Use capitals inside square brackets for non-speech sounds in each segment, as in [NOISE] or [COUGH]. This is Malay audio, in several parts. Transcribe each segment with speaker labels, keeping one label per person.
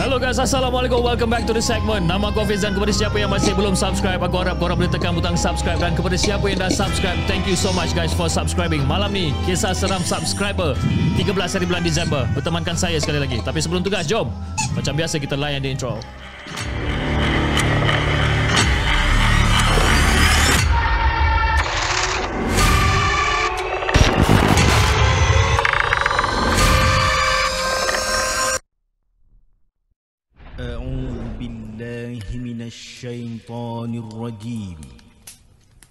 Speaker 1: Hello guys, Assalamualaikum. Welcome back to the segment. Nama aku Hafiz dan kepada siapa yang masih belum subscribe, aku harap korang boleh tekan butang subscribe dan kepada siapa yang dah subscribe, thank you so much guys for subscribing. Malam ni, kisah seram subscriber 13 hari bulan Disember. Bertemankan saya sekali lagi. Tapi sebelum tu guys, jom. Macam biasa kita layan di intro.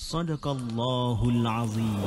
Speaker 2: صدق الله العظيم.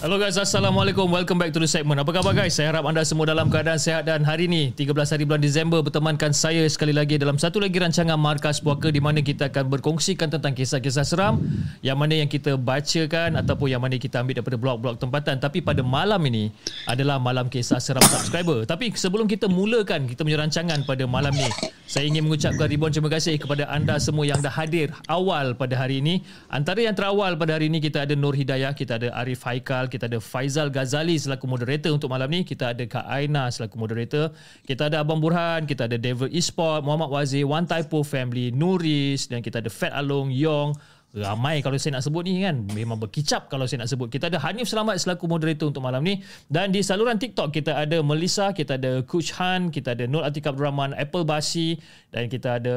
Speaker 1: Hello guys, Assalamualaikum. Welcome back to the segment. Apa khabar guys? Saya harap anda semua dalam keadaan sehat dan hari ini 13 hari bulan Disember bertemankan saya sekali lagi dalam satu lagi rancangan Markas Puaka di mana kita akan berkongsikan tentang kisah-kisah seram yang mana yang kita bacakan ataupun yang mana kita ambil daripada blog-blog tempatan. Tapi pada malam ini adalah malam kisah seram subscriber. Tapi sebelum kita mulakan kita punya rancangan pada malam ni, saya ingin mengucapkan ribuan terima kasih kepada anda semua yang dah hadir awal pada hari ini. Antara yang terawal pada hari ini kita ada Nur Hidayah, kita ada Arif Haikal, kita ada Faizal Ghazali selaku moderator untuk malam ni, kita ada Kak Aina selaku moderator, kita ada Abang Burhan, kita ada Devil Esport, Muhammad Wazir, One Typo Family, Nuris dan kita ada Fat Along, Yong, Ramai kalau saya nak sebut ni kan. Memang berkicap kalau saya nak sebut. Kita ada Hanif Selamat selaku moderator untuk malam ni. Dan di saluran TikTok kita ada Melissa Kita ada Coach Han Kita ada Nur Atika Abdul Rahman Apple Basi Dan kita ada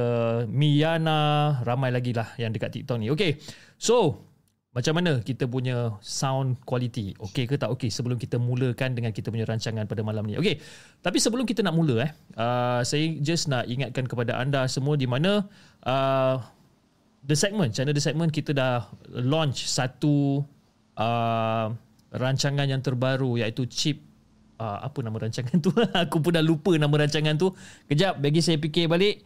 Speaker 1: Miyana Ramai lagi lah yang dekat TikTok ni. Okay So macam mana kita punya sound quality? Okey ke tak okey sebelum kita mulakan dengan kita punya rancangan pada malam ni. Okey. Tapi sebelum kita nak mula eh, uh, saya just nak ingatkan kepada anda semua di mana uh, The Segment, channel The Segment kita dah launch satu uh, rancangan yang terbaru iaitu chip uh, apa nama rancangan tu? [LAUGHS] Aku pun dah lupa nama rancangan tu. Kejap bagi saya fikir balik.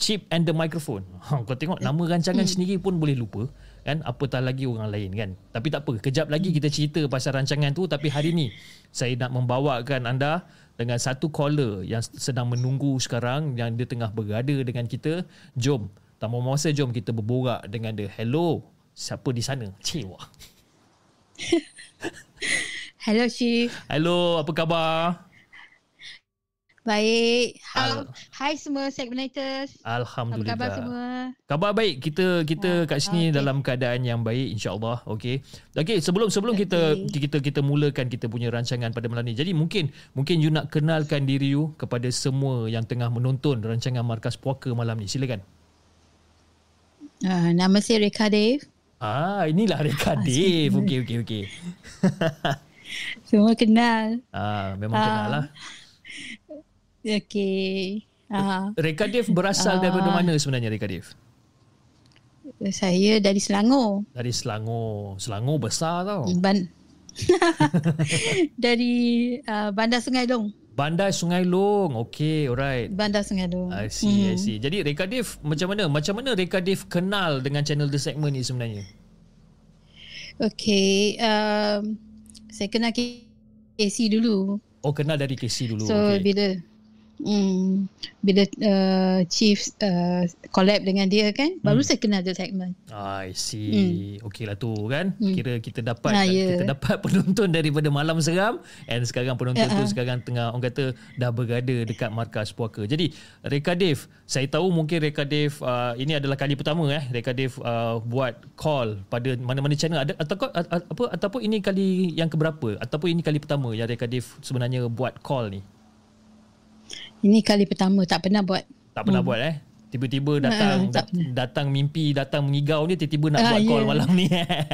Speaker 1: Chip and the microphone. Ha, [LAUGHS] kau tengok nama rancangan sendiri pun boleh lupa kan? Apatah lagi orang lain kan? Tapi tak apa kejap lagi kita cerita pasal rancangan tu. Tapi hari ni saya nak membawakan anda dengan satu caller yang sedang menunggu sekarang yang dia tengah berada dengan kita. Jom tanpa masa jom kita berborak dengan dia. Hello siapa di sana? Cewa [LAUGHS]
Speaker 3: Hello Chief.
Speaker 1: hello apa khabar
Speaker 3: Baik.
Speaker 1: Al-
Speaker 3: Hai semua segmenators. Apa
Speaker 1: alhamdulillah
Speaker 3: khabar semua?
Speaker 1: Khabar baik. Kita kita
Speaker 3: Ah,
Speaker 1: kat sini
Speaker 3: okey.
Speaker 1: dalam keadaan yang baik insya-Allah. Okey. Okey, sebelum sebelum kita kita kita mulakan kita punya rancangan pada malam ni. Jadi mungkin mungkin you nak kenalkan diri you kepada semua yang tengah menonton rancangan Markas Puaka malam ni. Silakan.
Speaker 3: Uh, nama saya Reka Dave.
Speaker 1: Ah, inilah Reka Dave. Okey okey okey. [LAUGHS] [LAUGHS]
Speaker 3: Semua kenal.
Speaker 1: Ah, memang
Speaker 3: Ah.
Speaker 1: kenal lah.
Speaker 3: Okey. Uh,
Speaker 1: Reka Dave berasal
Speaker 3: Ah.
Speaker 1: daripada mana sebenarnya Reka Dave?
Speaker 3: saya dari Selangor.
Speaker 1: Dari Selangor. Selangor besar tau.
Speaker 3: Ban [LAUGHS] dari uh, Bandar Sungai Long.
Speaker 1: Bandar Sungai Long. Okey, alright.
Speaker 3: Bandar Sungai Long.
Speaker 1: I see, I
Speaker 3: Hmm.
Speaker 1: see. Jadi Reka Dave macam mana? Macam mana Reka Dave kenal dengan channel The Segment ni sebenarnya?
Speaker 3: Okey. Um, saya kenal Casey dulu.
Speaker 1: Oh, kenal dari KC dulu.
Speaker 3: So
Speaker 1: okay.
Speaker 3: bila Hmm, bila uh, Chief uh, collab dengan dia kan, baru
Speaker 1: Hmm.
Speaker 3: saya kenal the segment.
Speaker 1: I see. Okey lah tu kan.
Speaker 3: Hmm.
Speaker 1: Kira kita dapat
Speaker 3: Ah, ya.
Speaker 1: kita dapat [LAUGHS] penonton daripada Malam Seram and sekarang penonton
Speaker 3: Ya,
Speaker 1: tu
Speaker 3: ah.
Speaker 1: sekarang tengah orang kata dah berada dekat markas puaka. Jadi Reka Dave, saya tahu mungkin Reka Dave uh, ini adalah kali pertama eh Reka Dave uh, buat call pada mana-mana channel ada atau apa ataupun ini kali yang keberapa ataupun ini kali pertama yang Reka Dave sebenarnya buat call ni.
Speaker 3: Ini kali pertama tak pernah buat.
Speaker 1: Tak pernah buat eh. Tiba-tiba datang
Speaker 3: Hmm. tak
Speaker 1: dat- datang mimpi datang mengigau ni tiba-tiba nak
Speaker 3: Ah,
Speaker 1: buat call
Speaker 3: ya.
Speaker 1: malam ni.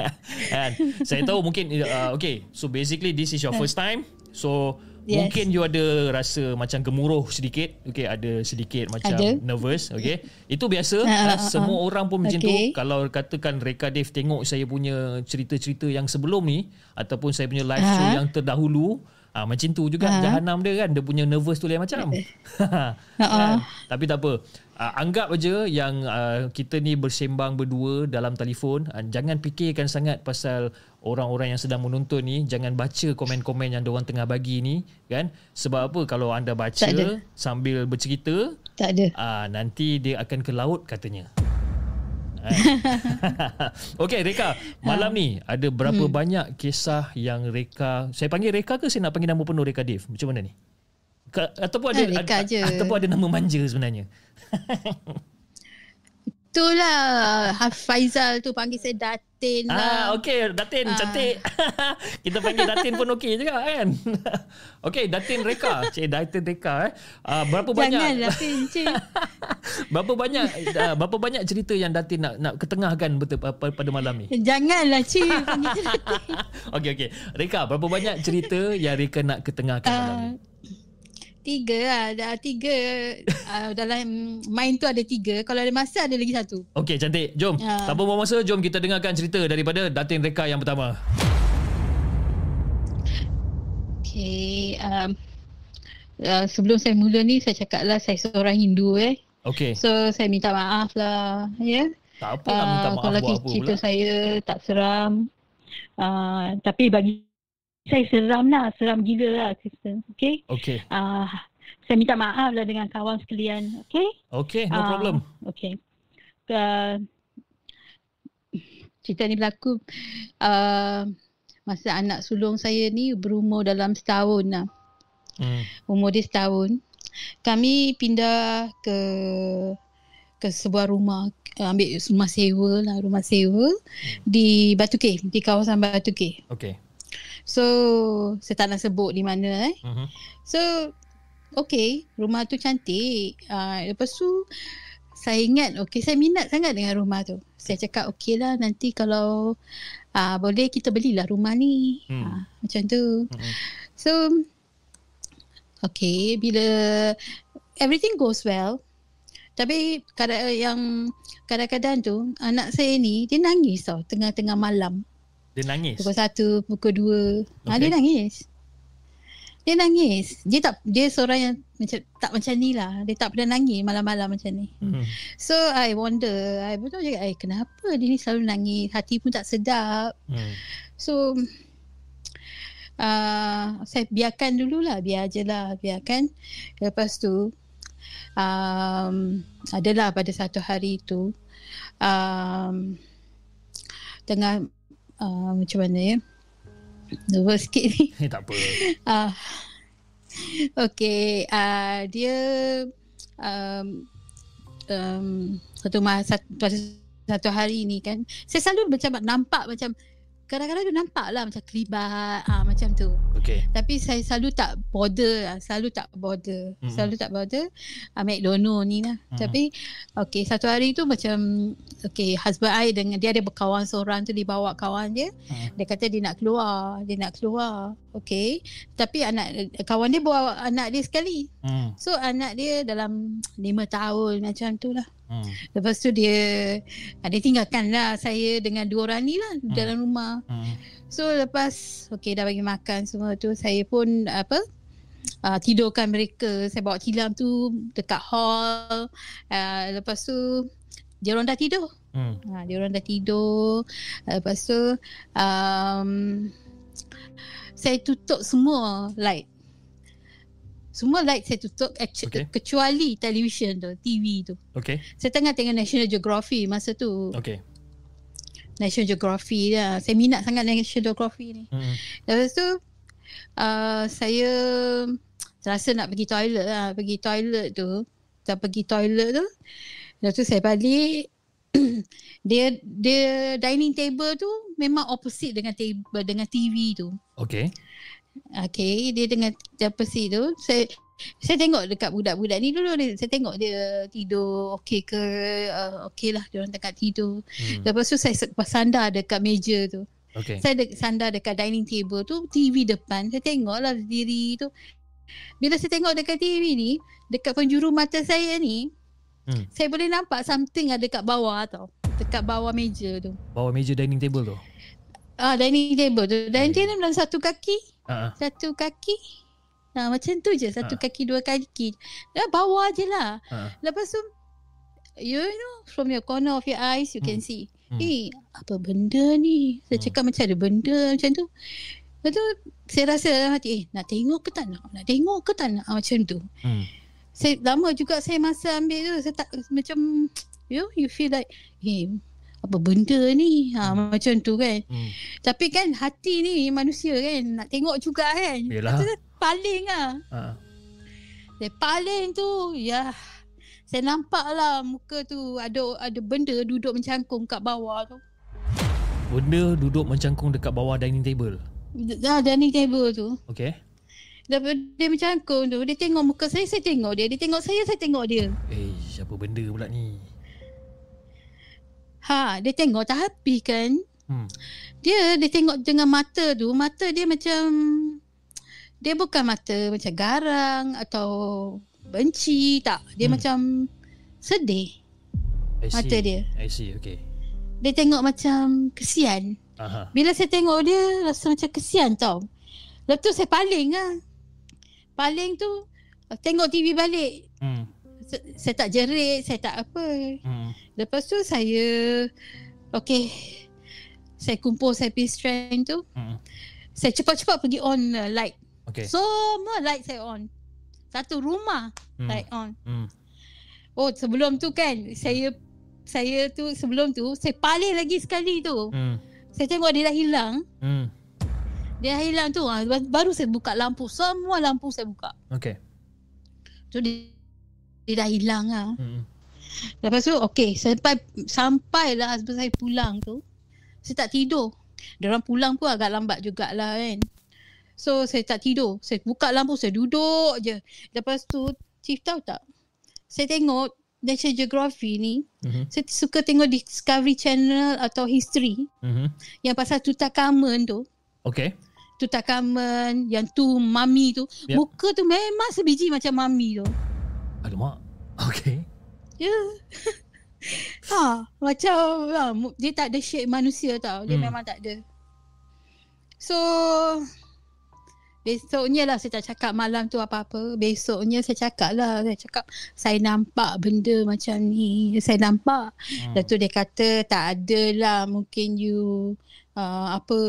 Speaker 1: [LAUGHS] kan. Saya tahu mungkin uh, okay. So basically this is your first time. So
Speaker 3: Yes.
Speaker 1: mungkin you ada rasa macam gemuruh sedikit. Okay, ada sedikit macam
Speaker 3: Ada.
Speaker 1: nervous, okay. Itu biasa.
Speaker 3: Ah, ah,
Speaker 1: uh, semua orang pun macam tu. Kalau katakan Reka Dave tengok saya punya cerita-cerita yang sebelum ni ataupun saya punya live
Speaker 3: Ah.
Speaker 1: show yang terdahulu, Ah macam tu juga
Speaker 3: Ah.
Speaker 1: jahanam dia kan dia punya nervous tu lain macam. [LAUGHS] kan? Tapi tak apa. Uh, anggap aja yang uh, kita ni bersembang berdua dalam telefon. Uh, jangan fikirkan sangat pasal orang-orang yang sedang menonton ni. Jangan baca komen-komen yang diorang tengah bagi ni. kan? Sebab apa kalau anda baca sambil bercerita,
Speaker 3: Tak ada.
Speaker 1: uh, nanti dia akan ke laut katanya. Kan? [LAUGHS] Okey Reka, malam ni ada berapa hmm. banyak kisah yang Reka, saya panggil Reka ke saya nak panggil nama penuh Reka Dave? Macam mana ni? Ka, ataupun ada
Speaker 3: Ah, Reka
Speaker 1: ada,
Speaker 3: je.
Speaker 1: ataupun ada nama manja sebenarnya.
Speaker 3: Itulah Hafiz Faizal tu panggil saya Datin
Speaker 1: Ah,
Speaker 3: lah.
Speaker 1: okey, Datin
Speaker 3: Ah.
Speaker 1: cantik. [LAUGHS] Kita panggil Datin pun okey juga kan. [LAUGHS] okey, Datin Reka. Cik Datin Reka eh. Uh, [LAUGHS] berapa banyak
Speaker 3: Jangan Datin cik.
Speaker 1: berapa banyak uh, berapa banyak cerita yang Datin nak nak ketengahkan betul pada, malam ni?
Speaker 3: Janganlah cik. panggil Datin.
Speaker 1: Okey okey. Reka, berapa banyak cerita yang Reka nak ketengahkan malam ni?
Speaker 3: Tiga lah. Dah tiga. Uh, [LAUGHS] dalam main tu ada tiga. Kalau ada masa ada lagi satu.
Speaker 1: Okey, cantik. Jom.
Speaker 3: Ah.
Speaker 1: Tanpa buang masa, jom kita dengarkan cerita daripada Datin Reka yang pertama.
Speaker 3: Okay. Um, uh, sebelum saya mula ni, saya cakap lah saya seorang Hindu eh.
Speaker 1: Okey.
Speaker 3: So, saya minta maaf lah. Ya.
Speaker 1: Tak apa nak minta
Speaker 3: Ah,
Speaker 1: maaf
Speaker 3: kalau
Speaker 1: buat apa
Speaker 3: cerita
Speaker 1: pula.
Speaker 3: saya tak seram. Uh, tapi bagi saya seram lah. Seram gila lah. Kristen. Okay.
Speaker 1: Okey.
Speaker 3: Uh, saya minta maaf lah dengan kawan sekalian. Okay.
Speaker 1: Okey, no
Speaker 3: Ah,
Speaker 1: problem.
Speaker 3: Okay. Uh, cerita ni berlaku uh, masa anak sulung saya ni berumur dalam setahun lah.
Speaker 1: Hmm.
Speaker 3: Umur dia setahun. Kami pindah ke ke sebuah rumah uh, ambil rumah sewa lah rumah sewa di Batu Ke di kawasan Batu Ke.
Speaker 1: Okey.
Speaker 3: So saya tak nak sebut di mana eh.
Speaker 1: Mhm.
Speaker 3: So okay rumah tu cantik. Uh, lepas tu saya ingat okay saya minat sangat dengan rumah tu. Saya cakap okay lah nanti kalau uh, boleh kita belilah rumah ni.
Speaker 1: Hmm.
Speaker 3: Uh, macam tu.
Speaker 1: Mhm.
Speaker 3: So okay bila everything goes well tapi kadang yang kadang-kadang tu anak saya ni dia nangis tau tengah-tengah malam
Speaker 1: Dia nangis.
Speaker 3: pukul satu pukul dua okay. ha, dia nangis dia nangis dia tak dia seorang yang macam tak macam ni lah dia tak pernah nangis malam-malam macam ni
Speaker 1: Hmm.
Speaker 3: so I wonder I betul cakap eh kenapa dia ni selalu nangis hati pun tak sedap
Speaker 1: Hmm.
Speaker 3: So uh, saya biarkan dululah, biar je lah, biarkan. Lepas tu um, adalah pada satu hari tu um, tengah uh, macam mana ya? Nervous [LAUGHS] sikit ni.
Speaker 1: Eh, tak apa.
Speaker 3: Uh, okay, uh, dia um, um, satu masa satu hari ni kan saya selalu macam nampak macam kadang-kadang dia nampak lah macam kelibat ah macam tu
Speaker 1: Okey.
Speaker 3: tapi saya selalu tak bother lah. selalu tak bother
Speaker 1: Mm-mm.
Speaker 3: selalu tak bother ambil dono ni lah
Speaker 1: Mm.
Speaker 3: tapi okay satu hari tu macam okay husband I dengan dia ada berkawan seorang tu dia bawa kawan dia
Speaker 1: Mm.
Speaker 3: dia kata dia nak keluar dia nak keluar okay tapi anak kawan dia bawa anak dia sekali
Speaker 1: Hmm.
Speaker 3: so anak dia dalam [TSK] lima tahun macam tu lah
Speaker 1: Hmm.
Speaker 3: Lepas tu dia ah, dia tinggalkan lah saya dengan dua orang ni lah hmm. dalam rumah.
Speaker 1: Hmm.
Speaker 3: So lepas okay dah bagi makan semua tu saya pun apa uh, tidurkan mereka. Saya bawa tilam tu dekat hall. Uh, lepas tu dia orang dah tidur.
Speaker 1: Hmm.
Speaker 3: Ha, dia orang dah tidur. Lepas tu um, saya tutup semua light. Semua light saya tutup actu-
Speaker 1: Okay.
Speaker 3: kecuali television tu, TV tu.
Speaker 1: Okay.
Speaker 3: Saya tengah tengok National Geography masa tu.
Speaker 1: Okay.
Speaker 3: National Geography lah. Saya minat sangat National Geography ni.
Speaker 1: Hmm.
Speaker 3: Lepas tu uh, saya rasa nak pergi toilet lah. Pergi toilet tu. Dah pergi toilet tu. Lepas tu saya balik. [CLEARS THROAT] dia dia dining table tu memang opposite dengan table dengan TV tu.
Speaker 1: Okay.
Speaker 3: Okay, dia dengan opposite tu. Saya saya tengok dekat budak-budak ni dulu dia, saya tengok dia tidur okey ke uh, okey lah dia orang tengah tidur.
Speaker 1: Hmm.
Speaker 3: Lepas tu saya sandar dekat meja tu.
Speaker 1: Okay.
Speaker 3: Saya de- sandar dekat dining table tu, TV depan. Saya tengok lah diri tu. Bila saya tengok dekat TV ni, dekat penjuru mata saya ni,
Speaker 1: Hmm.
Speaker 3: saya boleh nampak something ada dekat bawah tau. Dekat bawah meja tu.
Speaker 1: Bawah meja dining table tu.
Speaker 3: Ah, dining table tu. Dining table dalam satu kaki,
Speaker 1: Ah.
Speaker 3: satu kaki. Nah, macam tu je. Satu
Speaker 1: Ah.
Speaker 3: kaki, dua kaki. Dah bawah je lah.
Speaker 1: Ah.
Speaker 3: Lepas tu, you know, from your corner of your eyes, you can see.
Speaker 1: Hmm.
Speaker 3: Eh, apa benda ni? Saya
Speaker 1: Hmm.
Speaker 3: cakap macam ada benda macam tu. Lepas tu, saya rasa dalam hati, eh, nak tengok ke tak nak? Nak tengok ke tak nak? Macam tu.
Speaker 1: Hmm.
Speaker 3: Saya lama juga saya masa ambil tu. Saya tak, macam, you know, you feel like, eh, apa benda ni? Ha, macam tu kan.
Speaker 1: Hmm.
Speaker 3: Tapi kan hati ni manusia kan. Nak tengok juga kan.
Speaker 1: Yelah.
Speaker 3: Paling lah.
Speaker 1: Ah.
Speaker 3: Saya paling tu, ya. Saya nampak lah muka tu ada ada benda duduk mencangkung kat bawah tu.
Speaker 1: Benda duduk mencangkung dekat bawah dining table.
Speaker 3: Dah dining table tu.
Speaker 1: Okay.
Speaker 3: Lepas dia mencangkung tu, dia tengok muka saya, saya tengok dia. Dia tengok saya, saya tengok dia.
Speaker 1: Eh, apa benda pula ni?
Speaker 3: Ha, dia tengok tapi kan,
Speaker 1: Hmm.
Speaker 3: dia dia tengok dengan mata tu, mata dia macam dia bukan mata macam garang atau benci tak. Dia
Speaker 1: Hmm.
Speaker 3: macam sedih
Speaker 1: I see.
Speaker 3: mata dia.
Speaker 1: I see. Okay.
Speaker 3: Dia tengok macam kesian.
Speaker 1: Aha.
Speaker 3: Bila saya tengok dia rasa macam kesian tau. Lepas tu saya paling lah. Paling tu tengok TV balik.
Speaker 1: Hmm.
Speaker 3: Sa- Saya tak jerit, saya tak apa.
Speaker 1: Hmm.
Speaker 3: Lepas tu saya okay saya kumpul saya punya strength tu.
Speaker 1: Hmm.
Speaker 3: Saya cepat-cepat pergi on uh, light.
Speaker 1: Okay.
Speaker 3: Semua light saya on. Satu rumah
Speaker 1: Hmm.
Speaker 3: light on.
Speaker 1: Hmm.
Speaker 3: Oh sebelum tu kan saya saya tu sebelum tu saya paling lagi sekali tu.
Speaker 1: Hmm.
Speaker 3: Saya tengok dia dah hilang.
Speaker 1: Hmm.
Speaker 3: Dia dah hilang tu ah, baru saya buka lampu. Semua lampu saya buka.
Speaker 1: Okay.
Speaker 3: Tu dia, dia dah hilang ah.
Speaker 1: Hmm.
Speaker 3: Lepas tu okey sampai sampailah husband saya pulang tu. Saya tak tidur. Dia orang pulang pun agak lambat jugalah kan. So saya tak tidur. Saya buka lampu saya duduk je. Lepas tu Chief tahu tak? Saya tengok National Geography ni
Speaker 1: Mhm.
Speaker 3: saya suka tengok Discovery Channel atau History
Speaker 1: Mhm.
Speaker 3: yang pasal Tutankhamun tu.
Speaker 1: Okay.
Speaker 3: Tutankhamun yang tu mami tu.
Speaker 1: Ya.
Speaker 3: Muka tu memang sebiji macam mami tu.
Speaker 1: Alamak. Okay.
Speaker 3: Ya. [LAUGHS] ha, macam ha, dia tak ada shape manusia tau. Dia
Speaker 1: hmm.
Speaker 3: memang tak ada. So besoknya lah saya tak cakap malam tu apa-apa. Besoknya saya cakap lah. Saya cakap saya nampak benda macam ni. Saya nampak.
Speaker 1: Hmm.
Speaker 3: Lepas tu dia kata tak ada lah mungkin you uh, apa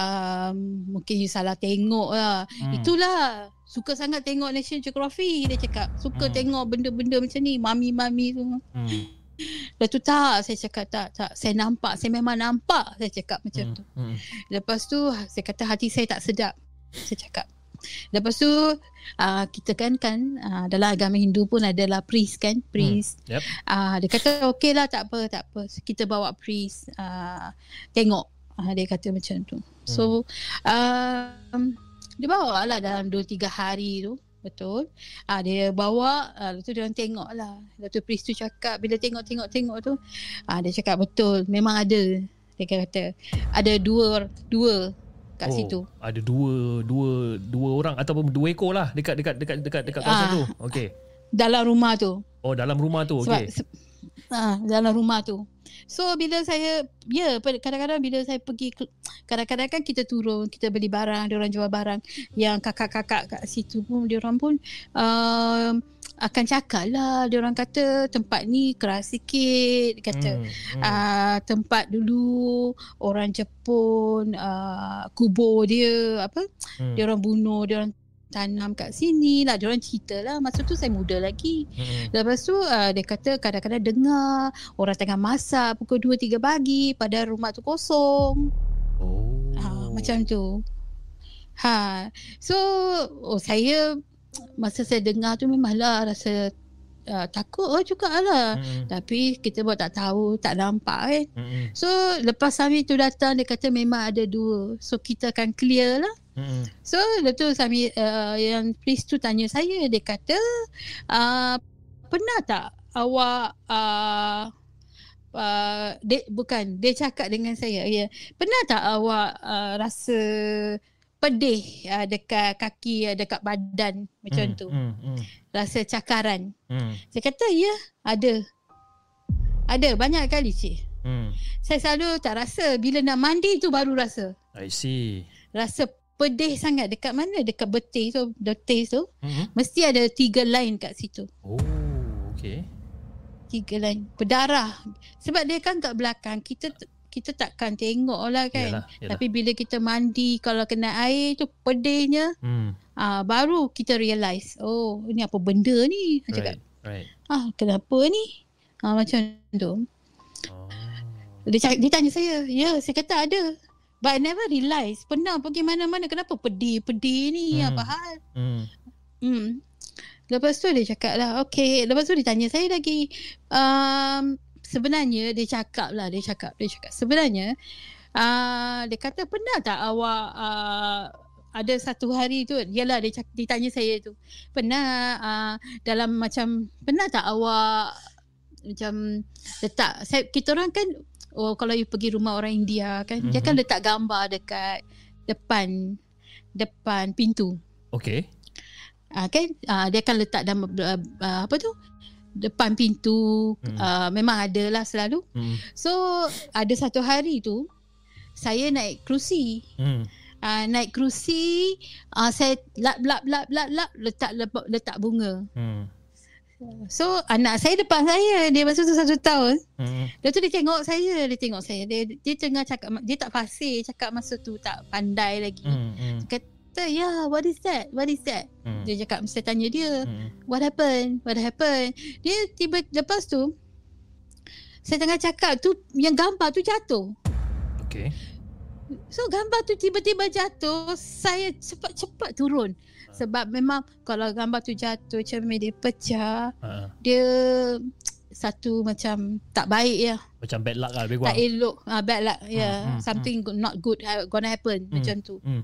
Speaker 3: um, mungkin you salah tengok lah.
Speaker 1: Hmm.
Speaker 3: Itulah suka sangat tengok National Geography dia cakap. Suka
Speaker 1: Hmm.
Speaker 3: tengok benda-benda macam ni mami-mami tu.
Speaker 1: Hmm.
Speaker 3: Lepas tu tak saya cakap tak tak saya nampak saya memang nampak saya cakap macam
Speaker 1: Hmm.
Speaker 3: tu.
Speaker 1: Hmm.
Speaker 3: Lepas tu saya kata hati saya tak sedap. Saya cakap. Lepas tu uh, kita kan kan uh, dalam agama Hindu pun adalah priest kan, priest.
Speaker 1: Yep.
Speaker 3: Ah dia kata okey lah tak apa tak apa kita bawa priest ah tengok ah dia kata macam tu. So um, dia bawa lah dalam 2 3 hari tu betul. Ah dia bawa ah, lepas tu dia orang tengok lah. Lepas tu priest tu cakap bila tengok tengok tengok tu ah dia cakap betul memang ada. Dia kata ada dua dua kat
Speaker 1: oh,
Speaker 3: situ.
Speaker 1: Ada dua dua dua orang ataupun dua ekor lah dekat dekat dekat dekat dekat kawasan
Speaker 3: Ah.
Speaker 1: tu. Okay.
Speaker 3: Dalam rumah tu.
Speaker 1: Oh dalam rumah tu.
Speaker 3: Sebab
Speaker 1: Okay.
Speaker 3: se- ah, dalam rumah tu. So bila saya ya yeah, kadang-kadang bila saya pergi kadang-kadang kan kita turun kita beli barang dia orang jual barang yang kakak-kakak kat situ pun dia orang pun um, akan cakap lah dia orang kata tempat ni keras sikit kata
Speaker 1: Hmm. Hmm.
Speaker 3: uh, tempat dulu orang Jepun uh, kubur dia apa
Speaker 1: Hmm.
Speaker 3: dia orang bunuh dia orang tanam kat sini lah. Diorang cerita lah. Masa tu saya muda lagi.
Speaker 1: Mm-mm.
Speaker 3: Lepas tu uh, dia kata kadang-kadang dengar orang tengah masak pukul 2-3 pagi pada rumah tu kosong.
Speaker 1: Oh.
Speaker 3: Ha, macam tu. Ha. So oh, saya masa saya dengar tu memanglah rasa uh, takut oh jugalah.
Speaker 1: Mm-mm.
Speaker 3: Tapi kita buat tak tahu, tak nampak kan.
Speaker 1: Mm-mm.
Speaker 3: So lepas Sami tu datang dia kata memang ada dua. So kita akan clear lah. So tu Sami uh, yang priest tu tanya saya dia kata uh, pernah tak awak uh, uh, dia, bukan dia cakap dengan saya ya pernah tak awak uh, rasa pedih uh, dekat kaki uh, dekat badan macam
Speaker 1: Mm,
Speaker 3: tu?
Speaker 1: Mm, mm,
Speaker 3: rasa cakaran?
Speaker 1: Mm,
Speaker 3: saya kata ya ada. Ada banyak kali cik.
Speaker 1: Mm.
Speaker 3: saya selalu tak rasa bila nak mandi tu baru rasa.
Speaker 1: I see.
Speaker 3: rasa pedih sangat. Dekat mana? Dekat betis tu betis tu.
Speaker 1: Mm-hmm.
Speaker 3: mesti ada tiga line kat situ.
Speaker 1: Oh, okay.
Speaker 3: tiga line. Berdarah. Sebab dia kan kat belakang. Kita kita takkan tengok lah kan.
Speaker 1: Yalah, yalah.
Speaker 3: tapi bila kita mandi kalau kena air tu pedihnya
Speaker 1: Mm,
Speaker 3: ah baru kita realise oh ini apa benda ni? Right. cakap
Speaker 1: right,
Speaker 3: ah kenapa ni? Ah macam tu.
Speaker 1: Oh.
Speaker 3: dia, dia tanya saya ya saya kata ada but I never realise pernah pergi mana-mana kenapa pedih-pedih ni
Speaker 1: Hmm.
Speaker 3: apa hal
Speaker 1: Mm,
Speaker 3: Hmm. Lepas tu dia cakap lah, okay. Lepas tu dia tanya saya lagi, um, sebenarnya dia cakap lah, dia cakap, dia cakap. Sebenarnya, uh, dia kata pernah tak awak uh, ada satu hari tu, yalah dia, cakap, dia tanya saya tu, pernah uh, dalam macam, pernah tak awak macam letak, saya, kita orang kan, oh kalau you pergi rumah orang India kan, mm-hmm. dia kan letak gambar dekat depan, depan pintu.
Speaker 1: okay.
Speaker 3: Ah kan ah, dia akan letak dalam uh, uh, apa tu depan pintu
Speaker 1: Hmm.
Speaker 3: uh, memang ada lah selalu.
Speaker 1: Mm,
Speaker 3: So ada satu hari tu saya naik kerusi.
Speaker 1: mm.
Speaker 3: Uh, naik kerusi uh, saya lap lap lap lap lap letak letak, letak bunga.
Speaker 1: Mm,
Speaker 3: So anak saya depan saya dia masa tu satu tahun.
Speaker 1: mm.
Speaker 3: Lepas tu dia tengok saya, dia tengok saya. Dia dia tengah cakap dia tak fasih cakap masa tu tak pandai lagi.
Speaker 1: Mm, mm,
Speaker 3: Kata, "Ya, what is that? What is that?"
Speaker 1: mm,
Speaker 3: Dia cakap saya tanya dia.
Speaker 1: mm.
Speaker 3: what happened what happened dia tiba lepas tu saya tengah cakap tu yang gambar tu jatuh
Speaker 1: Okay.
Speaker 3: so gambar tu tiba-tiba jatuh saya cepat-cepat turun sebab memang kalau gambar tu jatuh cermin dia pecah
Speaker 1: Uh,
Speaker 3: dia satu macam tak baik ya.
Speaker 1: Macam bad luck lah lebih
Speaker 3: tak
Speaker 1: kurang.
Speaker 3: elok. Ah, bad lah ya.
Speaker 1: Hmm, hmm,
Speaker 3: something not good ha- gonna happen
Speaker 1: Hmm,
Speaker 3: macam tu.
Speaker 1: hmm.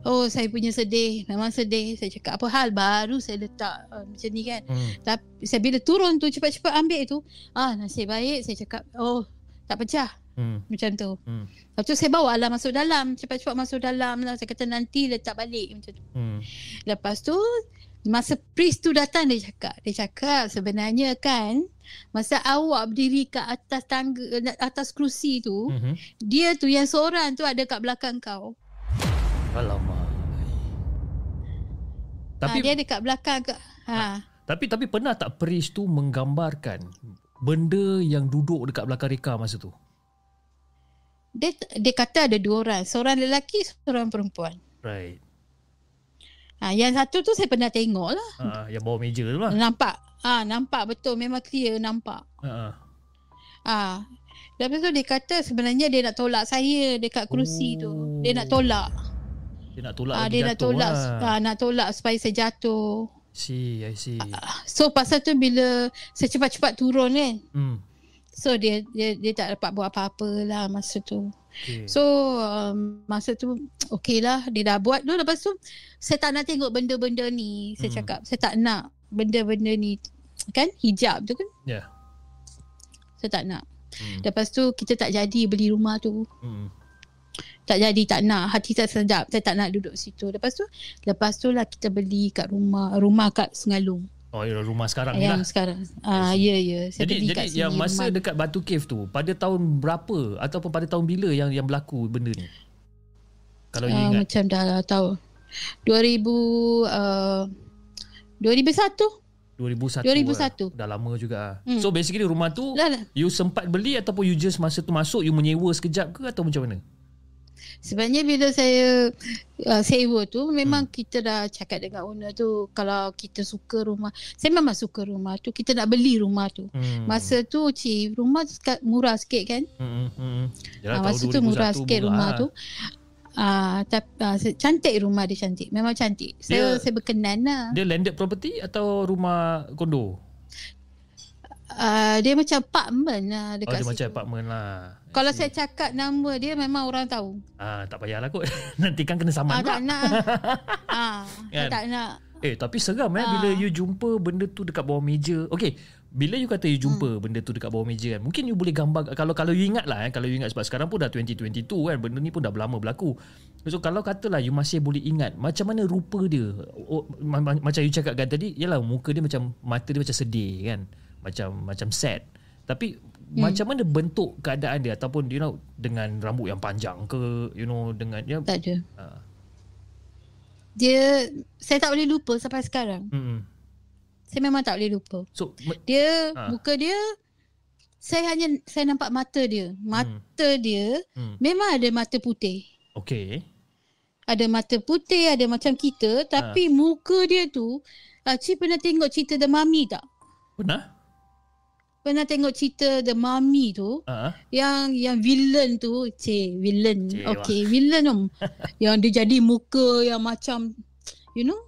Speaker 3: oh saya punya sedih. Memang sedih. Saya cakap apa hal baru saya letak uh, macam ni kan?
Speaker 1: Mm,
Speaker 3: Tapi saya bila turun tu cepat-cepat ambil tu, ah nasib baik. Saya cakap, oh tak pecah
Speaker 1: mm,
Speaker 3: macam tu.
Speaker 1: mm,
Speaker 3: Lepas tu saya bawa lah masuk dalam, cepat-cepat masuk dalam lah. Saya kata nanti letak balik macam tu.
Speaker 1: mm.
Speaker 3: Lepas tu masa priest tu datang dia cakap, dia cakap sebenarnya kan masa awak berdiri kat atas tangga atas kerusi tu,
Speaker 1: Mhm.
Speaker 3: dia tu yang seorang tu ada kat belakang kau.
Speaker 1: Alamak. Tapi
Speaker 3: ha, dia ada kat belakang ke. Ha.
Speaker 1: tapi tapi pernah tak Priest tu menggambarkan benda yang duduk dekat belakang Reka masa tu?
Speaker 3: Dia dia kata ada dua orang, seorang lelaki, seorang perempuan.
Speaker 1: Right.
Speaker 3: Ha, yang satu tu saya pernah tengok lah.
Speaker 1: Ha, yang bawah meja tu lah.
Speaker 3: Nampak. Ah, nampak betul memang clear nampak.
Speaker 1: Ha.
Speaker 3: Ah. Lepas tu dia kata sebenarnya dia nak tolak saya dekat kerusi tu. Dia nak tolak.
Speaker 1: Dia nak tolak lagi
Speaker 3: dia nak tolak
Speaker 1: lah.
Speaker 3: ah, nak tolak supaya saya jatuh.
Speaker 1: See, I see.
Speaker 3: So pasal tu bila saya cepat-cepat turun kan.
Speaker 1: Hmm.
Speaker 3: So dia dia dia tak dapat buat apa-apa lah masa tu.
Speaker 1: Okay.
Speaker 3: So um, masa tu okey lah dia dah buat tu lepas tu saya tak nak tengok benda-benda ni. Saya
Speaker 1: Hmm.
Speaker 3: cakap saya tak nak benda-benda ni kan hijab tu kan.
Speaker 1: Ya.
Speaker 3: Saya tak nak.
Speaker 1: Hmm.
Speaker 3: Lepas tu kita tak jadi beli rumah tu.
Speaker 1: Hmm.
Speaker 3: Tak jadi tak nak. Hati saya sedap. Saya tak nak duduk situ. Lepas tu lepas tu lah kita beli kat rumah rumah kat Sengalung.
Speaker 1: Oh, ya, rumah sekarang ni
Speaker 3: Yang
Speaker 1: lah.
Speaker 3: sekarang. Ah ya ya. Saya
Speaker 1: Jadi jadi
Speaker 3: sini
Speaker 1: yang masa
Speaker 3: rumah.
Speaker 1: dekat Batu Cave tu pada tahun berapa ataupun pada tahun bila yang yang berlaku benda ni? Kalau you
Speaker 3: Ah,
Speaker 1: ingat.
Speaker 3: macam dah lah tahu. 2000 uh, 2001.
Speaker 1: 2001.
Speaker 3: 2001.
Speaker 1: Lah. Dah lama juga.
Speaker 3: Hmm.
Speaker 1: So basically rumah tu
Speaker 3: Lah, lah.
Speaker 1: you sempat beli ataupun you just masa tu masuk you menyewa sekejap ke atau macam mana?
Speaker 3: Sebenarnya bila saya uh, sewa tu memang hmm. kita dah cakap dengan owner tu kalau kita suka rumah. Saya memang suka rumah tu. Kita nak beli rumah tu. Hmm. Masa tu cik rumah murah sikit kan? Hmm. hmm. Yalah, uh, masa tu murah sikit rumah lah. tu. Ah, uh, tapi uh, cantik rumah dia cantik. Memang cantik. Saya dia, saya berkenan lah.
Speaker 1: Dia landed property atau rumah kondo?
Speaker 3: Uh, dia macam apartment lah dekat
Speaker 1: oh, dia
Speaker 3: situ.
Speaker 1: macam apartment lah.
Speaker 3: Kalau saya cakap nama dia memang orang tahu.
Speaker 1: Ah, tak payahlah kot. [LAUGHS] Nanti kan kena saman ah,
Speaker 3: tak nak. [LAUGHS] ah, kan? tak nak.
Speaker 1: Eh, tapi seram eh ah. bila you jumpa benda tu dekat bawah meja. Okay, bila you kata you jumpa hmm. benda tu dekat bawah meja kan, mungkin you boleh gambar kalau kalau you ingat lah eh, kalau you ingat sebab sekarang pun dah 2022 kan, benda ni pun dah lama berlaku. So kalau katalah you masih boleh ingat macam mana rupa dia. Oh, macam you cakap kan tadi, yalah muka dia macam mata dia macam sedih kan macam macam sad tapi hmm. macam mana bentuk keadaan dia ataupun you know dengan rambut yang panjang ke you know dengan ya
Speaker 3: tak ada uh. dia saya tak boleh lupa sampai sekarang hmm. saya memang tak boleh lupa so dia uh. muka dia saya hanya saya nampak mata dia mata hmm. dia hmm. memang ada mata putih
Speaker 1: okey
Speaker 3: ada mata putih ada macam kita tapi uh. muka dia tu uh, pernah tengok cerita The Mummy tak?
Speaker 1: Pernah?
Speaker 3: Pernah tengok cerita The Mummy tu uh-huh. yang yang villain tu cik villain cik okay villain tu [LAUGHS] yang dia jadi muka yang macam you know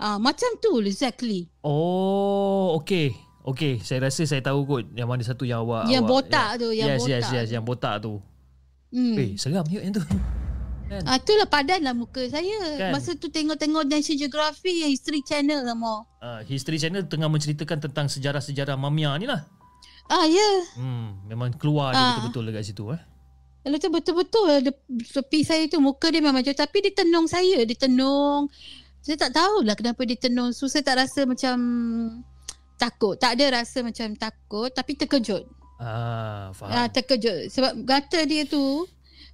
Speaker 3: ah uh, macam tu exactly
Speaker 1: oh okay okay saya rasa saya tahu kot yang mana satu yang awak
Speaker 3: yang
Speaker 1: awak,
Speaker 3: botak ya. tu yang
Speaker 1: yes,
Speaker 3: botak
Speaker 1: yes yes yang botak tu hmm. eh seram yuk yang tu [LAUGHS]
Speaker 3: Kan? Ah, itulah padan lah muka saya. Kan? Masa tu tengok-tengok National Geography History Channel sama.
Speaker 1: Ah, History Channel tengah menceritakan tentang sejarah-sejarah Mamia ni lah.
Speaker 3: Ah ya. Yeah.
Speaker 1: Hmm, memang keluar dia ah. betul-betul dekat situ eh.
Speaker 3: Lalu tu betul-betul tepi saya tu muka dia memang macam tapi dia tenung saya, dia tenung. Saya tak tahulah kenapa dia tenung. So saya tak rasa macam takut. Tak ada rasa macam takut tapi terkejut.
Speaker 1: Ah, faham.
Speaker 3: Ah, terkejut sebab gata dia tu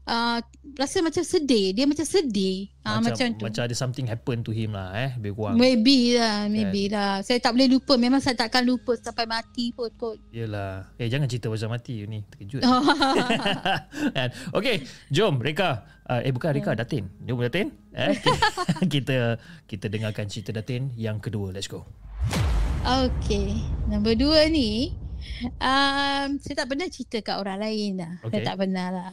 Speaker 3: uh, rasa macam sedih. Dia macam sedih.
Speaker 1: Ah, macam, uh, macam tu. Macam ada something happen to him lah eh. Lebih kurang.
Speaker 3: Maybe lah. Maybe kan? lah. Saya tak boleh lupa. Memang saya takkan lupa sampai mati pun kot.
Speaker 1: Yelah. Eh jangan cerita pasal mati ni. Terkejut. [LAUGHS] Kan? okay. Jom Reka. Uh, eh bukan Reka. Datin. Jom Datin. Eh, [LAUGHS] kita kita dengarkan cerita Datin yang kedua. Let's go.
Speaker 3: Okay. Nombor dua ni. Um, saya tak pernah cerita kat orang lain lah. Okay. Saya tak pernah lah.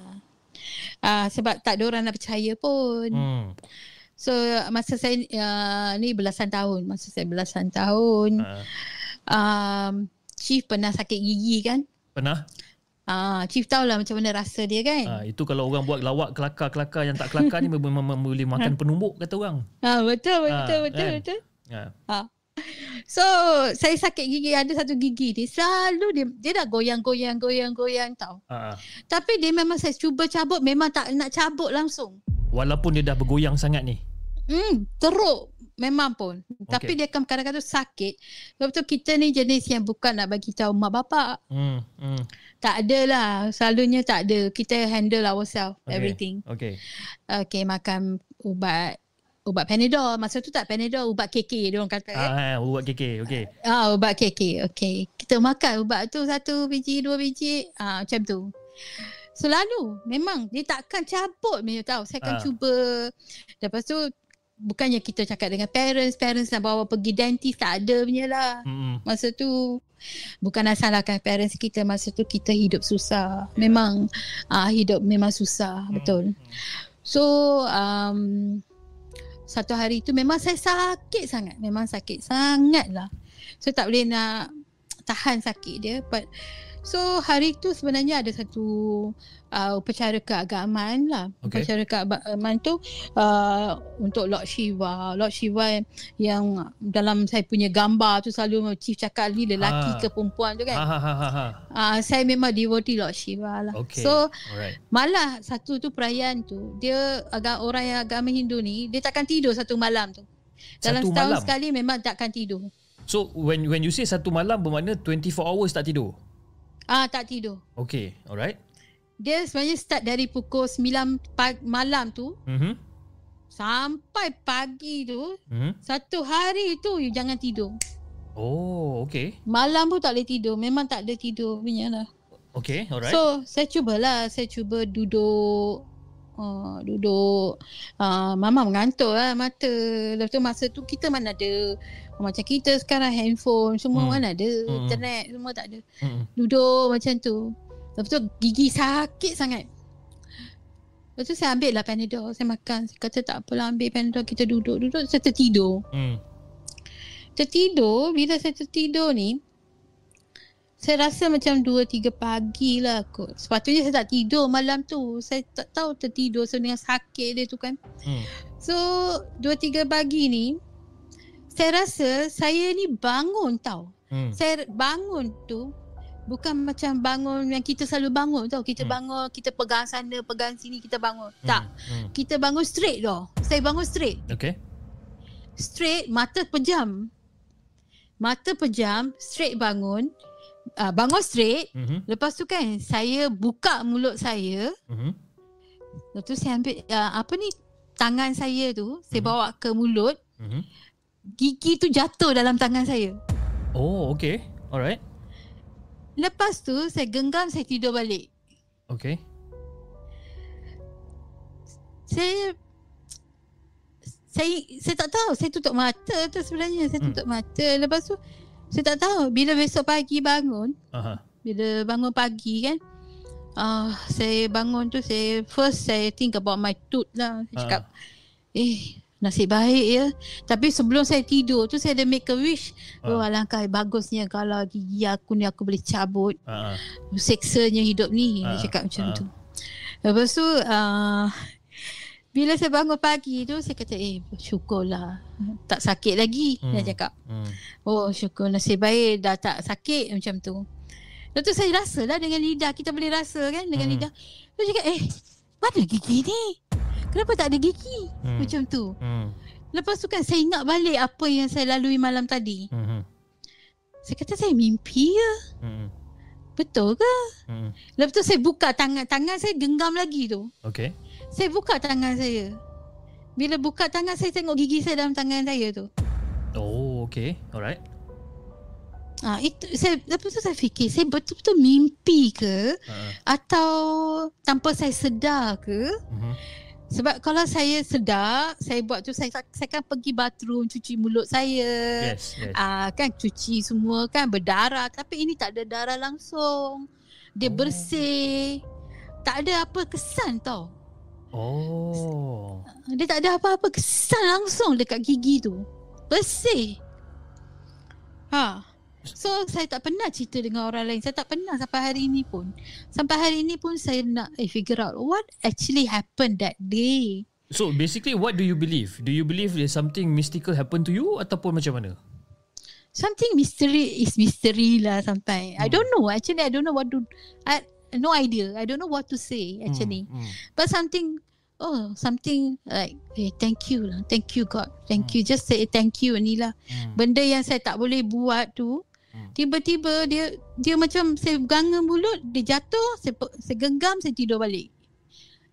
Speaker 3: Uh, sebab tak ada orang nak percaya pun. Hmm. So masa saya uh, ni belasan tahun, masa saya belasan tahun, uh. um, Chief pernah sakit gigi kan?
Speaker 1: Pernah.
Speaker 3: Ah, uh, Chief tahulah macam mana rasa dia kan?
Speaker 1: Ah, itu kalau orang buat lawak kelakar-kelakar yang tak kelakar ni [LAUGHS] memang boleh makan penumbuk kata orang.
Speaker 3: Ah, betul betul uh, betul kan? betul. Ya. Uh. So saya sakit gigi ada satu gigi ni selalu dia dia dah goyang-goyang goyang-goyang tau. Uh-huh. Tapi dia memang saya cuba cabut memang tak nak cabut langsung.
Speaker 1: Walaupun dia dah bergoyang sangat ni.
Speaker 3: Hmm, teruk memang pun. Okay. Tapi dia akan kadang-kadang sakit. Sebab tu kita ni jenis yang bukan nak bagi tahu mak bapak. Hmm, hmm. Tak ada lah. Selalunya tak ada. Kita handle ourselves okay. everything.
Speaker 1: Okay.
Speaker 3: Okay, makan ubat ubat Panadol. Masa tu tak Panadol, ubat KK dia orang kata.
Speaker 1: Ah, eh. ubat KK, okey.
Speaker 3: Ah, ubat KK, okey. Kita makan ubat tu satu biji, dua biji, ah macam tu. Selalu memang dia takkan cabut punya tahu. Saya akan ah. cuba. Lepas tu bukannya kita cakap dengan parents, parents nak bawa pergi dentist tak ada punya lah. Mm-hmm. Masa tu bukan salahkan parents kita masa tu kita hidup susah. Memang ah hidup memang susah, mm-hmm. betul. So um satu hari tu memang saya sakit sangat. Memang sakit sangat lah. So tak boleh nak tahan sakit dia. But, so hari tu sebenarnya ada satu uh, upacara keagamaan lah. Okay. Upacara keagamaan tu uh, untuk Lord Shiva. Lord Shiva yang dalam saya punya gambar tu selalu Chief cakap ni lelaki ha. ke perempuan tu kan. Ha, ha, ha, ha. Uh, saya memang devotee Lord Shiva lah. Okay. So Alright. malah satu tu perayaan tu dia agak orang yang agama Hindu ni dia takkan tidur satu malam tu. Dalam satu setahun malam. sekali memang takkan tidur.
Speaker 1: So when when you say satu malam bermakna 24 hours tak tidur?
Speaker 3: Ah tak tidur.
Speaker 1: Okay, alright
Speaker 3: dia sebenarnya start dari pukul 9 pag- malam tu mm-hmm. sampai pagi tu mm-hmm. satu hari tu you jangan tidur.
Speaker 1: Oh, okay.
Speaker 3: Malam pun tak boleh tidur. Memang tak ada tidur punya lah.
Speaker 1: Okay, alright.
Speaker 3: So, saya cubalah. Saya cuba duduk uh, duduk uh, mama mengantuk lah mata lepas tu masa tu kita mana ada macam kita sekarang handphone semua
Speaker 1: Hmm.
Speaker 3: mana ada
Speaker 1: Hmm.
Speaker 3: internet semua tak ada
Speaker 1: Hmm.
Speaker 3: duduk macam tu lepas tu gigi sakit sangat Lepas tu saya ambil lah Panadol Saya makan Saya kata tak apalah ambil Panadol Kita duduk-duduk Saya tertidur
Speaker 1: Hmm.
Speaker 3: Tertidur Bila saya tertidur ni Saya rasa macam 2-3 pagi lah kot. Sepatutnya saya tak tidur malam tu. Saya tak tahu tertidur. So dengan sakit dia tu kan.
Speaker 1: Hmm.
Speaker 3: So 2-3 pagi ni Saya rasa Saya ni bangun tau.
Speaker 1: Hmm.
Speaker 3: Saya bangun tu Bukan macam bangun yang kita selalu bangun tau. Kita
Speaker 1: Hmm.
Speaker 3: bangun Kita pegang sana Pegang sini Kita bangun. Tak.
Speaker 1: Hmm.
Speaker 3: Kita bangun straight tau. Saya bangun straight.
Speaker 1: Okay.
Speaker 3: straight mata pejam. Mata pejam straight bangun uh, bangun straight
Speaker 1: Mhm.
Speaker 3: lepas tu kan saya buka mulut saya
Speaker 1: Mhm.
Speaker 3: lepas tu saya ambil uh, apa ni tangan saya tu saya
Speaker 1: Mhm.
Speaker 3: bawa ke mulut
Speaker 1: Mhm.
Speaker 3: gigi tu jatuh dalam tangan saya
Speaker 1: Oh, okay. Alright.
Speaker 3: lepas tu saya genggam saya tidur balik
Speaker 1: Okay.
Speaker 3: saya saya saya tak tahu saya tutup mata tu sebenarnya saya
Speaker 1: Hmm.
Speaker 3: tutup mata lepas tu saya tak tahu bila besok pagi bangun
Speaker 1: Aha.
Speaker 3: bila bangun pagi kan uh, saya bangun tu saya first saya think about my tooth lah saya cakap eh nasib baik ya tapi sebelum saya tidur tu saya ada make a wish
Speaker 1: Ah.
Speaker 3: oh alangkah bagusnya kalau gigi aku ni aku boleh cabut
Speaker 1: ah.
Speaker 3: seksanya hidup ni
Speaker 1: Ah,
Speaker 3: dia cakap macam
Speaker 1: ah.
Speaker 3: tu lepas tu uh, bila saya bangun pagi tu saya kata eh syukurlah tak sakit lagi
Speaker 1: Hmm.
Speaker 3: dia cakap
Speaker 1: Hmm.
Speaker 3: Oh syukur nasib baik dah tak sakit macam tu. Lepas tu saya rasa lah dengan lidah. Kita boleh rasa kan dengan
Speaker 1: Hmm.
Speaker 3: lidah. Tu cakap eh mana gigi ni? Kenapa tak ada gigi?
Speaker 1: Hmm.
Speaker 3: Macam tu.
Speaker 1: Hmm.
Speaker 3: Lepas tu kan saya ingat balik apa yang saya lalui malam tadi.
Speaker 1: Hmm.
Speaker 3: Saya kata saya mimpi ya.
Speaker 1: Hmm.
Speaker 3: Betul ke?
Speaker 1: Hmm.
Speaker 3: Lepas tu saya buka tangan. Tangan saya genggam lagi tu.
Speaker 1: Okay.
Speaker 3: Saya buka tangan saya. Bila buka tangan saya tengok gigi saya dalam tangan saya tu.
Speaker 1: Oh, okay. Alright.
Speaker 3: Ah itu saya lepas tu saya fikir saya betul-betul mimpi ke
Speaker 1: Uh,
Speaker 3: atau tanpa saya sedar ke
Speaker 1: mhm.
Speaker 3: sebab kalau saya sedar saya buat tu saya saya kan pergi bathroom cuci mulut saya
Speaker 1: Yes, yes.
Speaker 3: ah kan cuci semua kan berdarah tapi ini tak ada darah langsung dia
Speaker 1: Oh.
Speaker 3: bersih tak ada apa kesan tau
Speaker 1: Oh.
Speaker 3: dia tak ada apa-apa. Kesan langsung dekat gigi tu. Bersih. Ha. So saya tak pernah cerita dengan orang lain. Saya tak pernah sampai hari ini pun. Sampai hari ini pun saya nak eh, figure out What actually happened that day.
Speaker 1: So basically what do you believe? Do you believe there's something mystical happen to you ataupun macam mana?
Speaker 3: Something mystery is mystery lah sampai I don't know. Actually I don't know what to I No idea. I don't know what to say actually.
Speaker 1: Hmm.
Speaker 3: But something Oh something like eh, Thank you lah. Thank you God. Thank you. Just say thank you ni lah.
Speaker 1: Hmm.
Speaker 3: Benda yang saya tak boleh buat tu
Speaker 1: Hmm.
Speaker 3: Tiba-tiba dia Dia macam Saya ganga mulut Dia jatuh Saya, saya genggam Saya tidur balik.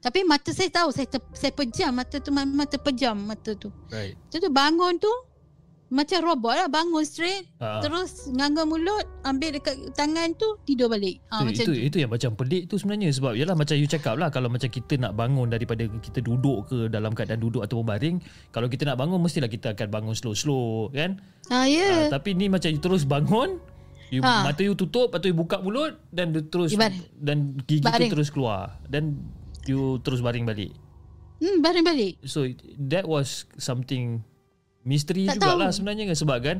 Speaker 3: Tapi mata saya tahu Saya, ter, saya pejam Mata tu memang terpejam Mata tu.
Speaker 1: Right.
Speaker 3: Tu bangun tu Macam robot lah Bangun straight
Speaker 1: Ah.
Speaker 3: Terus nganga mulut Ambil dekat tangan tu Tidur balik ha,
Speaker 1: itu,
Speaker 3: Macam
Speaker 1: itu,
Speaker 3: tu
Speaker 1: itu yang macam pelik tu sebenarnya sebab yalah macam you cakap lah kalau macam kita nak bangun daripada kita duduk ke dalam keadaan duduk ataupun baring kalau kita nak bangun mestilah kita akan bangun slow-slow kan
Speaker 3: ha, Ya
Speaker 1: yeah. tapi ni macam you terus bangun you,
Speaker 3: Ha.
Speaker 1: mata you tutup lepas tu you buka mulut dan you terus
Speaker 3: You bar-
Speaker 1: dan gigi
Speaker 3: baring.
Speaker 1: tu terus keluar dan you terus baring balik
Speaker 3: hmm, Baring balik
Speaker 1: So that was something misteri
Speaker 3: Tak
Speaker 1: jugalah
Speaker 3: tahu.
Speaker 1: sebenarnya kan sebab kan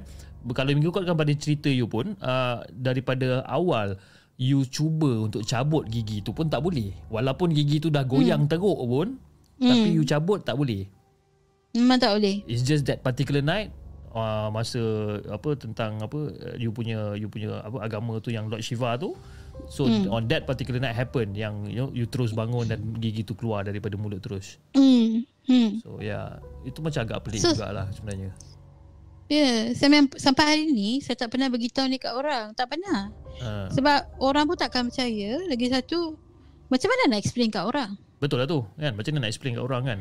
Speaker 1: kalau mengikutkan pada cerita you pun uh, daripada awal you cuba untuk cabut gigi tu pun tak boleh. Walaupun gigi tu dah goyang teruk pun tapi you cabut tak boleh.
Speaker 3: Memang tak boleh.
Speaker 1: It's just that particular night uh, masa apa tentang apa uh, you punya you punya apa agama tu yang Lord Shiva tu. So on that particular night happen yang you know you terus bangun dan gigi tu keluar daripada mulut terus.
Speaker 3: Hmm. Hmm.
Speaker 1: So yeah, itu macam agak pelik
Speaker 3: So-
Speaker 1: jugalah sebenarnya.
Speaker 3: Ya, yeah, saya mem- sampai hari ni saya tak pernah beritahu ni kat orang. Tak pernah.
Speaker 1: Uh,
Speaker 3: Sebab orang pun takkan percaya. Lagi satu, macam mana nak explain kat orang?
Speaker 1: betul lah tu kan macam mana nak explain kat orang kan.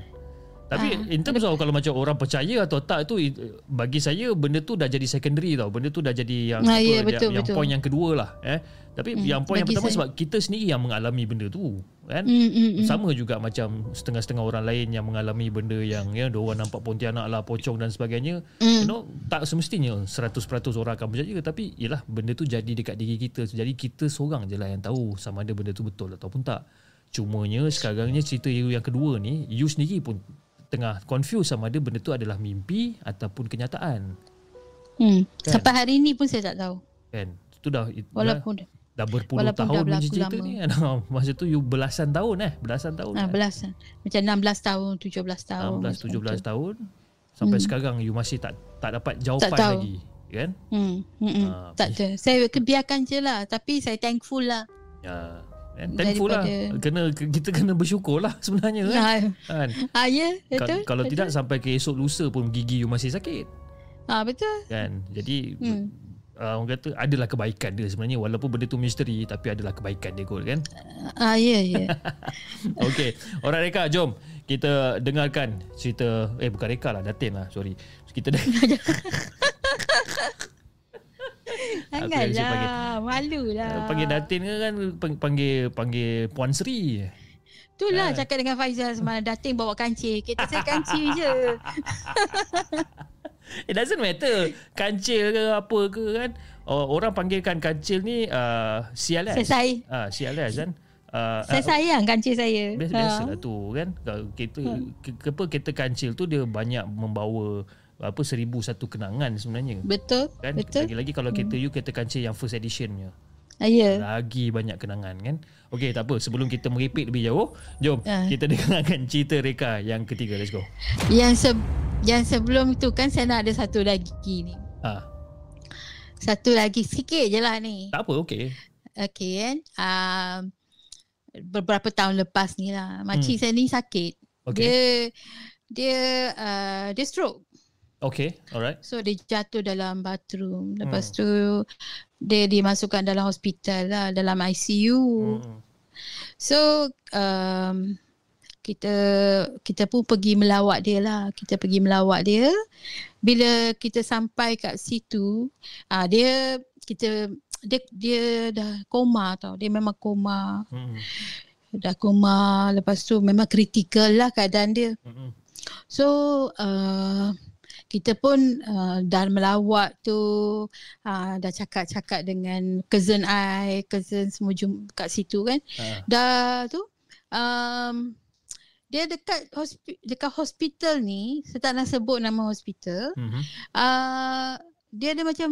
Speaker 1: Tapi
Speaker 3: Ah.
Speaker 1: in terms of kalau macam orang percaya atau tak tu bagi saya benda tu dah jadi secondary tau. Benda tu dah jadi yang
Speaker 3: Ah,
Speaker 1: apa,
Speaker 3: ya,
Speaker 1: yang-
Speaker 3: betul,
Speaker 1: yang
Speaker 3: betul.
Speaker 1: point yang kedua lah eh. Tapi
Speaker 3: Hmm,
Speaker 1: yang point yang pertama
Speaker 3: saya-
Speaker 1: sebab kita sendiri yang mengalami benda tu kan.
Speaker 3: Mm, mm, mm.
Speaker 1: Sama juga macam setengah-setengah orang lain yang mengalami benda yang ya orang nampak pontianak lah, pocong dan sebagainya.
Speaker 3: Mm.
Speaker 1: You know, tak semestinya 100% orang akan percaya tapi yalah benda tu jadi dekat diri kita. Jadi kita seorang je lah yang tahu sama ada benda tu betul ataupun tak. Cumanya sekarangnya cerita you yang kedua ni, you sendiri pun tengah confuse sama ada benda tu adalah mimpi ataupun kenyataan.
Speaker 3: Hmm.
Speaker 1: Kan?
Speaker 3: Sampai hari ni pun saya tak tahu.
Speaker 1: Kan? Itu dah it- dah,
Speaker 3: Walaupun
Speaker 1: dah berpuluh
Speaker 3: walaupun
Speaker 1: tahun
Speaker 3: dah
Speaker 1: punya cerita
Speaker 3: lama.
Speaker 1: ni. [LAUGHS] Masa tu you belasan tahun eh, belasan tahun.
Speaker 3: ah,
Speaker 1: eh.
Speaker 3: belasan. Macam 16 tahun, 17 tahun.
Speaker 1: 16
Speaker 3: macam
Speaker 1: 17
Speaker 3: tu.
Speaker 1: tahun sampai
Speaker 3: Hmm.
Speaker 1: sekarang you masih tak tak dapat jawapan
Speaker 3: tahu.
Speaker 1: lagi kan
Speaker 3: Hmm.
Speaker 1: Ah,
Speaker 3: tak ada. Saya kebiarkan je lah. Tapi saya thankful lah.
Speaker 1: ya and thankful lah
Speaker 3: Daripada-
Speaker 1: kena kita kena bersyukur lah [LAUGHS] sebenarnya kan,
Speaker 3: Ah,
Speaker 1: kan?
Speaker 3: ya,
Speaker 1: Ka-
Speaker 3: betul.
Speaker 1: kalau
Speaker 3: betul.
Speaker 1: tidak sampai ke esok lusa pun gigi you masih sakit
Speaker 3: Ah, betul.
Speaker 1: kan jadi
Speaker 3: Hmm.
Speaker 1: Uh, orang kata adalah kebaikan dia sebenarnya walaupun benda tu misteri tapi adalah kebaikan dia kot kan
Speaker 3: Ah, ya, ya. [LAUGHS]
Speaker 1: Okey, orang Reka, jom kita dengarkan cerita eh bukan Reka lah, Datin lah, sorry. Kita dengar. [LAUGHS] [LAUGHS]
Speaker 3: Janganlah. Malu lah.
Speaker 1: panggil Datin ke kan pang- panggil panggil Puan Sri.
Speaker 3: Itulah cakap dengan Faizal semalam. Dating bawa kancil. Kita saya kancil je.
Speaker 1: It doesn't matter kancil ke apa ke kan. Oh, orang panggilkan kancil ni uh, sialas.
Speaker 3: Saya say,
Speaker 1: Ah, sialas kan. Uh,
Speaker 3: saya sayang kancil saya.
Speaker 1: Biasa,
Speaker 3: Ha.
Speaker 1: biasalah tu kan Kalau kita ke, ke, apa kereta kancil tu dia banyak membawa apa seribu satu kenangan sebenarnya
Speaker 3: Betul.
Speaker 1: kan
Speaker 3: Betul.
Speaker 1: lagi-lagi kalau kereta you kereta kancil yang first edition punya
Speaker 3: Ah, ya.
Speaker 1: lagi banyak kenangan kan okey tak apa sebelum kita merepek lebih jauh jom
Speaker 3: Ah.
Speaker 1: kita dengarkan cerita Reka yang ketiga let's go
Speaker 3: Yang se- yang sebelum tu kan saya nak ada satu lagi ni.
Speaker 1: ah
Speaker 3: Satu lagi sikit je lah ni.
Speaker 1: tak apa okey
Speaker 3: Okay kan. Um, beberapa tahun lepas ni lah. Makcik saya ni sakit.
Speaker 1: Hmm. Okay.
Speaker 3: Dia dia uh, dia stroke.
Speaker 1: okey alright
Speaker 3: So dia jatuh dalam bathroom. Lepas
Speaker 1: Hmm.
Speaker 3: tu dia dimasukkan dalam hospital lah, dalam ICU.
Speaker 1: hmm.
Speaker 3: So um, kita kita pun pergi melawat dia lah. Kita pergi melawat dia. Bila kita sampai kat situ, ah dia kita dia dia dah koma tau. Dia memang koma.
Speaker 1: Hmm.
Speaker 3: Dah koma. Lepas tu memang kritikal lah keadaan dia.
Speaker 1: Hmm.
Speaker 3: So uh, kita pun uh, dah melawat tu uh, dah cakap-cakap dengan cousin I, cousin semua jum kat situ kan.
Speaker 1: Ah.
Speaker 3: Dah tu um, dia dekat hospi- dekat hospital ni, saya tak nak sebut nama hospital.
Speaker 1: Hmm.
Speaker 3: Uh, dia ada macam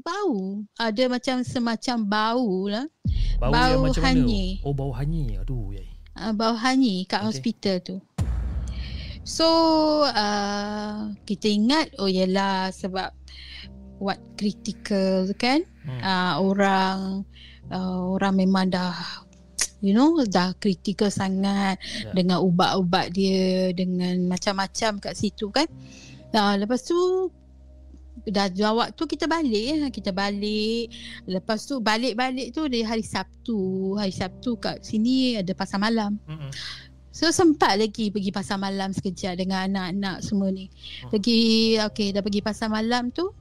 Speaker 3: bau. Ada macam semacam bau lah.
Speaker 1: Bau, yang
Speaker 3: Bau
Speaker 1: macam
Speaker 3: hanyir.
Speaker 1: mana? Oh bau hanyir. Aduh yai.
Speaker 3: uh, bau hanyir kat okay. hospital tu. So uh, kita ingat oh yalah sebab what critical kan
Speaker 1: Hmm.
Speaker 3: uh, orang uh, orang memang dah you know dah critical sangat
Speaker 1: Ya.
Speaker 3: dengan ubat-ubat dia dengan macam-macam kat situ kan. Uh, lepas tu dah jawab tu kita balik ya kita balik lepas tu balik-balik tu di hari Sabtu hari Sabtu kat sini ada pasar malam
Speaker 1: Hmm.
Speaker 3: So sempat lagi pergi pasar malam sekejap dengan anak-anak semua ni.
Speaker 1: Hmm.
Speaker 3: Pergi okey dah pergi pasar malam tu.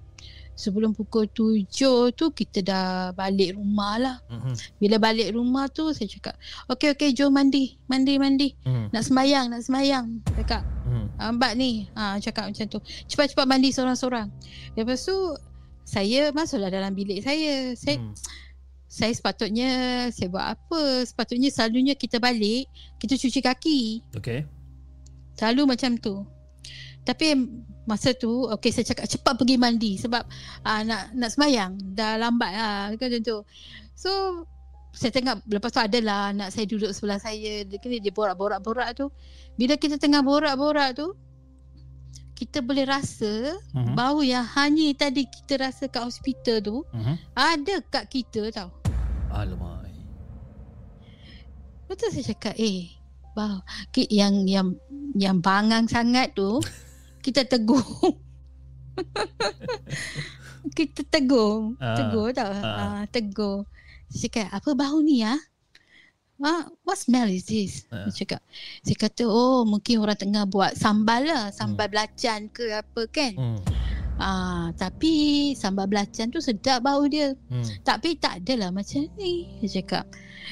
Speaker 3: Sebelum pukul tujuh tu kita dah balik rumah lah.
Speaker 1: Hmm.
Speaker 3: Bila balik rumah tu saya cakap, okey okey jom mandi. Mandi mandi.
Speaker 1: Hmm.
Speaker 3: Nak sembayang, nak sembayang. Cakap,
Speaker 1: Hmm.
Speaker 3: Ambak ni. Ha, cakap macam tu. Cepat-cepat mandi seorang-seorang. Lepas tu saya masuklah dalam bilik saya. Saya
Speaker 1: Hmm.
Speaker 3: saya sepatutnya saya buat apa? Sepatutnya selalunya kita balik, kita cuci kaki.
Speaker 1: Okey.
Speaker 3: Selalu macam tu. Tapi masa tu okey saya cakap cepat pergi mandi sebab uh, nak nak sembahyang dah lambat lah kan macam tu. So saya tengah lepas tu adalah anak saya duduk sebelah saya dia kena dia borak-borak-borak tu. Bila kita tengah borak-borak tu kita boleh rasa
Speaker 1: Hmm.
Speaker 3: bau yang hanya tadi kita rasa kat hospital tu
Speaker 1: Hmm.
Speaker 3: ada kat kita tau.
Speaker 1: Alamak.
Speaker 3: Betul saya cakap eh bau yang yang yang bangang sangat tu [LAUGHS] kita tegur. kita tegur,
Speaker 1: Ah,
Speaker 3: tegur tau.
Speaker 1: ah.
Speaker 3: Ah, tegur. Saya cakap apa bau ni ah? ah, what smell is this?
Speaker 1: Ha.
Speaker 3: Dia cakap. Saya kata, oh mungkin orang tengah buat sambal lah. Sambal belacan ke apa kan.
Speaker 1: Hmm.
Speaker 3: Ah, tapi sambal belacan tu sedap bau dia.
Speaker 1: Hmm.
Speaker 3: Tapi tak adalah macam ni. Dia cakap.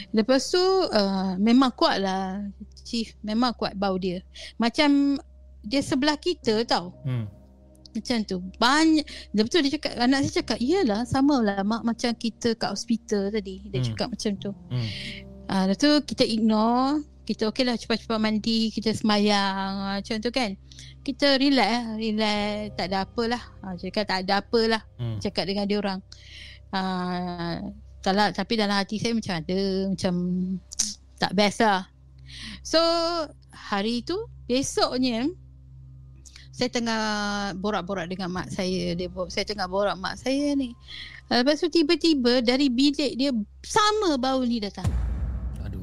Speaker 3: Lepas tu uh, memang kuat lah Chief. Memang kuat bau dia. Macam dia sebelah kita tau.
Speaker 1: Hmm.
Speaker 3: Macam tu. Banyak. Tu dia cakap, anak saya cakap, iyalah sama lah mak macam kita kat hospital tadi. Dia
Speaker 1: Hmm.
Speaker 3: cakap macam tu.
Speaker 1: Hmm.
Speaker 3: Ah, lepas tu kita ignore, kita okey lah cepat-cepat mandi, kita semayang ah, macam tu kan. Kita relax lah, relax, tak ada apa lah. Ah, cakap tak ada apa lah,
Speaker 1: Hmm.
Speaker 3: cakap dengan dia orang. Ah, tak lah, tapi dalam hati saya macam ada, macam tak best lah. So, hari tu, besoknya, saya tengah borak-borak dengan mak saya. Dia, saya tengah borak mak saya ni. Ah, Lepas tu tiba-tiba dari bilik dia sama bau ni datang.
Speaker 1: Aduh.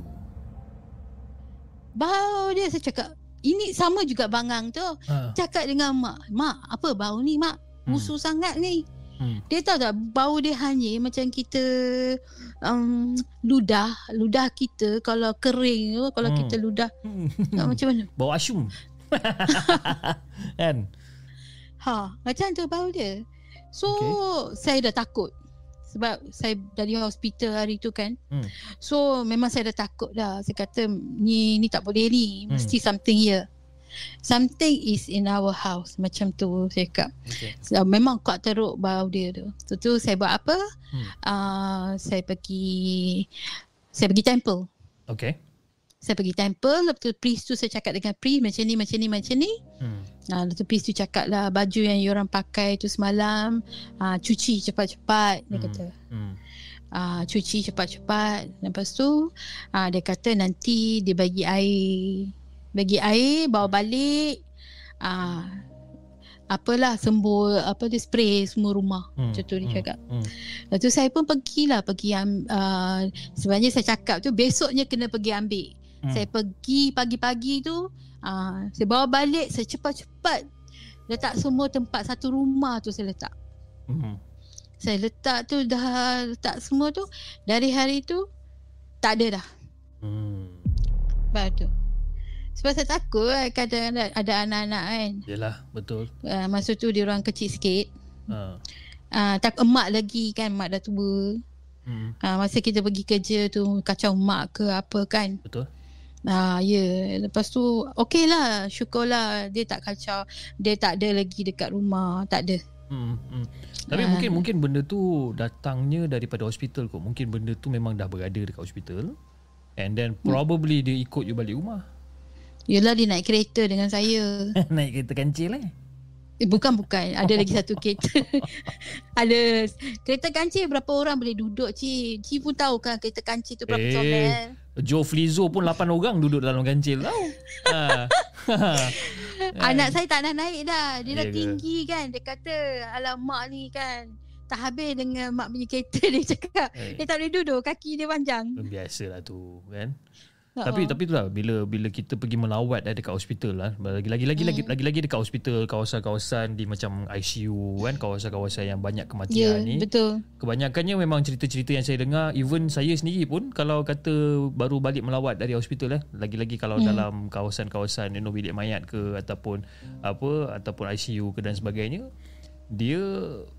Speaker 3: Bau dia saya cakap ini sama juga bangang tu.
Speaker 1: Ha.
Speaker 3: Cakap dengan mak, "Mak, apa bau ni, mak? Musuh sangat ni."
Speaker 1: Hmm.
Speaker 3: Dia tahu tak bau dia hanyir macam kita um, ludah, ludah kita kalau kering tu, kalau
Speaker 1: Hmm.
Speaker 3: kita ludah
Speaker 1: Hmm.
Speaker 3: tak macam mana? [LAUGHS]
Speaker 1: Bau asyum. [LAUGHS] kan?
Speaker 3: Ha, macam tu bau dia. So, saya dah takut. Sebab saya dari hospital hari tu kan.
Speaker 1: Hmm.
Speaker 3: So, memang saya dah takut dah. Saya kata, ni ni tak boleh ni.
Speaker 1: Hmm.
Speaker 3: Mesti something here. Something is in our house. Macam tu saya cakap.
Speaker 1: Okay.
Speaker 3: So, memang kuat teruk bau dia tu. Tu tu saya buat apa?
Speaker 1: Hmm.
Speaker 3: Uh, saya pergi saya pergi temple.
Speaker 1: Okay.
Speaker 3: Saya pergi temple, lepas tu priest tu saya cakap dengan priest macam ni, macam ni, macam ni.
Speaker 1: Hmm.
Speaker 3: Ha, lepas tu priest tu cakap lah baju yang orang pakai tu semalam ha, cuci cepat-cepat dia
Speaker 1: Hmm.
Speaker 3: kata.
Speaker 1: Hmm.
Speaker 3: Ha, cuci cepat-cepat. Lepas tu ha, dia kata nanti dia bagi air. Bagi air, bawa balik. Ha, apalah sembur apa dia spray semua rumah.
Speaker 1: Hmm.
Speaker 3: Macam tu dia
Speaker 1: Hmm.
Speaker 3: cakap.
Speaker 1: Hmm.
Speaker 3: Lepas tu saya pun pergilah pergi uh, sebenarnya saya cakap tu besoknya kena pergi ambil.
Speaker 1: Hmm.
Speaker 3: Saya pergi pagi-pagi tu uh, saya bawa balik saya cepat-cepat letak semua tempat satu rumah tu saya letak.
Speaker 1: Hmm.
Speaker 3: Saya letak tu dah letak semua tu dari hari tu tak ada dah.
Speaker 1: Hmm.
Speaker 3: Lepas tu. Sebab saya takut lah kadang ada, anak-anak kan.
Speaker 1: Yelah, betul.
Speaker 3: Uh, masa tu dia orang kecil sikit.
Speaker 1: Ha.
Speaker 3: Uh, tak emak lagi kan mak dah tua.
Speaker 1: Hmm.
Speaker 3: Uh, masa kita pergi kerja tu kacau mak ke apa kan.
Speaker 1: Betul.
Speaker 3: Ah ya, yeah. lepas tu okey lah, syukurlah dia tak kacau. Dia tak ada lagi dekat rumah, tak ada.
Speaker 1: Hmm. hmm. Tapi
Speaker 3: Ah.
Speaker 1: mungkin mungkin benda tu datangnya daripada hospital kot. Mungkin benda tu memang dah berada dekat hospital. And then
Speaker 3: Hmm.
Speaker 1: probably dia ikut you balik rumah.
Speaker 3: Yelah dia naik kereta dengan saya. [LAUGHS]
Speaker 1: Naik kereta kancil eh.
Speaker 3: Eh, bukan bukan, ada lagi satu [LAUGHS] kereta. ada kereta kancil berapa orang boleh duduk Cik? Cik pun tahu kan kereta kancil tu berapa
Speaker 1: Eh.
Speaker 3: comel.
Speaker 1: Joe Flizzo pun 8 orang duduk dalam kancil tau. [LAUGHS] ha. [LAUGHS]
Speaker 3: Anak saya tak nak naik dah. Dia dah
Speaker 1: ke?
Speaker 3: tinggi kan. Dia kata alamak ni kan. Tak habis dengan mak punya kereta [LAUGHS] dia cakap.
Speaker 1: Eh.
Speaker 3: Dia tak boleh duduk, kaki dia panjang.
Speaker 1: Biasalah tu kan.
Speaker 3: Ha,
Speaker 1: Tapi tapi itulah bila bila kita pergi melawat eh, dekat hospital lah. Lagi-lagi lagi lagi
Speaker 3: Hmm.
Speaker 1: lagi-lagi dekat hospital kawasan-kawasan di macam ICU kan kawasan-kawasan yang banyak
Speaker 3: Ya,
Speaker 1: kematian ni.
Speaker 3: betul.
Speaker 1: Kebanyakannya memang cerita-cerita yang saya dengar even saya sendiri pun kalau kata baru balik melawat dari hospital eh lagi-lagi kalau
Speaker 3: Hmm.
Speaker 1: dalam kawasan-kawasan you know bilik mayat ke ataupun apa ataupun ICU ke dan sebagainya dia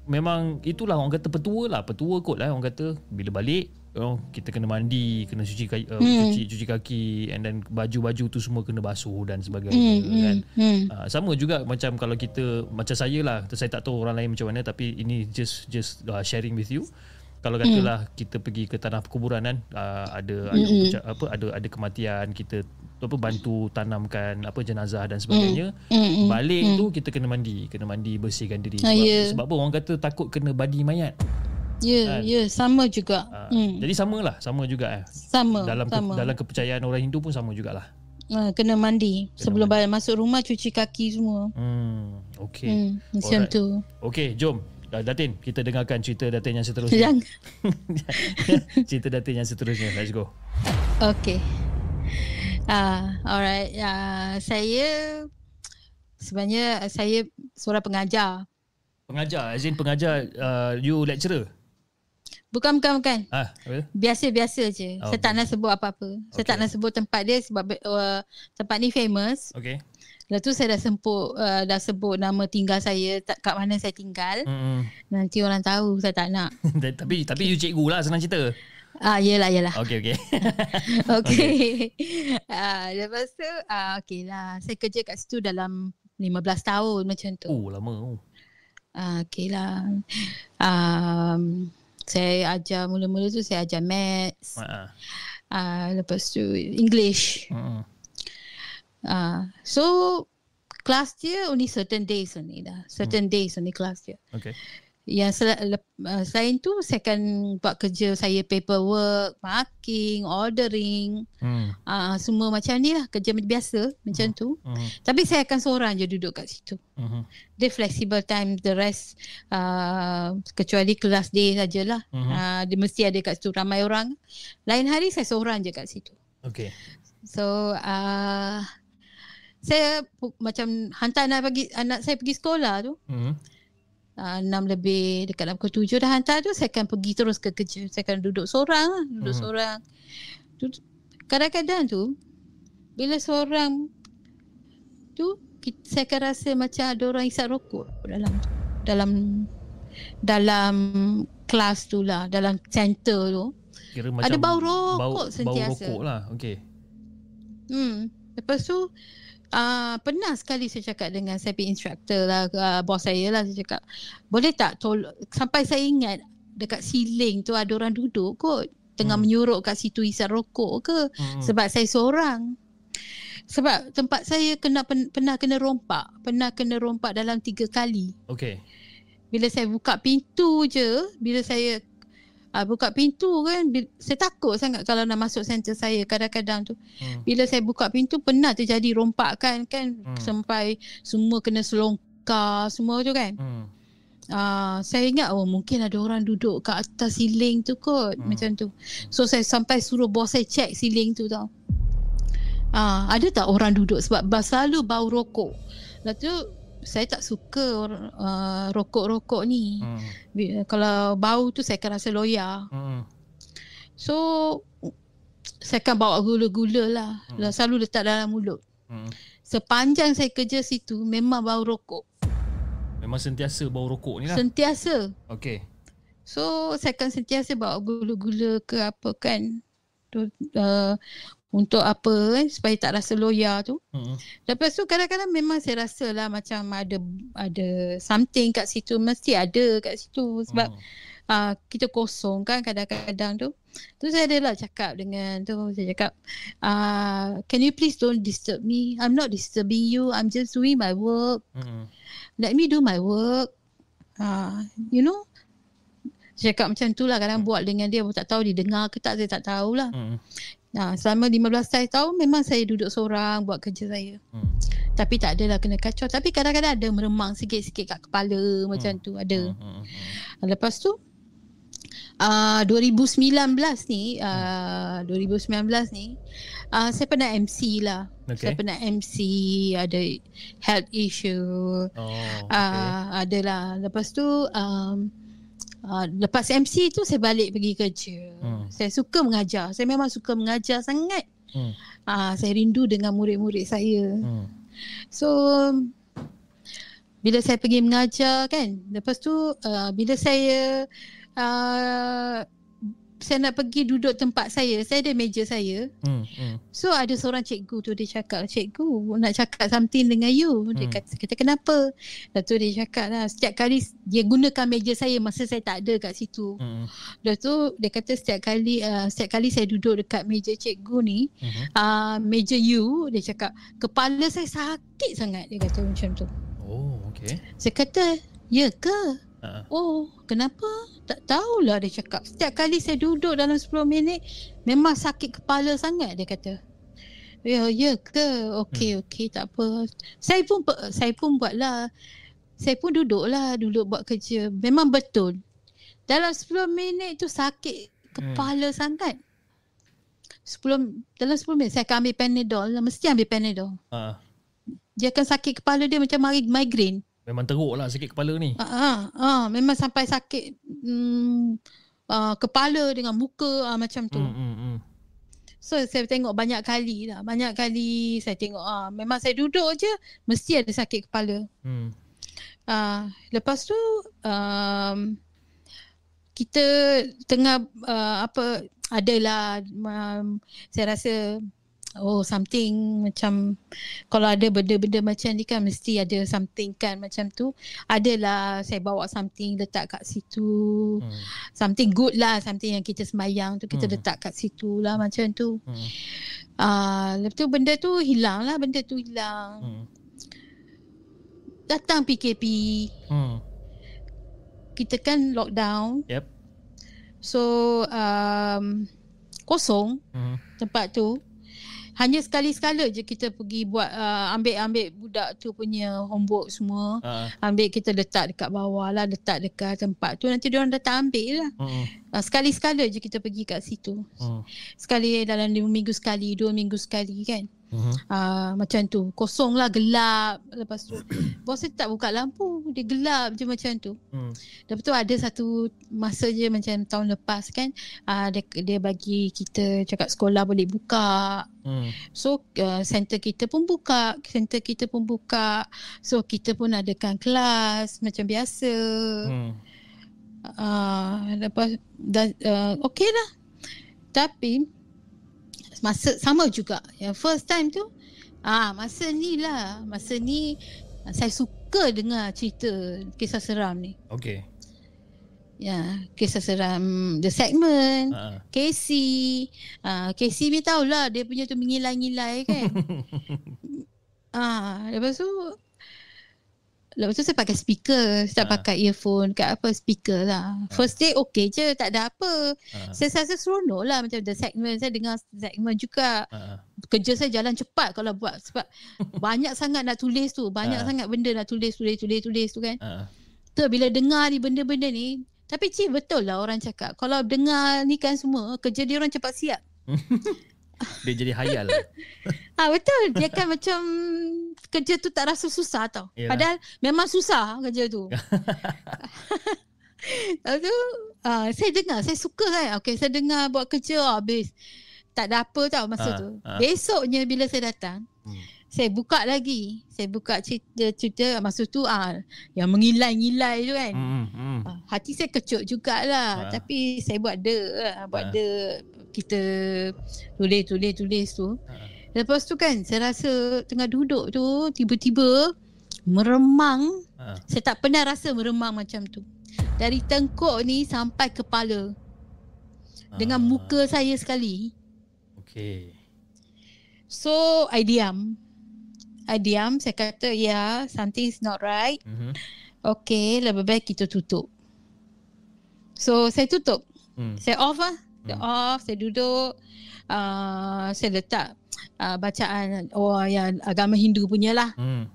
Speaker 1: memang itulah orang kata petua lah petua kot lah orang kata bila balik oh, kita kena mandi kena cuci kaki, uh,
Speaker 3: Hmm.
Speaker 1: cuci cuci kaki and then baju-baju tu semua kena basuh dan sebagainya
Speaker 3: Hmm,
Speaker 1: kan?
Speaker 3: hmm, hmm.
Speaker 1: Uh, sama juga macam kalau kita macam saya lah saya tak tahu orang lain macam mana tapi ini just just uh, sharing with you. Kalau katalah
Speaker 3: Hmm.
Speaker 1: kita pergi ke tanah perkuburan kan uh, ada ada uca- apa ada ada kematian kita apa bantu tanamkan apa jenazah dan sebagainya.
Speaker 3: Hmm, hmm,
Speaker 1: balik tu kita kena mandi kena mandi bersihkan diri.
Speaker 3: Ah,
Speaker 1: sebab,
Speaker 3: ya.
Speaker 1: sebab apa? Orang kata takut kena badi mayat
Speaker 3: Ya, ya, sama juga.
Speaker 1: uh,
Speaker 3: Hmm.
Speaker 1: jadi samalah sama juga eh
Speaker 3: Sama,
Speaker 1: dalam ke,
Speaker 3: sama.
Speaker 1: dalam kepercayaan orang Hindu pun sama jugalah
Speaker 3: Ah, kena mandi. Sebelum balik masuk rumah cuci kaki semua.
Speaker 1: hmm okey
Speaker 3: Hmm, macam
Speaker 1: Alright.
Speaker 3: tu.
Speaker 1: okey jom Uh, Datin, kita dengarkan cerita Datin yang seterusnya.
Speaker 3: Jangan. [LAUGHS]
Speaker 1: cerita Datin yang seterusnya. Let's go.
Speaker 3: Okay. Ah, alright. Ah, saya sebenarnya saya seorang pengajar.
Speaker 1: Pengajar, as in pengajar, uh, you lecturer?
Speaker 3: Bukan, bukan, bukan.
Speaker 1: Ah?
Speaker 3: Biasa-biasa je.
Speaker 1: Oh,
Speaker 3: saya tak nak sebut apa-apa. Saya tak
Speaker 1: Okay.
Speaker 3: nak sebut tempat dia sebab uh, tempat ni famous.
Speaker 1: Okay.
Speaker 3: Lepas tu saya dah sebut, uh, dah sebut nama tinggal saya, tak, kat mana saya tinggal.
Speaker 1: Mm-mm.
Speaker 3: Nanti orang tahu saya tak nak. [LAUGHS]
Speaker 1: tapi tapi you cikgu lah senang cerita.
Speaker 3: Ah, yelah, yelah.
Speaker 1: Okay, okay. [LAUGHS]
Speaker 3: Okay. [LAUGHS] ah, lepas tu, ah, okay lah. Saya kerja kat situ dalam 15 tahun macam tu.
Speaker 1: oh, lama. Oh.
Speaker 3: Ah, okay lah. Um, saya ajar mula-mula tu saya ajar maths.
Speaker 1: Ah. Ah,
Speaker 3: lepas tu English.
Speaker 1: Mm-mm.
Speaker 3: Ah, so kelas dia only certain days only dah. Certain days only kelas dia.
Speaker 1: Okay.
Speaker 3: Yang sel- uh, selain tu saya akan buat kerja saya paperwork, marking, ordering,
Speaker 1: Hmm.
Speaker 3: ah semua macam ni lah kerja biasa macam tu.
Speaker 1: Mm-hmm.
Speaker 3: Tapi saya akan seorang je duduk kat situ.
Speaker 1: Mm-hmm.
Speaker 3: Dia flexible time the rest uh, kecuali kelas day sajalah. Mm-hmm. Uh, dia mesti ada kat situ ramai orang. Lain hari saya seorang je kat situ.
Speaker 1: Okay.
Speaker 3: So uh, saya pu- macam hantar anak pergi anak saya pergi sekolah tu.
Speaker 1: Mm-hmm.
Speaker 3: Uh, 6 lebih dekat dalam pukul 7 dah hantar tu saya akan pergi terus ke kerja. Saya akan duduk seorang lah, duduk mm-hmm. seorang. Duduk, kadang-kadang tu bila seorang tu kita, saya akan rasa macam ada orang isap rokok dalam. Dalam dalam kelas tu lah, dalam center tu.
Speaker 1: Kira macam
Speaker 3: Ada bau rokok
Speaker 1: bau,
Speaker 3: sentiasa.
Speaker 1: Bau rokok lah. Okay.
Speaker 3: Hmm. Lepas tu uh, pernah sekali saya cakap dengan saya punya instructor lah, uh, bos saya lah saya cakap, boleh tak tolong sampai saya ingat dekat siling tu ada orang duduk kot tengah
Speaker 1: Hmm.
Speaker 3: hmm. menyuruh kat situ isap rokok ke
Speaker 1: Mm-mm.
Speaker 3: sebab saya seorang. Sebab tempat saya kena pen, pernah kena rompak, pernah kena rompak dalam tiga kali.
Speaker 1: Okay.
Speaker 3: Bila saya buka pintu je, bila saya uh, buka pintu kan, saya takut sangat kalau nak masuk center saya kadang-kadang tu.
Speaker 1: Hmm.
Speaker 3: Bila saya buka pintu pernah terjadi rompakan kan
Speaker 1: Hmm.
Speaker 3: sampai semua kena selongkar semua tu kan.
Speaker 1: Hmm.
Speaker 3: Uh, saya ingat oh mungkin ada orang duduk kat atas siling tu kot
Speaker 1: Hmm.
Speaker 3: macam tu. So saya sampai suruh bos saya check siling tu tau. Ah, uh, ada tak orang duduk sebab bas selalu bau rokok. Lepas tu saya tak suka uh, rokok-rokok ni.
Speaker 1: Hmm.
Speaker 3: Bi- Kalau bau tu saya akan rasa loya.
Speaker 1: Hmm.
Speaker 3: So saya akan bawa gula-gula lah.
Speaker 1: Hmm.
Speaker 3: Hmm. Selalu letak dalam mulut.
Speaker 1: Hmm.
Speaker 3: Sepanjang saya kerja situ memang bau rokok.
Speaker 1: Memang sentiasa bau rokok ni lah.
Speaker 3: Sentiasa.
Speaker 1: Okay.
Speaker 3: So saya akan sentiasa bawa gula-gula ke apa kan. Tu, uh, untuk apa kan supaya tak rasa loya tu.
Speaker 1: Hmm.
Speaker 3: Lepas tu kadang-kadang memang saya rasa lah macam ada ada something kat situ. Mesti ada kat situ sebab
Speaker 1: Hmm.
Speaker 3: uh, kita kosong kan kadang-kadang tu. Tu saya adalah cakap dengan tu saya cakap uh, can you please don't disturb me. I'm not disturbing you. I'm just doing my work.
Speaker 1: Hmm.
Speaker 3: Let me do my work. Uh, you know saya cakap macam tu lah kadang buat dengan dia tak tahu dia dengar ke tak saya tak tahulah.
Speaker 1: Hmm.
Speaker 3: Nah, selama 15 saya tahun memang saya duduk seorang buat kerja saya.
Speaker 1: Hmm.
Speaker 3: Tapi tak adalah kena kacau. Tapi kadang-kadang ada meremang sikit-sikit kat kepala macam tu ada.
Speaker 1: Hmm. Hmm.
Speaker 3: Lepas tu uh, 2019 ni uh, 2019 ni uh, saya pernah MC lah.
Speaker 1: Okay.
Speaker 3: Saya pernah MC ada health issue.
Speaker 1: Oh, okay.
Speaker 3: Uh, adalah. Lepas tu um, uh, lepas MC tu saya balik pergi kerja.
Speaker 1: Hmm.
Speaker 3: Saya suka mengajar. Saya memang suka mengajar sangat.
Speaker 1: Hmm.
Speaker 3: Uh, saya rindu dengan murid-murid saya.
Speaker 1: Hmm.
Speaker 3: So bila saya pergi mengajar kan, lepas tu uh, bila saya uh, saya nak pergi duduk tempat saya, saya ada meja saya.
Speaker 1: Hmm. Hmm.
Speaker 3: So ada seorang cikgu tu dia cakap, "Cikgu, nak cakap something dengan you." Dia
Speaker 1: Hmm.
Speaker 3: kata, kata kenapa? Lepas tu dia cakap lah, setiap kali dia gunakan meja saya masa saya tak ada kat situ.
Speaker 1: Hmm.
Speaker 3: Lepas tu dia kata setiap kali uh, setiap kali saya duduk dekat meja cikgu ni,
Speaker 1: Hmm.
Speaker 3: uh, meja you, dia cakap, kepala saya sakit sangat. Dia kata macam tu.
Speaker 1: Oh, okay.
Speaker 3: Saya kata, ya ke?
Speaker 1: Uh,
Speaker 3: Oh, kenapa? Tak tahulah dia cakap. Setiap kali saya duduk dalam 10 minit, memang sakit kepala sangat dia kata. Ya, ya ke? Okey, hmm. okey, tak apa. Saya pun saya pun buatlah. Saya pun duduklah, duduk buat kerja. Memang betul. Dalam 10 minit tu sakit kepala hmm. sangat. 10 dalam 10 minit saya akan ambil Panadol, mesti ambil Panadol.
Speaker 1: uh,
Speaker 3: Dia akan sakit kepala dia macam migraine.
Speaker 1: Memang teruk lah sakit kepala ni.
Speaker 3: Ah, ah, ah, memang sampai sakit. Hmm, uh, kepala dengan muka uh, macam tu.
Speaker 1: Hmm, hmm, hmm.
Speaker 3: So saya tengok banyak kali lah. Banyak kali saya tengok ah memang saya duduk je mesti ada sakit kepala.
Speaker 1: Hmm.
Speaker 3: Ah lepas tu um, kita tengah uh, apa adalah um, saya rasa oh something macam kalau ada benda-benda macam ni kan mesti ada something kan macam tu adalah saya bawa something letak kat situ
Speaker 1: Hmm.
Speaker 3: something good lah something yang kita sembayang tu kita
Speaker 1: Hmm.
Speaker 3: letak kat situ lah macam tu
Speaker 1: Hmm.
Speaker 3: ah lepas tu benda tu hilang lah benda tu hilang
Speaker 1: Hmm.
Speaker 3: datang PKP
Speaker 1: Hmm.
Speaker 3: kita kan lockdown
Speaker 1: Yep.
Speaker 3: so um, kosong
Speaker 1: Hmm.
Speaker 3: tempat tu hanya sekali-sekala je kita pergi buat uh, ambil-ambil budak tu punya homework semua
Speaker 1: Ah.
Speaker 3: ambil kita letak dekat bawah lah letak dekat tempat tu nanti dia orang datang ambil lah
Speaker 1: Hmm.
Speaker 3: uh, sekali-sekala je kita pergi kat situ
Speaker 1: Hmm.
Speaker 3: sekali dalam lima minggu sekali dua minggu sekali kan
Speaker 1: Hmm.
Speaker 3: uh, macam tu. Kosong lah gelap. Lepas tu [CLEARS THROAT] bos saya tak buka lampu. Dia gelap je macam tu.
Speaker 1: Hmm.
Speaker 3: Lepas tu ada satu masa je macam tahun lepas kan uh, dia, dia bagi kita cakap sekolah boleh buka.
Speaker 1: Hmm.
Speaker 3: So uh, center kita pun buka. Center kita pun buka. So kita pun adakan kelas Macam biasa.
Speaker 1: Hmm.
Speaker 3: uh, Lepas dah, uh, Okay lah. Tapi Masa sama juga Yang first time tu ah Masa ni lah Masa ni Saya suka dengar cerita Kisah seram ni
Speaker 1: Okay.
Speaker 3: Ya, kisah seram The Segment,
Speaker 1: Ah.
Speaker 3: Casey. Ah, Casey ni tahulah dia punya tu mengilai-ngilai kan. [LAUGHS] ah, lepas tu Lepas tu saya pakai speaker, saya tak
Speaker 1: Ah.
Speaker 3: pakai earphone, kat apa speaker lah. First day okay je, tak ada apa.
Speaker 1: Ah.
Speaker 3: Saya rasa seronok lah macam the segment, saya dengar segment juga.
Speaker 1: Ah.
Speaker 3: Kerja saya jalan cepat kalau buat sebab [LAUGHS] banyak sangat nak tulis tu, banyak
Speaker 1: Ah.
Speaker 3: sangat benda nak tulis, tulis, tulis, tulis tu kan.
Speaker 1: Ah.
Speaker 3: Tu bila dengar ni benda-benda ni Tapi cik betul lah orang cakap Kalau dengar ni kan semua Kerja dia orang cepat siap [LAUGHS]
Speaker 1: Dia jadi hayal. [LAUGHS]
Speaker 3: Ah Betul Dia kan macam Kerja tu tak rasa susah tau
Speaker 1: Yalah.
Speaker 3: Padahal memang susah kerja tu [LAUGHS] Lepas tu ah, Saya dengar Saya suka kan Okay saya dengar buat kerja Habis Tak ada apa tau masa
Speaker 1: Ah,
Speaker 3: tu
Speaker 1: ah.
Speaker 3: Besoknya bila saya datang
Speaker 1: Hmm.
Speaker 3: Saya buka lagi. Saya buka cerita-cerita masa tu ah yang mengilai-ngilai tu kan.
Speaker 1: Hmm. Hmm.
Speaker 3: Ah, hati saya kecut jugalah
Speaker 1: Ah.
Speaker 3: tapi saya buat de lah,
Speaker 1: Ah.
Speaker 3: buat de kita tulis tulis tulis tu
Speaker 1: Ah.
Speaker 3: lepas tu kan saya rasa tengah duduk tu tiba-tiba meremang
Speaker 1: Ah.
Speaker 3: saya tak pernah rasa meremang macam tu dari tengkuk ni sampai kepala dengan
Speaker 1: Ah.
Speaker 3: muka saya sekali
Speaker 1: Okay.
Speaker 3: so I diam I diam saya kata ya yeah, something is not right
Speaker 1: Mhm.
Speaker 3: Okay, lebih baik kita tutup. So, saya tutup.
Speaker 1: Hmm.
Speaker 3: Saya off lah. Saya
Speaker 1: Hmm.
Speaker 3: off, saya duduk. Uh, saya letak uh, bacaan oh yang agama Hindu punya lah.
Speaker 1: Hmm.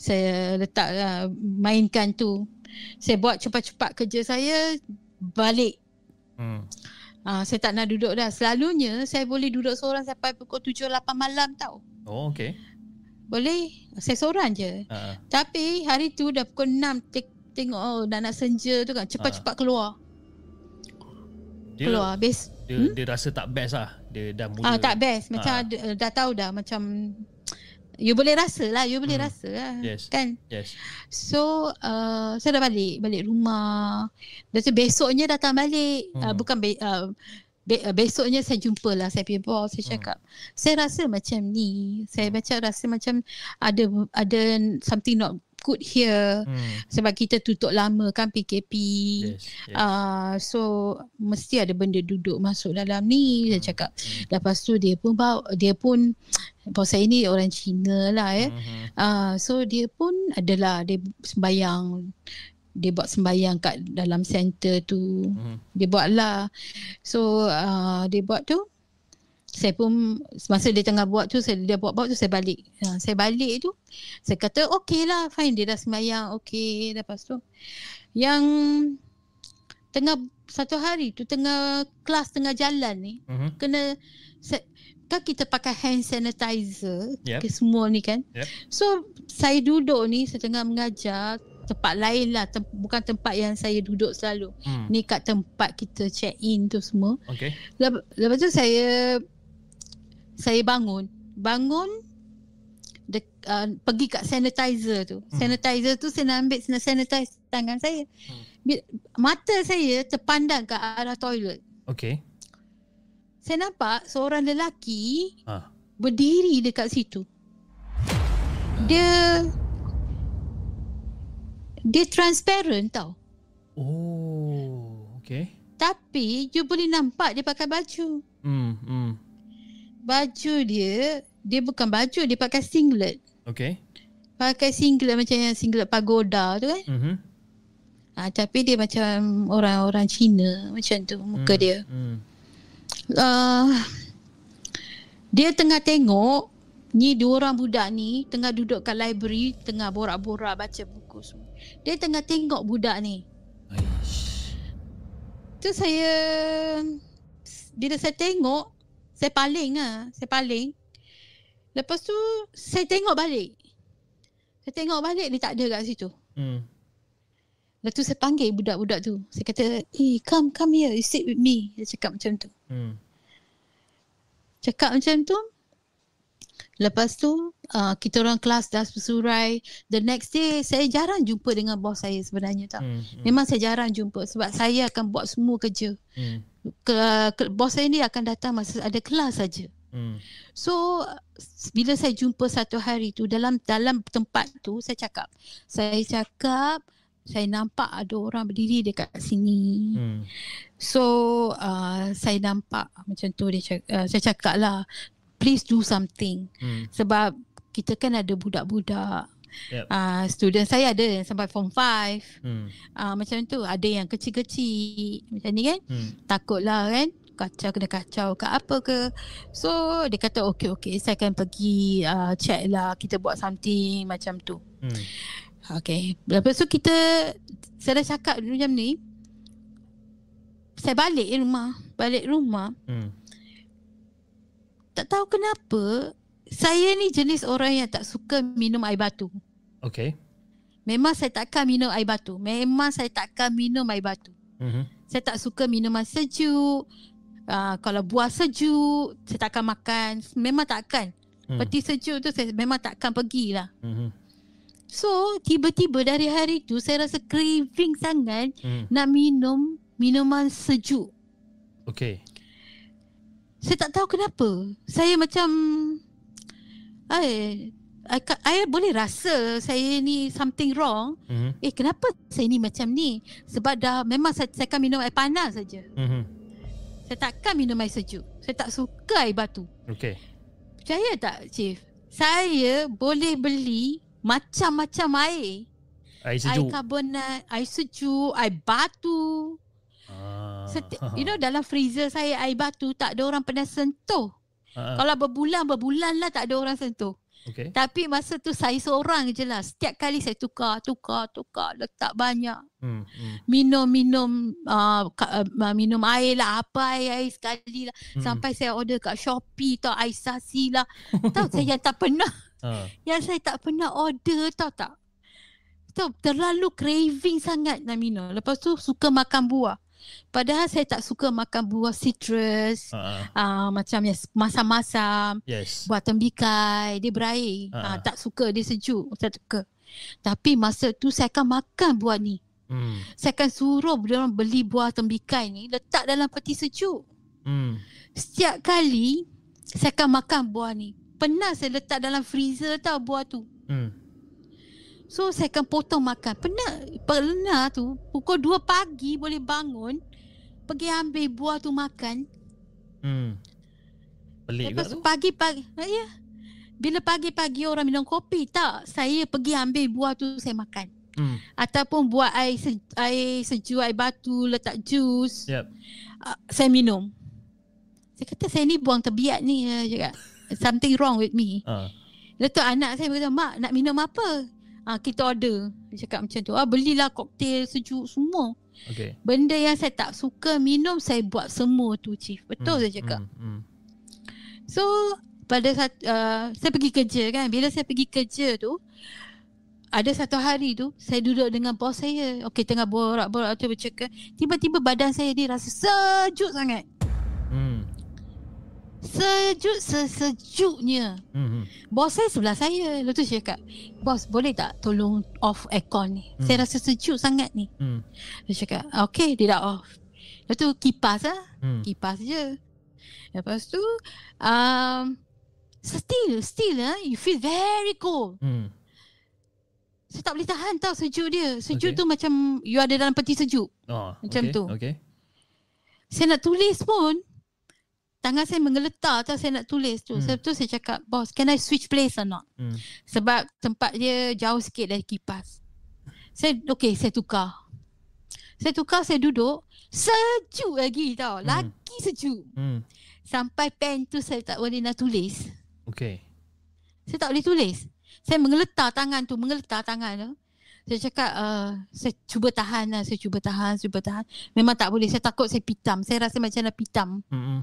Speaker 3: Saya letak uh, mainkan tu. Saya buat cepat-cepat kerja saya balik.
Speaker 1: Hmm.
Speaker 3: Uh, saya tak nak duduk dah. Selalunya saya boleh duduk seorang sampai pukul 7 8 malam tau.
Speaker 1: Oh, okay.
Speaker 3: Boleh. Saya seorang je.
Speaker 1: Ah.
Speaker 3: Tapi hari tu dah pukul 6 tek- tengok oh dah nak senja tu kan cepat-cepat keluar.
Speaker 1: Dia,
Speaker 3: keluar habis
Speaker 1: dia,
Speaker 3: Hmm?
Speaker 1: dia rasa tak best lah. Dia dah mula.
Speaker 3: ah tak best macam
Speaker 1: Ah.
Speaker 3: ada, dah tahu dah macam you boleh rasa lah you boleh
Speaker 1: Hmm.
Speaker 3: rasa lah
Speaker 1: Yes.
Speaker 3: kan
Speaker 1: Yes.
Speaker 3: so uh, saya dah balik balik rumah dan tu besoknya datang balik
Speaker 1: Hmm.
Speaker 3: uh, bukan be, uh, be, uh, besoknya saya jumpa lah saya punya boss saya
Speaker 1: Hmm.
Speaker 3: cakap saya rasa macam ni saya macam rasa macam ada ada something not good here
Speaker 1: Hmm.
Speaker 3: sebab kita tutup lama kan PKP
Speaker 1: Yes. yes.
Speaker 3: Ah, so mesti ada benda duduk masuk dalam ni
Speaker 1: Hmm.
Speaker 3: cakap.
Speaker 1: Hmm.
Speaker 3: Lepas tu dia pun bawa dia pun bos saya ni orang Cina lah eh.
Speaker 1: Mhm.
Speaker 3: Ah, so dia pun adalah dia sembayang dia buat sembayang kat dalam center tu.
Speaker 1: Mhm.
Speaker 3: Dia buat lah. So uh, dia buat tu saya pun masa dia tengah buat tu saya dia buat-buat tu saya balik. Ha, saya balik tu saya kata okey lah fine dia dah sembahyang okey lepas tu yang tengah satu hari tu tengah kelas tengah jalan ni
Speaker 1: Mhm.
Speaker 3: kena kan kita pakai hand sanitizer
Speaker 1: Yep.
Speaker 3: ke semua ni kan.
Speaker 1: Yep.
Speaker 3: So saya duduk ni saya tengah mengajar tempat lain lah tem- bukan tempat yang saya duduk selalu
Speaker 1: Hmm.
Speaker 3: ni kat tempat kita check in tu semua
Speaker 1: Okay.
Speaker 3: Lep- lepas tu saya saya bangun bangun de, uh, pergi kat sanitizer tu
Speaker 1: Hmm.
Speaker 3: sanitizer tu saya nak ambil saya sanitize tangan saya
Speaker 1: Hmm.
Speaker 3: Bi- mata saya terpandang ke arah toilet
Speaker 1: Okay.
Speaker 3: saya nampak seorang lelaki
Speaker 1: Ah.
Speaker 3: berdiri dekat situ. Dia dia transparent tau.
Speaker 1: Oh. Okay.
Speaker 3: Tapi you boleh nampak dia pakai baju.
Speaker 1: Hmm. Hmm.
Speaker 3: Baju dia dia bukan baju dia pakai singlet.
Speaker 1: Okay.
Speaker 3: Pakai singlet macam yang singlet pagoda tu kan.
Speaker 1: Mhm.
Speaker 3: Ha, tapi dia macam orang-orang Cina macam tu muka
Speaker 1: Hmm.
Speaker 3: dia.
Speaker 1: Hmm.
Speaker 3: uh, dia tengah tengok ni dua orang budak ni tengah duduk kat library tengah borak-borak baca buku semua. Dia tengah tengok budak ni.
Speaker 1: Aish.
Speaker 3: Tu saya bila saya tengok saya paling ah, saya paling. Lepas tu saya tengok balik. Saya tengok balik dia tak ada kat situ.
Speaker 1: Hmm.
Speaker 3: Lepas tu saya panggil budak-budak tu. Saya kata, "Eh, come come here, you sit with me." Dia cakap macam tu.
Speaker 1: Hmm.
Speaker 3: Cakap macam tu. Lepas tu uh, kita orang kelas dah bersurai. The next day saya jarang jumpa dengan bos saya sebenarnya tau.
Speaker 1: Hmm. hmm,
Speaker 3: Memang saya jarang jumpa sebab saya akan buat semua kerja.
Speaker 1: Hmm.
Speaker 3: Ke, ke, bos saya ni akan datang masa ada kelas saja.
Speaker 1: Hmm.
Speaker 3: So bila saya jumpa satu hari tu dalam dalam tempat tu saya cakap, saya cakap saya nampak ada orang berdiri dekat sini.
Speaker 1: Hmm.
Speaker 3: So uh, saya nampak macam tu dia cakap, uh, saya cakap lah please do something
Speaker 1: Hmm.
Speaker 3: sebab kita kan ada budak-budak
Speaker 1: Yep.
Speaker 3: uh, student saya ada yang sampai form 5
Speaker 1: Hmm.
Speaker 3: uh, macam tu ada yang kecil-kecil macam ni kan
Speaker 1: Hmm.
Speaker 3: takutlah kan kacau kena kacau ke apa ke so dia kata okey okey saya akan pergi uh, check lah kita buat something macam tu
Speaker 1: Hmm.
Speaker 3: Okay. Lepas tu kita, saya dah cakap macam ni. Saya balik rumah. Balik rumah.
Speaker 1: Hmm.
Speaker 3: Tak tahu kenapa. Saya ni jenis orang yang tak suka minum air batu.
Speaker 1: Okay.
Speaker 3: Memang saya takkan minum air batu. Memang saya takkan minum air batu.
Speaker 1: Mhm.
Speaker 3: Saya tak suka minuman sejuk. Uh, kalau buah sejuk, saya takkan makan. Memang takkan.
Speaker 1: Hmm.
Speaker 3: Peti sejuk tu saya memang takkan pergilah.
Speaker 1: Mhm.
Speaker 3: So, tiba-tiba dari hari tu saya rasa craving sangat
Speaker 1: Hmm.
Speaker 3: nak minum minuman sejuk.
Speaker 1: Okay.
Speaker 3: Saya tak tahu kenapa. Saya macam I, I, I boleh rasa saya ni something wrong.
Speaker 1: Mhm.
Speaker 3: Eh kenapa saya ni macam ni? Sebab dah memang saya, saya akan minum air panas saja.
Speaker 1: Mhm.
Speaker 3: Saya takkan minum air sejuk. Saya tak suka air batu.
Speaker 1: Okay.
Speaker 3: Percaya tak Chief? Saya boleh beli macam-macam air.
Speaker 1: Air
Speaker 3: Air
Speaker 1: sejuk.
Speaker 3: karbonat, air sejuk, air batu.
Speaker 1: Ah.
Speaker 3: Seti- you know dalam freezer saya air batu tak ada orang pernah sentuh.
Speaker 1: Ah, ah.
Speaker 3: Kalau berbulan-berbulan lah tak ada orang sentuh.
Speaker 1: Okay.
Speaker 3: Tapi masa tu saya seorang je lah. Setiap kali saya tukar, tukar, tukar. Letak banyak.
Speaker 1: Hmm. hmm.
Speaker 3: Minum-minum uh, ka, uh, minum air lah. Apa air-air sekali lah.
Speaker 1: Hmm.
Speaker 3: Sampai saya order kat Shopee tau. Air sasi lah. tahu saya yang tak pernah. [LAUGHS]
Speaker 1: Ah.
Speaker 3: Yang saya tak pernah order tahu tak. Tahu terlalu craving sangat nak minum. Lepas tu suka makan buah. Padahal saya tak suka makan buah citrus.
Speaker 1: Ah.
Speaker 3: Uh, macam yang masam-masam.
Speaker 1: Yes.
Speaker 3: buat tembikai dia berair
Speaker 1: Ah.
Speaker 3: ha. tak suka dia sejuk saya tak suka tapi masa tu saya akan makan buah ni
Speaker 1: Hmm.
Speaker 3: saya akan suruh dia orang beli buah tembikai ni letak dalam peti sejuk
Speaker 1: Hmm.
Speaker 3: setiap kali saya akan makan buah ni pernah saya letak dalam freezer tau buah tu
Speaker 1: Hmm.
Speaker 3: So saya akan potong makan pernah pernah tu pukul 2 pagi boleh bangun pergi ambil buah tu makan
Speaker 1: Hmm. Pelik
Speaker 3: Lepas
Speaker 1: juga
Speaker 3: tu
Speaker 1: tu.
Speaker 3: pagi-pagi ha, Ya Bila pagi-pagi orang minum kopi Tak Saya pergi ambil buah tu Saya makan
Speaker 1: Hmm.
Speaker 3: Ataupun buat air, se, air sejuk Air batu Letak jus
Speaker 1: Yep.
Speaker 3: uh, Saya minum Saya kata saya ni buang terbiat ni uh, cakap. Something wrong with me. Lepas tu anak saya kata Mak nak minum apa Ah Kita order Dia cakap macam tu ah, Belilah koktel sejuk semua
Speaker 1: Okay.
Speaker 3: Benda yang saya tak suka minum Saya buat semua tu Chief Betul
Speaker 1: Hmm.
Speaker 3: saya cakap
Speaker 1: Hmm. Hmm.
Speaker 3: So pada saat uh, saya pergi kerja kan bila saya pergi kerja tu ada satu hari tu saya duduk dengan bos saya. Okey tengah borak-borak tu bercakap. Tiba-tiba badan saya ni rasa sejuk sangat. Sejuk sesejuknya.
Speaker 1: Hmm.
Speaker 3: Bos saya sebelah saya. Lepas tu saya cakap, "Bos, boleh tak tolong off aircon ni?
Speaker 1: Hmm.
Speaker 3: Saya rasa sejuk sangat ni."
Speaker 1: Hmm.
Speaker 3: Dia cakap, "Okey, dia dah off." Lepas tu kipas lah.
Speaker 1: Hmm.
Speaker 3: Kipas je. Lepas tu um, still still ah you feel very cold.
Speaker 1: Hmm.
Speaker 3: Saya tak boleh tahan tau sejuk dia. Sejuk
Speaker 1: Okay.
Speaker 3: tu macam you ada dalam peti sejuk.
Speaker 1: Oh,
Speaker 3: Macam
Speaker 1: okay.
Speaker 3: tu.
Speaker 1: Okay.
Speaker 3: Saya nak tulis pun tangan saya menggeletar tau saya nak tulis tu.
Speaker 1: Hmm.
Speaker 3: Hmm. Sebab tu saya cakap, "Boss, can I switch place or not?"
Speaker 1: Hmm.
Speaker 3: Sebab tempat dia jauh sikit dari kipas. Saya okey, saya tukar. Saya tukar, saya duduk. Sejuk lagi tau.
Speaker 1: Hmm.
Speaker 3: Lagi sejuk.
Speaker 1: Hmm.
Speaker 3: Sampai pen tu saya tak boleh nak tulis.
Speaker 1: Okay.
Speaker 3: Saya tak boleh tulis. Saya menggeletar tangan tu, menggeletar tangan tu. Saya cakap, uh, saya cuba tahan lah, saya cuba tahan, cuba tahan. Memang tak boleh, saya takut saya pitam. Saya rasa macam nak pitam.
Speaker 1: Hmm.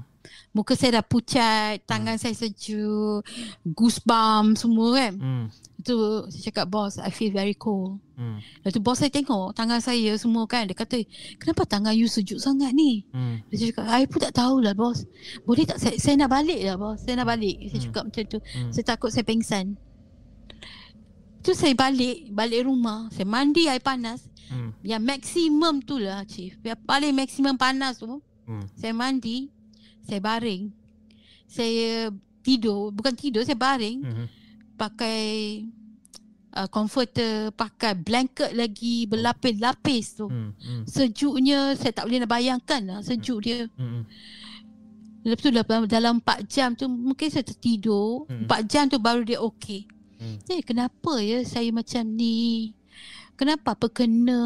Speaker 3: Muka saya dah pucat, tangan saya sejuk, goosebump semua kan.
Speaker 1: Hmm.
Speaker 3: Itu saya cakap, boss, I feel very cold.
Speaker 1: Hmm.
Speaker 3: Lepas tu bos saya tengok tangan saya semua kan. Dia kata, kenapa tangan you sejuk sangat ni?
Speaker 1: Hmm.
Speaker 3: Dia cakap, I pun tak tahulah bos. Boleh tak saya, saya nak balik lah bos. Saya nak balik. Saya
Speaker 1: Hmm.
Speaker 3: cakap macam tu.
Speaker 1: Hmm.
Speaker 3: Saya takut saya pengsan. Tu saya balik, balik rumah. Saya mandi air panas.
Speaker 1: Hmm.
Speaker 3: Yang maksimum tu lah Chief. Yang paling maksimum panas tu.
Speaker 1: Hmm.
Speaker 3: Saya mandi. Saya baring. Saya tidur. Bukan tidur, saya baring.
Speaker 1: Hmm.
Speaker 3: Pakai uh, comforter. Pakai blanket lagi. Berlapis-lapis tu.
Speaker 1: Hmm. Hmm.
Speaker 3: Sejuknya saya tak boleh nak bayangkan lah sejuk dia.
Speaker 1: Hmm.
Speaker 3: Lepas tu dalam, dalam 4 jam tu mungkin saya tertidur.
Speaker 1: Hmm.
Speaker 3: 4 jam tu baru dia okey.
Speaker 1: Hmm.
Speaker 3: Eh kenapa ya saya macam ni? Kenapa apa kena?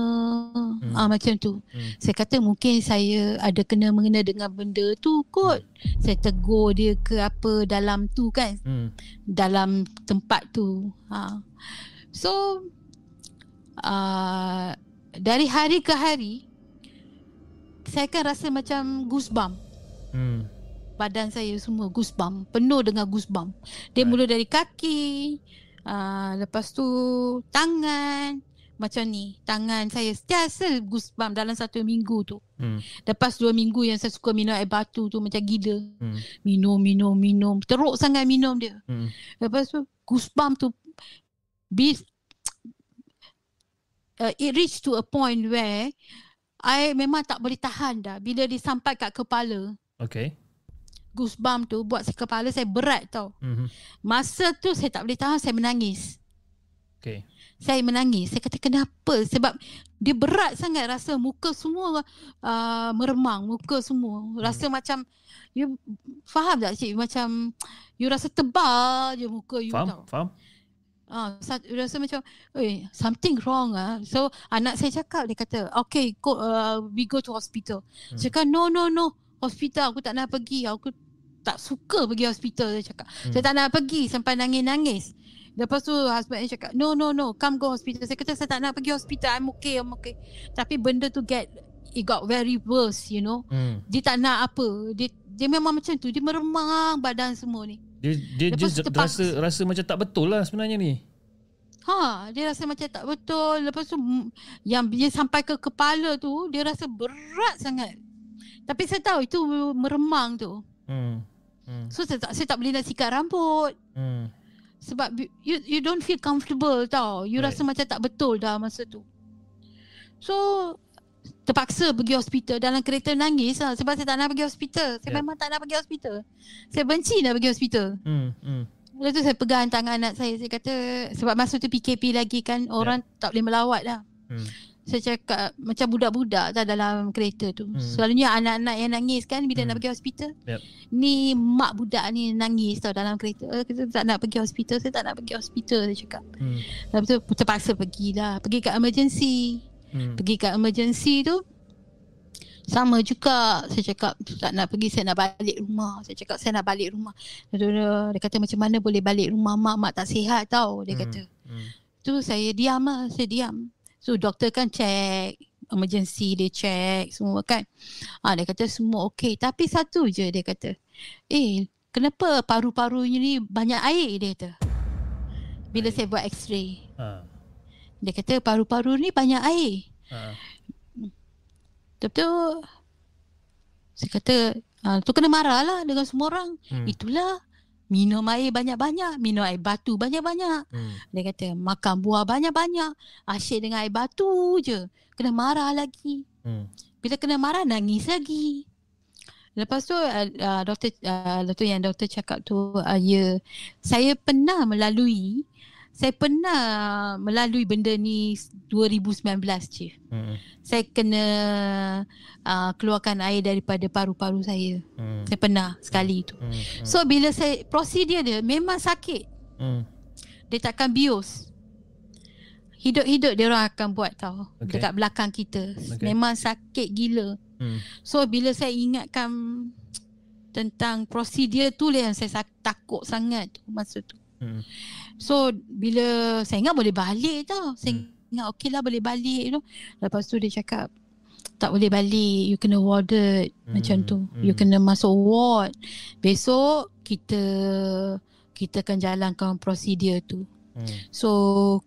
Speaker 3: Hmm. Ah macam tu.
Speaker 1: Hmm.
Speaker 3: Saya kata mungkin saya ada kena mengena dengan benda tu kot. Saya tegur dia ke apa dalam tu kan.
Speaker 1: Hmm.
Speaker 3: Dalam tempat tu. Ha. So uh, dari hari ke hari saya akan rasa macam goosebump
Speaker 1: Hmm.
Speaker 3: badan saya semua goosebump penuh dengan goosebump dia
Speaker 1: Right.
Speaker 3: mula dari kaki uh, lepas tu tangan macam ni tangan saya sentiasa goosebump dalam satu minggu tu
Speaker 1: Hmm.
Speaker 3: lepas dua minggu yang saya suka minum air batu tu macam gila
Speaker 1: Hmm.
Speaker 3: minum minum minum teruk sangat minum dia
Speaker 1: Hmm.
Speaker 3: lepas tu goosebump tu be, uh, it reach to a point where I memang tak boleh tahan dah bila dia sampai kat kepala
Speaker 1: Okay.
Speaker 3: goosebump tu buat saya kepala saya berat tau.
Speaker 1: Hmm.
Speaker 3: Masa tu saya tak boleh tahan saya menangis.
Speaker 1: Okay.
Speaker 3: Saya menangis. Saya kata kenapa? Sebab dia berat sangat rasa muka semua uh, meremang, muka semua. Rasa hmm. macam you faham tak cik? Macam you rasa tebal je muka you
Speaker 1: Faham?
Speaker 3: tau.
Speaker 1: Faham?
Speaker 3: Ah, sa- rasa macam eh something wrong ah. So anak saya cakap dia kata, "Okay, go uh, we go to hospital."
Speaker 1: Hmm.
Speaker 3: Hmm. Cakap, "No, no, no. Hospital aku tak nak pergi. Aku tak suka pergi hospital." Dia cakap.
Speaker 1: Hmm.
Speaker 3: Hmm. Saya tak nak pergi sampai nangis-nangis. Lepas tu husband dia cakap, "No, no, no. Come go hospital." Saya kata, "Saya tak nak pergi hospital. I'm okay, I'm okay." Tapi benda tu get it got very worse, you know.
Speaker 1: Hmm.
Speaker 3: Dia tak nak apa. Dia dia memang macam tu. Dia meremang badan semua ni.
Speaker 1: Dia dia
Speaker 3: Lepas
Speaker 1: just
Speaker 3: terpaksa-
Speaker 1: rasa rasa macam tak betul lah sebenarnya ni.
Speaker 3: Ha, dia rasa macam tak betul. Lepas tu mm, yang dia sampai ke kepala tu, dia rasa berat sangat. Tapi saya tahu itu meremang tu.
Speaker 1: Hmm. Hmm.
Speaker 3: So saya tak saya tak boleh nak sikat rambut
Speaker 1: Hmm.
Speaker 3: Sebab you you don't feel comfortable tau. You
Speaker 1: Right.
Speaker 3: rasa macam tak betul dah masa tu. So terpaksa pergi hospital dalam kereta nangis lah sebab saya tak nak pergi hospital. Saya
Speaker 1: Yeah.
Speaker 3: memang tak nak pergi hospital. Saya benci nak pergi hospital.
Speaker 1: Hmm. Hmm.
Speaker 3: Lepas tu saya pegang tangan anak saya. Saya kata sebab masa tu PKP lagi kan orang tak boleh melawat dah.
Speaker 1: Hmm.
Speaker 3: Saya cakap macam budak-budak tak dalam kereta tu.
Speaker 1: Hmm.
Speaker 3: Selalunya anak-anak yang nangis kan bila
Speaker 1: Hmm.
Speaker 3: nak pergi hospital.
Speaker 1: Yep.
Speaker 3: Ni mak budak ni nangis tau dalam kereta. Eh, Kita tak nak pergi hospital. Saya tak nak pergi hospital saya cakap.
Speaker 1: Hmm.
Speaker 3: Lepas tu terpaksa pergilah. Pergi kat emergency.
Speaker 1: Hmm.
Speaker 3: Pergi kat emergency tu sama juga saya cakap tak nak pergi saya nak balik rumah saya cakap saya nak balik rumah dia kata macam mana boleh balik rumah mak mak tak sihat tau dia
Speaker 1: Hmm.
Speaker 3: kata
Speaker 1: Hmm.
Speaker 3: Tu saya diam lah, saya diam. So doktor kan check, emergency dia check semua kan. Ah dia kata semua okey, tapi satu je dia kata. Eh, kenapa paru-parunya ni banyak air dia kata. Bila
Speaker 1: Air.
Speaker 3: saya buat x-ray.
Speaker 1: Ha.
Speaker 3: Dia kata paru-paru ni banyak air.
Speaker 1: Ha.
Speaker 3: Betul-betul. Saya kata, ah, tu kena marah lah dengan semua orang.
Speaker 1: Hmm.
Speaker 3: Itulah minum air banyak-banyak, minum air batu banyak-banyak.
Speaker 1: Hmm.
Speaker 3: Dia kata makan buah banyak-banyak. Asyik dengan air batu je. Kena marah lagi.
Speaker 1: Hmm.
Speaker 3: Bila kena marah nangis lagi. Lepas tu uh, uh, doktor uh, doktor yang doktor cakap tu uh, ya saya pernah melalui saya pernah melalui benda ni 2019 chief.
Speaker 1: Hmm.
Speaker 3: Saya kena uh, keluarkan air daripada paru-paru saya.
Speaker 1: Hmm.
Speaker 3: Saya pernah sekali tu.
Speaker 1: Hmm.
Speaker 3: So bila saya prosedur dia memang sakit.
Speaker 1: Hmm.
Speaker 3: Dia takkan bius. Hidup-hidup dia orang akan buat tau
Speaker 1: Okay.
Speaker 3: dekat belakang kita.
Speaker 1: Okay.
Speaker 3: Memang sakit gila.
Speaker 1: Hmm.
Speaker 3: So bila saya ingatkan tentang prosedur tu lah yang saya takut sangat tu masa tu.
Speaker 1: Hmm.
Speaker 3: So bila saya ingat boleh balik tau. Saya
Speaker 1: Hmm.
Speaker 3: ingat okey lah boleh balik tu. Lepas tu dia cakap tak boleh balik. You kena warded
Speaker 1: Hmm.
Speaker 3: macam tu.
Speaker 1: Hmm.
Speaker 3: You kena masuk ward. Besok kita kita akan jalankan prosedur tu.
Speaker 1: Hmm.
Speaker 3: So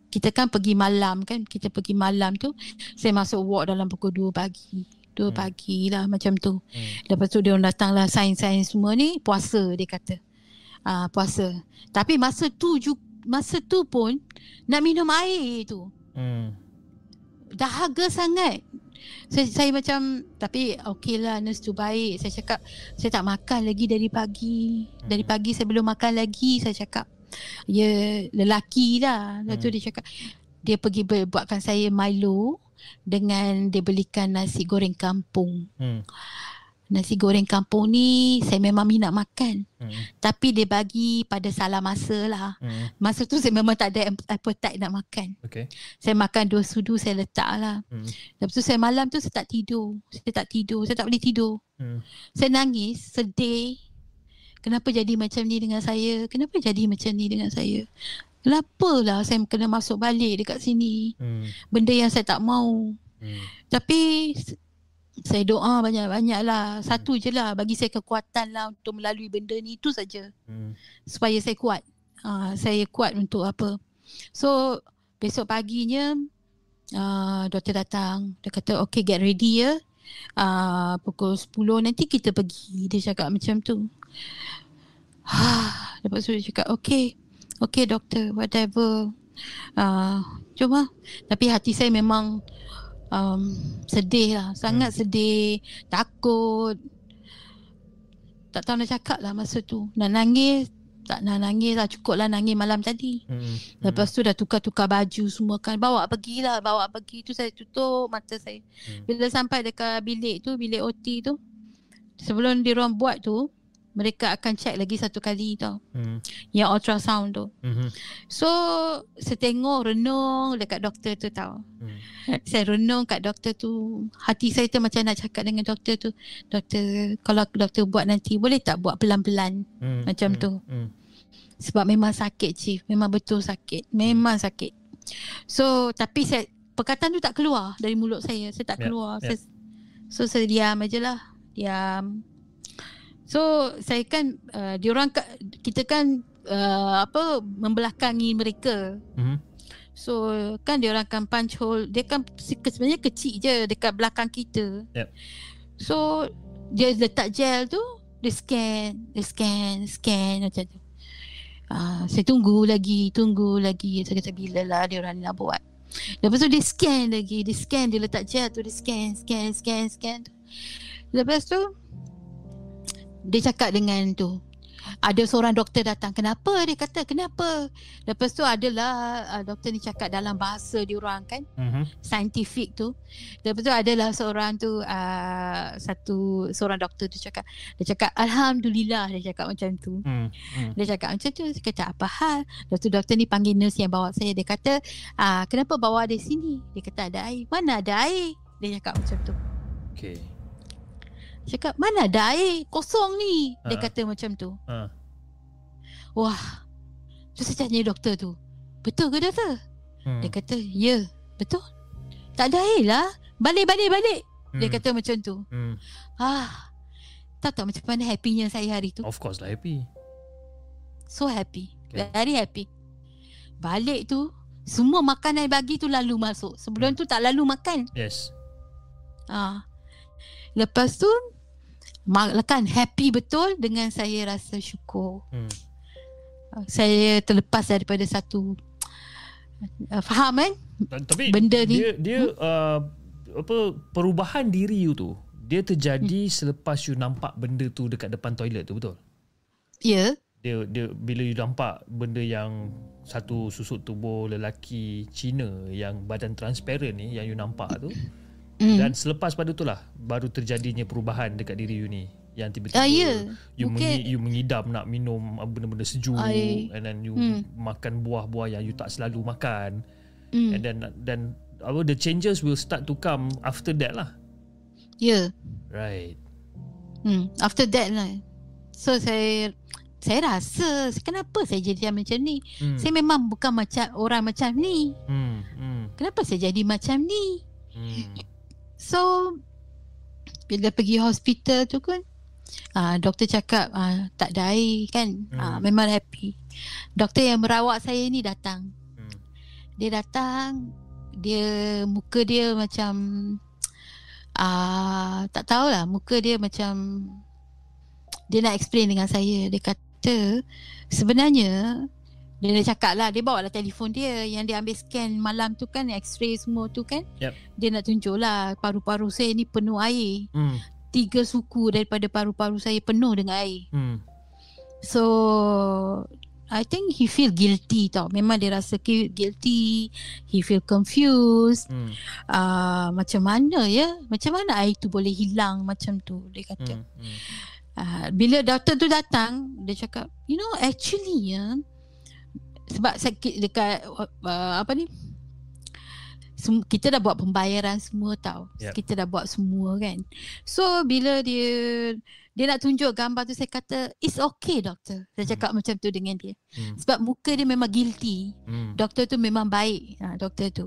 Speaker 3: kita kan pergi malam kan Kita pergi malam tu Saya masuk ward dalam pukul 2 pagi 2
Speaker 1: Hmm.
Speaker 3: pagi lah macam tu
Speaker 1: Hmm.
Speaker 3: Lepas tu dia orang datang lah sains-sains semua ni Puasa dia kata ah Puasa Tapi masa tu ju- Masa tu pun Nak minum air tu
Speaker 1: Hmm.
Speaker 3: Dahaga sangat saya, saya macam Tapi okey lah nurse tu baik Saya cakap Saya tak makan lagi dari pagi Dari
Speaker 1: Hmm.
Speaker 3: pagi saya belum makan lagi Saya cakap Ya lelaki lah Lepas tu
Speaker 1: Hmm.
Speaker 3: dia cakap Dia pergi buatkan saya Milo Dengan dia belikan nasi goreng kampung
Speaker 1: Hmm.
Speaker 3: Nasi goreng kampung ni Saya memang minat makan
Speaker 1: Hmm.
Speaker 3: Tapi dia bagi pada salah masa lah
Speaker 1: Hmm.
Speaker 3: Masa tu saya memang tak ada appetite nak makan
Speaker 1: Okay.
Speaker 3: Saya makan dua sudu saya letak lah
Speaker 1: Hmm.
Speaker 3: Lepas tu saya malam tu saya tak tidur. Saya tak tidur. Saya tak boleh tidur.
Speaker 1: Hmm.
Speaker 3: Saya nangis, sedih. Kenapa jadi macam ni dengan saya? Kenapa jadi macam ni dengan saya? Kenapa lah saya kena masuk balik dekat sini?
Speaker 1: Hmm.
Speaker 3: Benda yang saya tak mau.
Speaker 1: Hmm.
Speaker 3: Tapi saya doa banyak-banyak lah. Satu je lah bagi saya kekuatan lah untuk melalui benda ni. Itu saja.
Speaker 1: Hmm.
Speaker 3: Supaya saya kuat. Uh, saya kuat untuk apa. So besok paginya uh, doktor datang. Dia kata okay get ready ya. Uh, pukul 10 nanti kita pergi. Dia cakap macam tu. Ha, lepas tu dia cakap okay. Okay doktor whatever. Uh, cuma tapi hati saya memang um, sedih lah. Sangat sedih. Takut. Tak tahu nak cakap lah masa tu. Nak nangis. Tak nak nangis lah. Cukup lah nangis malam tadi.
Speaker 1: Hmm.
Speaker 3: Lepas tu dah tukar-tukar baju semua kan. Bawa pergilah. Bawa pergi tu saya tutup mata saya.
Speaker 1: Hmm.
Speaker 3: Bila sampai dekat bilik tu. Bilik OT tu. Sebelum dia orang buat tu. Mereka akan check lagi satu kali tau.
Speaker 1: Hmm.
Speaker 3: Yang ultrasound tu.
Speaker 1: Hmm.
Speaker 3: So saya tengok renung dekat doktor tu tau.
Speaker 1: Hmm.
Speaker 3: Saya renung kat doktor tu. Hati saya tu macam nak cakap dengan doktor tu. Doktor, kalau doktor buat nanti boleh tak buat pelan-pelan?
Speaker 1: Hmm.
Speaker 3: Macam
Speaker 1: Hmm.
Speaker 3: tu.
Speaker 1: Hmm.
Speaker 3: Sebab memang sakit chief. Memang betul sakit. Memang sakit. So tapi saya perkataan tu tak keluar dari mulut saya. Saya tak
Speaker 1: Ya,
Speaker 3: keluar.
Speaker 1: ya.
Speaker 3: Saya, so saya diam aje lah. Diam. So saya kan uh, diorang kita kan uh, apa membelakangi mereka.
Speaker 1: Hmm.
Speaker 3: So kan dia orang akan punch hole. Dia kan se- sebenarnya kecil je dekat belakang kita.
Speaker 1: Yep.
Speaker 3: So dia letak gel tu, dia scan, dia scan, scan macam tu. Ah, saya tunggu lagi, tunggu lagi. Saya kata bila lah dia orang ni nak buat. Lepas tu dia scan lagi, dia scan, dia letak gel tu, dia scan, scan, scan, scan. Lepas tu dia cakap dengan tu ada seorang doktor datang. Kenapa? Dia kata kenapa? Lepas tu adalah uh, doktor ni cakap dalam bahasa diorang kan
Speaker 1: Hmm.
Speaker 3: saintifik tu. Lepas tu adalah seorang tu uh, satu seorang doktor tu cakap dia cakap alhamdulillah dia cakap macam tu.
Speaker 1: Hmm. Hmm.
Speaker 3: dia cakap macam tu Saya kata apa hal? Lepas tu doktor ni panggil nurse yang bawa saya. Dia kata ah, Kenapa bawa dia sini? Dia kata ada air. Mana ada air? Dia cakap macam tu.
Speaker 1: Okay.
Speaker 3: Dia cakap mana ada air Kosong ni Dia
Speaker 1: Ha.
Speaker 3: kata macam tu
Speaker 1: Ha.
Speaker 3: Wah Tu saya tanya doktor tu Betul ke doktor
Speaker 1: Hmm.
Speaker 3: Dia kata ya Betul Tak ada air lah Balik balik balik Dia
Speaker 1: Hmm.
Speaker 3: kata macam tu
Speaker 1: Hmm.
Speaker 3: Ah, Tahu tak macam mana happynya saya hari tu
Speaker 1: Of course lah happy.
Speaker 3: So happy
Speaker 1: Okay.
Speaker 3: Very happy Balik tu semua makanan yang bagi tu lalu masuk. Sebelum tu tak lalu makan.
Speaker 1: Yes.
Speaker 3: Ah. Lepas tu kan happy betul dengan saya rasa syukur.
Speaker 1: Hmm.
Speaker 3: Saya terlepas daripada satu uh, faham kan?
Speaker 1: Ta- Tapi
Speaker 3: Benda ni-
Speaker 1: dia dia uh, apa perubahan diri you tu dia terjadi
Speaker 3: Hmm.
Speaker 1: selepas you nampak benda tu dekat depan toilet tu betul?
Speaker 3: Ya.
Speaker 1: Dia dia bila you nampak benda yang satu susut tubuh lelaki Cina yang badan transparent ni yang you nampak tu
Speaker 3: Hmm.
Speaker 1: dan selepas pada tu lah baru terjadinya perubahan dekat diri you ni yang tiba-tiba
Speaker 3: Ah, ya.
Speaker 1: you,
Speaker 3: Mungkin-
Speaker 1: mengi, you mengidam nak minum benda-benda sejuk
Speaker 3: I-
Speaker 1: and then you
Speaker 3: Hmm.
Speaker 1: makan buah-buah yang you tak selalu makan
Speaker 3: Hmm.
Speaker 1: and then then apa the changes will start to come after that lah
Speaker 3: Ya.
Speaker 1: right
Speaker 3: Hmm. After that lah. So saya saya rasa kenapa saya jadi macam ni?
Speaker 1: hmm.
Speaker 3: Saya memang bukan macam orang macam ni.
Speaker 1: hmm. Hmm.
Speaker 3: Kenapa saya jadi macam ni?
Speaker 1: Hmm.
Speaker 3: So bila pergi hospital tu kan ah doktor cakap ah, tak ada air kan. Ah,
Speaker 1: Hmm.
Speaker 3: memang happy. Doktor yang merawat saya ni datang.
Speaker 1: Hmm.
Speaker 3: Dia datang dia muka dia macam ah tak tahulah muka dia macam dia nak explain dengan saya dia kata sebenarnya dia dah cakap lah dia bawa lah telefon dia yang dia ambil scan malam tu kan x-ray semua tu kan
Speaker 1: Yep.
Speaker 3: dia nak tunjuk lah paru-paru saya ni penuh air
Speaker 1: Hmm.
Speaker 3: tiga suku daripada paru-paru saya penuh dengan air
Speaker 1: Hmm.
Speaker 3: So I think he feel guilty tau. Memang dia rasa guilty. He feel confused.
Speaker 1: Hmm.
Speaker 3: Uh, macam mana ya? Macam mana air tu boleh hilang macam tu? Dia kata.
Speaker 1: Hmm. Hmm.
Speaker 3: Uh, bila doktor tu datang, dia cakap, you know actually ya, sebab sakit dekat uh, apa ni? Sem- kita dah buat pembayaran semua tau.
Speaker 1: Yep.
Speaker 3: Kita dah buat semua kan. So bila dia dia nak tunjuk gambar tu saya kata it's okay doktor. Saya cakap macam tu dengan dia.
Speaker 1: Hmm.
Speaker 3: Sebab muka dia memang guilty.
Speaker 1: Hmm.
Speaker 3: Doktor tu memang baik ha, Doktor tu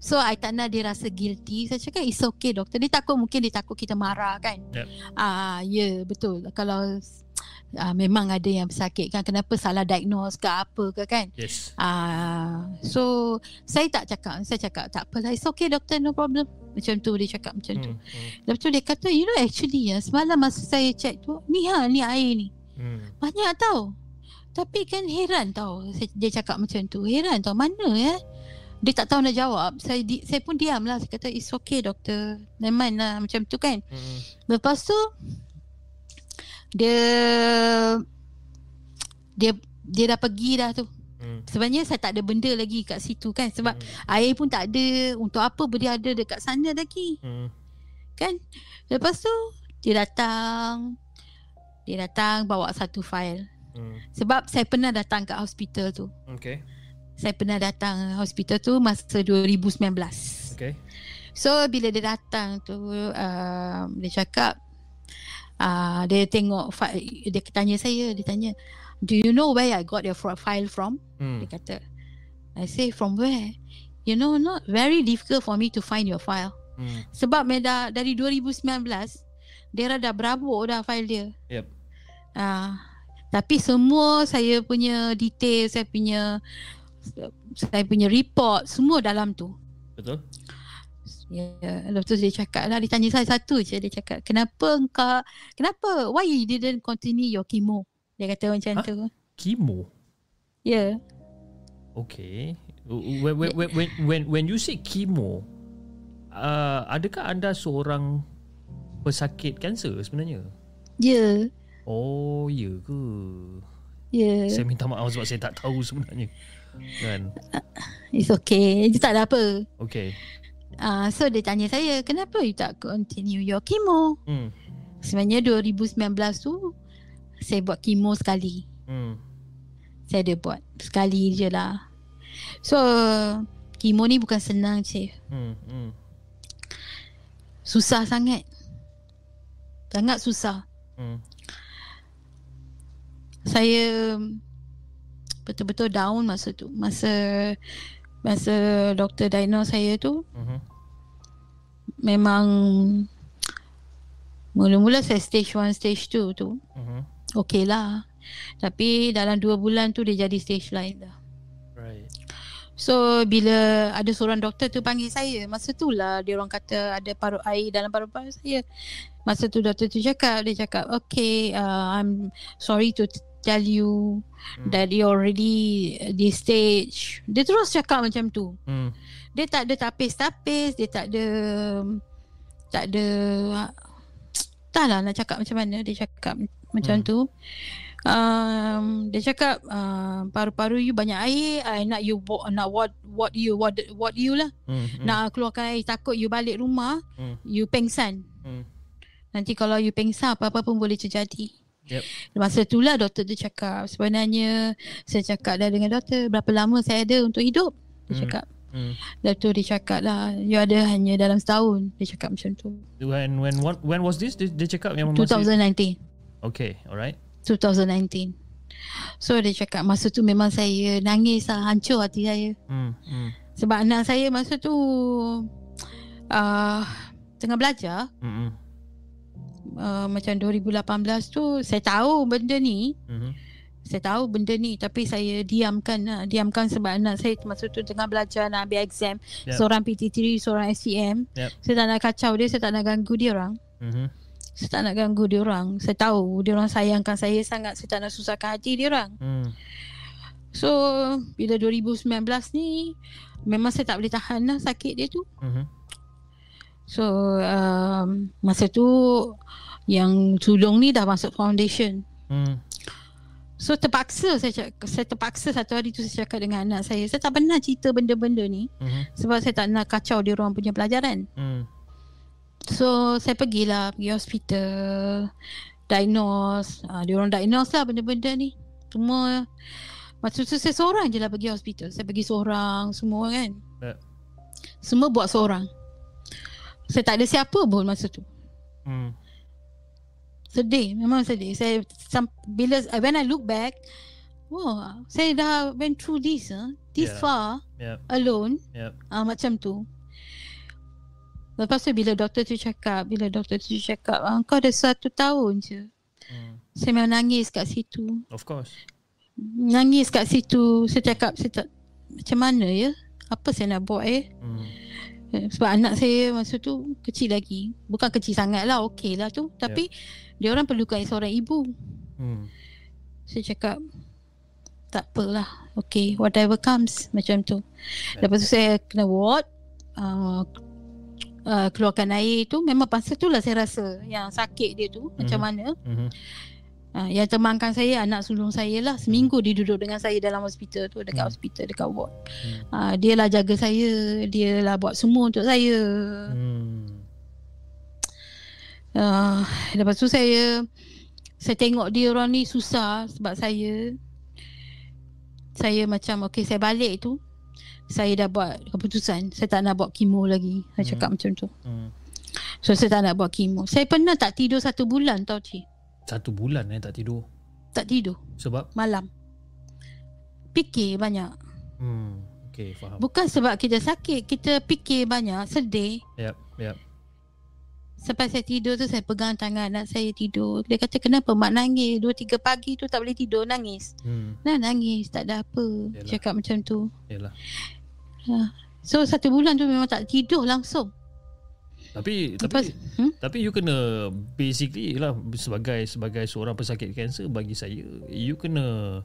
Speaker 3: So I tak nak dia rasa guilty Saya cakap it's okay doktor Dia takut mungkin dia takut kita marah kan
Speaker 1: Yep.
Speaker 3: Ah Ya betul Kalau ah, Memang ada yang sakit kan Kenapa salah diagnose ke apa ke kan
Speaker 1: Yes.
Speaker 3: Ah, So Saya tak cakap Saya cakap tak apalah It's okay doktor no problem Macam tu dia cakap macam tu
Speaker 1: Hmm. Hmm.
Speaker 3: Lepas tu dia kata You know actually ya Semalam masa saya check tu Ni ha ni air ni
Speaker 1: Hmm.
Speaker 3: banyak tau. Tapi kan heran tau. Dia cakap macam tu. Heran tau. Mana ya? Dia tak tahu nak jawab. Saya di, saya pun diam lah. Saya kata it's okay doktor. Neman lah. Macam tu kan.
Speaker 1: Hmm.
Speaker 3: Lepas tu dia dia dia dah pergi dah tu.
Speaker 1: Hmm.
Speaker 3: Sebenarnya saya tak ada benda lagi kat situ kan sebab
Speaker 1: Hmm.
Speaker 3: air pun tak ada. Untuk apa dia ada dekat sana lagi
Speaker 1: Hmm.
Speaker 3: kan? Lepas tu dia datang dia datang bawa satu file.
Speaker 1: Hmm.
Speaker 3: Sebab saya pernah datang kat hospital tu.
Speaker 1: Okay.
Speaker 3: Saya pernah datang hospital tu masa 2019.
Speaker 1: Okay.
Speaker 3: So bila dia datang tu uh, dia cakap uh, dia tengok dia tanya saya dia tanya do you know where I got your file from?
Speaker 1: Hmm.
Speaker 3: Dia kata I say from where? You know not very difficult for me to find your file.
Speaker 1: Hmm.
Speaker 3: Sebab dah dari 2019 dia dah berabuk dah file dia.
Speaker 1: Yep.
Speaker 3: Ah, tapi semua saya punya detail, saya punya saya punya report semua dalam tu.
Speaker 1: Betul.
Speaker 3: Ya, lepas tu dia cakap lah, dia tanya saya satu je, dia cakap, kenapa engkau, kenapa, why you didn't continue your chemo? Dia kata macam
Speaker 1: Hah?
Speaker 3: tu.
Speaker 1: Chemo.
Speaker 3: Ya,
Speaker 1: Okay. When when when when when, when you say chemo, uh, adakah anda seorang pesakit kanser sebenarnya?
Speaker 3: ya,
Speaker 1: Oh, ya ke?
Speaker 3: ya.
Speaker 1: Saya minta maaf sebab saya tak tahu sebenarnya. Kan?
Speaker 3: It's okay, dia tak ada apa.
Speaker 1: Okay.
Speaker 3: Ah, so dia tanya saya, kenapa you tak continue your chemo?
Speaker 1: Hmm.
Speaker 3: Sebenarnya 2019 tu, saya buat chemo sekali.
Speaker 1: Hmm.
Speaker 3: Saya ada buat sekali je lah. So, chemo ni bukan senang cik.
Speaker 1: Hmm. Hmm.
Speaker 3: Susah sangat. Sangat susah.
Speaker 1: Hmm.
Speaker 3: Saya betul-betul down masa tu. Masa masa doktor diagnose saya tu
Speaker 1: Mhm.
Speaker 3: memang mula-mula saya stage 1, stage 2 tu.
Speaker 1: Mhm.
Speaker 3: Okey lah. Tapi dalam 2 bulan tu dia jadi stage lain dah.
Speaker 1: Right.
Speaker 3: So bila ada seorang doktor tu panggil saya, masa tu lah dia orang kata ada parut air dalam paru-paru saya. Masa tu doktor tu cakap, dia cakap, okay, uh, I'm sorry to tell you
Speaker 1: Hmm.
Speaker 3: that you already this stage. Dia terus cakap macam tu.
Speaker 1: Hmm.
Speaker 3: Dia tak ada tapis-tapis, dia tak ada tak ada [TSK] tak lah nak cakap macam mana dia cakap macam
Speaker 1: Hmm.
Speaker 3: tu. Um, dia cakap uh, paru-paru you banyak air, I nak you nak what what you what what you lah.
Speaker 1: Hmm. hmm.
Speaker 3: Nak keluarkan air takut you balik rumah,
Speaker 1: Hmm.
Speaker 3: you pengsan.
Speaker 1: Hmm.
Speaker 3: Nanti kalau you pengsan apa-apa pun boleh terjadi.
Speaker 1: Yep.
Speaker 3: Masa tu lah doktor tu cakap sebenarnya saya cakap dah dengan doktor berapa lama saya ada untuk hidup. Dia
Speaker 1: Hmm.
Speaker 3: cakap.
Speaker 1: Hmm.
Speaker 3: Doktor dia cakap lah you ada hanya dalam setahun. Dia cakap macam tu.
Speaker 1: When when what when was this? Dia, dia cakap yang masa
Speaker 3: 2019.
Speaker 1: Okay, alright.
Speaker 3: 2019. So dia cakap masa tu memang saya nangis lah hancur hati saya.
Speaker 1: Hmm. Hmm.
Speaker 3: Sebab anak saya masa tu uh, tengah belajar
Speaker 1: Hmm.
Speaker 3: Uh, macam 2018 tu saya tahu benda ni
Speaker 1: Hmm.
Speaker 3: saya tahu benda ni tapi saya diamkan lah. diamkan sebab anak saya masa tu tengah belajar nak ambil exam
Speaker 1: Yep.
Speaker 3: seorang PT3 seorang SCM
Speaker 1: Yep.
Speaker 3: saya tak nak kacau dia saya tak nak ganggu dia orang
Speaker 1: Hmm.
Speaker 3: saya tak nak ganggu dia orang saya tahu dia orang sayangkan saya sangat saya tak nak susahkan hati dia orang
Speaker 1: Hmm.
Speaker 3: so bila 2019 ni memang saya tak boleh tahan lah sakit dia tu
Speaker 1: Hmm.
Speaker 3: So um, masa tu yang sulung ni dah masuk foundation.
Speaker 1: Hmm.
Speaker 3: So terpaksa saya cak, saya terpaksa satu hari tu saya cakap dengan anak saya. Saya tak pernah cerita benda-benda ni
Speaker 1: Hmm.
Speaker 3: sebab saya tak nak kacau dia orang punya pelajaran.
Speaker 1: Hmm.
Speaker 3: So saya pergilah pergi hospital diagnose. Uh, dia orang diagnose lah benda-benda ni. Semua Masa tu saya seorang je lah pergi hospital. Saya pergi seorang semua kan.
Speaker 1: Ya.
Speaker 3: Semua buat seorang. Saya tak ada siapa pun masa tu.
Speaker 1: Hmm.
Speaker 3: Sedih, memang sedih. Saya sam, bila when I look back, wah, saya dah went through this, uh, this
Speaker 1: Yeah.
Speaker 3: far
Speaker 1: Yep.
Speaker 3: alone,
Speaker 1: Yep.
Speaker 3: ah macam tu. Lepas tu bila doktor tu cakap, bila doktor tu cakap, ah, kau ada satu tahun je.
Speaker 1: Hmm.
Speaker 3: Saya memang nangis kat situ.
Speaker 1: Of course.
Speaker 3: Nangis kat situ. Saya cakap, saya tak, macam mana ya? Apa saya nak buat ya?
Speaker 1: Hmm.
Speaker 3: Eh, Sebab anak saya masa tu kecil lagi. Bukan kecil sangat lah, okey lah tu. Tapi dia orang perlukan seorang ibu.
Speaker 1: Hmm.
Speaker 3: Saya cakap tak apalah. Okay, whatever comes macam tu. Lepas tu saya kena ward. Uh, uh, keluarkan air tu memang masa tu lah saya rasa yang sakit dia tu macam
Speaker 1: Mhm.
Speaker 3: mana.
Speaker 1: Hmm.
Speaker 3: Uh, yang temankan saya anak sulung saya lah. Seminggu dia duduk dengan saya dalam hospital tu. Dekat
Speaker 1: Hmm.
Speaker 3: hospital, dekat ward.
Speaker 1: Hmm.
Speaker 3: Uh, dia lah jaga saya. Dia lah buat semua untuk saya.
Speaker 1: Hmm.
Speaker 3: Uh, lepas tu saya saya tengok dia orang ni susah sebab saya saya macam okey saya balik tu saya dah buat keputusan saya tak nak buat kemo lagi saya cakap macam tu
Speaker 1: Hmm.
Speaker 3: so saya tak nak buat kemo saya pernah tak tidur satu bulan tau cik
Speaker 1: Satu bulan eh tak tidur.
Speaker 3: tak tidur
Speaker 1: Sebab
Speaker 3: malam fikir banyak
Speaker 1: hmm. Okay faham.
Speaker 3: bukan sebab kita sakit kita fikir banyak sedih
Speaker 1: Yep. Yep.
Speaker 3: Sampai saya tidur tu saya pegang tangan anak saya tidur. Dia kata kenapa mak nangis? Dua tiga pagi tu tak boleh tidur nangis.
Speaker 1: Hmm.
Speaker 3: Nah nangis tak ada apa.
Speaker 1: Yalah.
Speaker 3: Cakap macam tu.
Speaker 1: Yalah.
Speaker 3: So satu bulan tu memang tak tidur langsung.
Speaker 1: Tapi
Speaker 3: Lepas
Speaker 1: tapi
Speaker 3: hmm?
Speaker 1: tapi you kena basically lah sebagai sebagai seorang pesakit kanser bagi saya you kena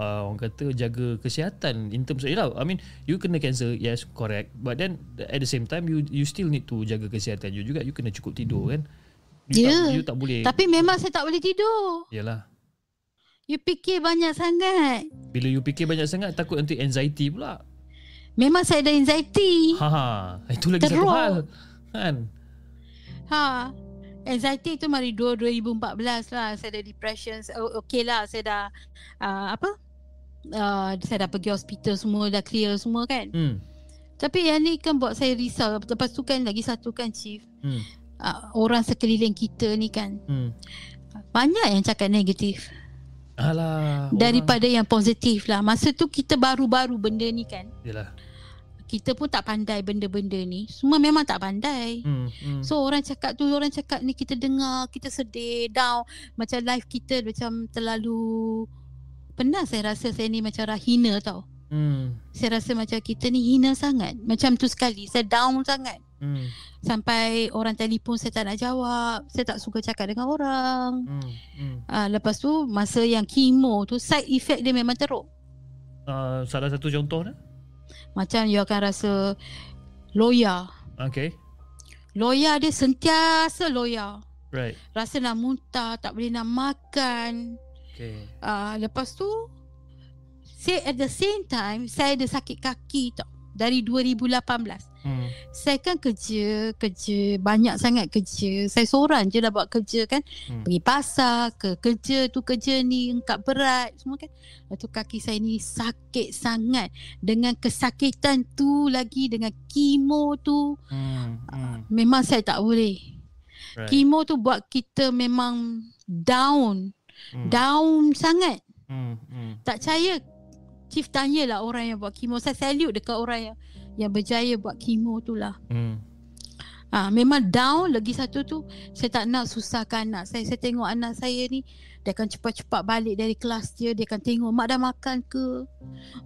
Speaker 1: uh, orang kata jaga kesihatan in terms of yalah, I mean you kena cancer yes correct but then at the same time you you still need to jaga kesihatan you juga you kena cukup tidur kan you,
Speaker 3: Ya.
Speaker 1: tak, you tak boleh
Speaker 3: Tapi memang saya tak boleh tidur.
Speaker 1: yalah
Speaker 3: You fikir banyak sangat.
Speaker 1: bila you fikir banyak sangat takut nanti anxiety pula
Speaker 3: Memang saya ada anxiety.
Speaker 1: ha ha itu lagi satu
Speaker 3: Teruk.
Speaker 1: hal kan
Speaker 3: Ha. Anxiety tu mari 2 2014 lah saya ada depression. Okay lah saya dah uh, apa? Uh, saya dah pergi hospital semua dah clear semua kan.
Speaker 1: hmm
Speaker 3: Tapi yang ni kan buat saya risau. Lepas tu kan lagi satu kan chief.
Speaker 1: hmm
Speaker 3: Uh, orang sekeliling kita ni kan
Speaker 1: hmm
Speaker 3: banyak yang cakap negatif
Speaker 1: alah
Speaker 3: daripada yang positif lah. Masa tu kita baru-baru benda ni kan.
Speaker 1: orang, yalah
Speaker 3: Kita pun tak pandai benda-benda ni. Semua memang tak pandai.
Speaker 1: hmm, hmm.
Speaker 3: So orang cakap tu orang cakap ni kita dengar kita sedih down macam life kita macam terlalu pernah saya rasa saya ni macam rahina tau.
Speaker 1: Hmm.
Speaker 3: Saya rasa macam kita ni hina sangat. Macam tu sekali. Saya down sangat.
Speaker 1: Hmm.
Speaker 3: Sampai orang telefon saya tak nak jawab. Saya tak suka cakap dengan orang.
Speaker 1: Hmm. Hmm.
Speaker 3: Uh, lepas tu masa yang chemo tu side effect dia memang teruk.
Speaker 1: Uh, salah satu contoh dah.
Speaker 3: Macam you akan rasa loya.
Speaker 1: Okay.
Speaker 3: Loya dia sentiasa loya.
Speaker 1: Right.
Speaker 3: Rasa nak muntah, tak boleh nak makan.
Speaker 1: Okay.
Speaker 3: Uh, lepas tu saya at the same time saya ada sakit kaki tau dari 2018.
Speaker 1: Hmm.
Speaker 3: Saya kan kerja, kerja banyak sangat kerja. Saya seorang je dah buat kerja kan.
Speaker 1: Hmm.
Speaker 3: Pergi pasar, ke kerja tu kerja ni, angkat berat semua kan. Lepas tu kaki saya ni sakit sangat. Dengan kesakitan tu lagi dengan kemo tu
Speaker 1: Hmm. Hmm.
Speaker 3: memang saya tak boleh.
Speaker 1: Right.
Speaker 3: Kemo tu buat kita memang down.
Speaker 1: Hmm.
Speaker 3: Down sangat.
Speaker 1: Hmm. Hmm.
Speaker 3: Tak percaya Chief tanyalah orang yang buat kemo. Saya salute dekat orang yang yang berjaya buat kemo tu lah.
Speaker 1: Hmm.
Speaker 3: Ha, memang down lagi satu tu saya tak nak susahkan anak saya. Saya tengok anak saya ni dia akan cepat-cepat balik dari kelas dia. Dia akan tengok mak dah makan ke?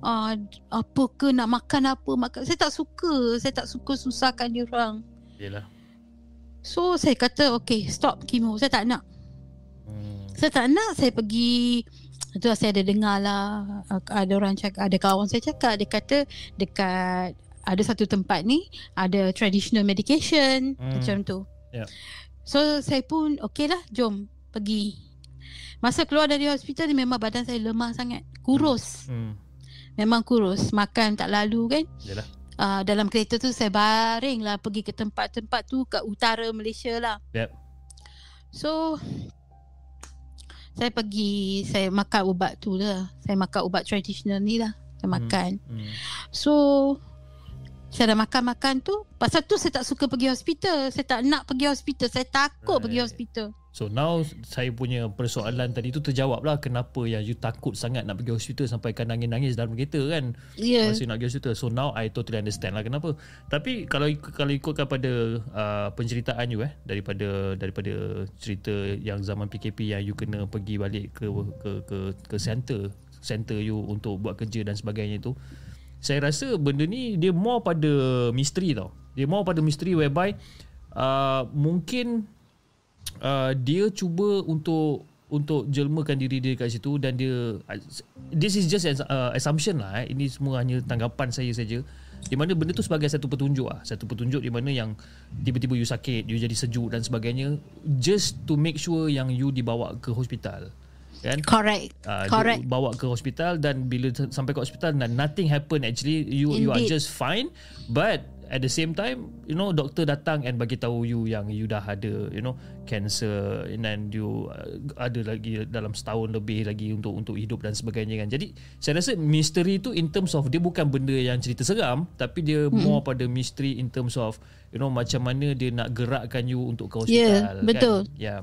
Speaker 3: Uh, apa ke nak makan apa? Makan. Saya tak suka. Saya tak suka susahkan dia orang.
Speaker 1: Yelah.
Speaker 3: So saya kata okay stop kemo. Saya tak nak.
Speaker 1: Hmm.
Speaker 3: Saya tak nak saya pergi itu saya ada dengar lah ada orang cakap ada kawan saya cakap dia kata dekat ada satu tempat ni ada traditional medication
Speaker 1: Hmm.
Speaker 3: hmm. macam tu.
Speaker 1: Yep.
Speaker 3: So saya pun okey lah jom pergi. Masa keluar dari hospital ni memang badan saya lemah sangat. Kurus.
Speaker 1: Hmm.
Speaker 3: Memang kurus. Makan tak lalu kan.
Speaker 1: Yelah.
Speaker 3: Uh, dalam kereta tu saya baring lah pergi ke tempat-tempat tu kat utara Malaysia lah.
Speaker 1: Yep.
Speaker 3: So saya pergi saya makan ubat tu lah. Saya makan ubat tradisional ni lah. Saya
Speaker 1: Hmm.
Speaker 3: makan.
Speaker 1: Hmm.
Speaker 3: So saya dah makan-makan tu Pasal tu saya tak suka pergi hospital Saya tak nak pergi hospital Saya takut
Speaker 1: Right.
Speaker 3: pergi hospital
Speaker 1: So now saya punya persoalan tadi tu terjawab lah kenapa yang you takut sangat nak pergi hospital sampai kan nangis-nangis dalam kereta kan
Speaker 3: Ya
Speaker 1: masa nak pergi hospital. So now I totally understand lah kenapa. Tapi kalau kalau ikutkan pada uh, penceritaan you eh daripada daripada cerita yang zaman PKP yang you kena pergi balik ke ke ke ke center center you untuk buat kerja dan sebagainya tu. Saya rasa benda ni dia more pada misteri tau. Dia more pada misteri whereby uh, mungkin uh, dia cuba untuk untuk jelmakan diri dia kat situ dan dia this is just an uh, assumption lah eh. ini semua hanya tanggapan saya saja. Di mana benda tu sebagai satu petunjuk ah satu petunjuk di mana yang tiba-tiba you sakit you jadi sejuk dan sebagainya just to make sure yang you dibawa ke hospital kan?
Speaker 3: Correct.
Speaker 1: Uh,
Speaker 3: Correct.
Speaker 1: bawa ke hospital dan bila sampai ke hospital dan nothing happen actually you you are
Speaker 3: Indeed.
Speaker 1: just fine. But at the same time you know doktor datang and bagi tahu you yang you dah ada you know cancer and then you uh, ada lagi dalam setahun lebih lagi untuk untuk hidup dan sebagainya kan jadi saya rasa misteri tu in terms of dia bukan benda yang cerita seram tapi dia hmm. more pada misteri in terms of you know macam mana dia nak gerakkan you untuk ke hospital
Speaker 3: Ya,
Speaker 1: kan?
Speaker 3: betul.
Speaker 1: ya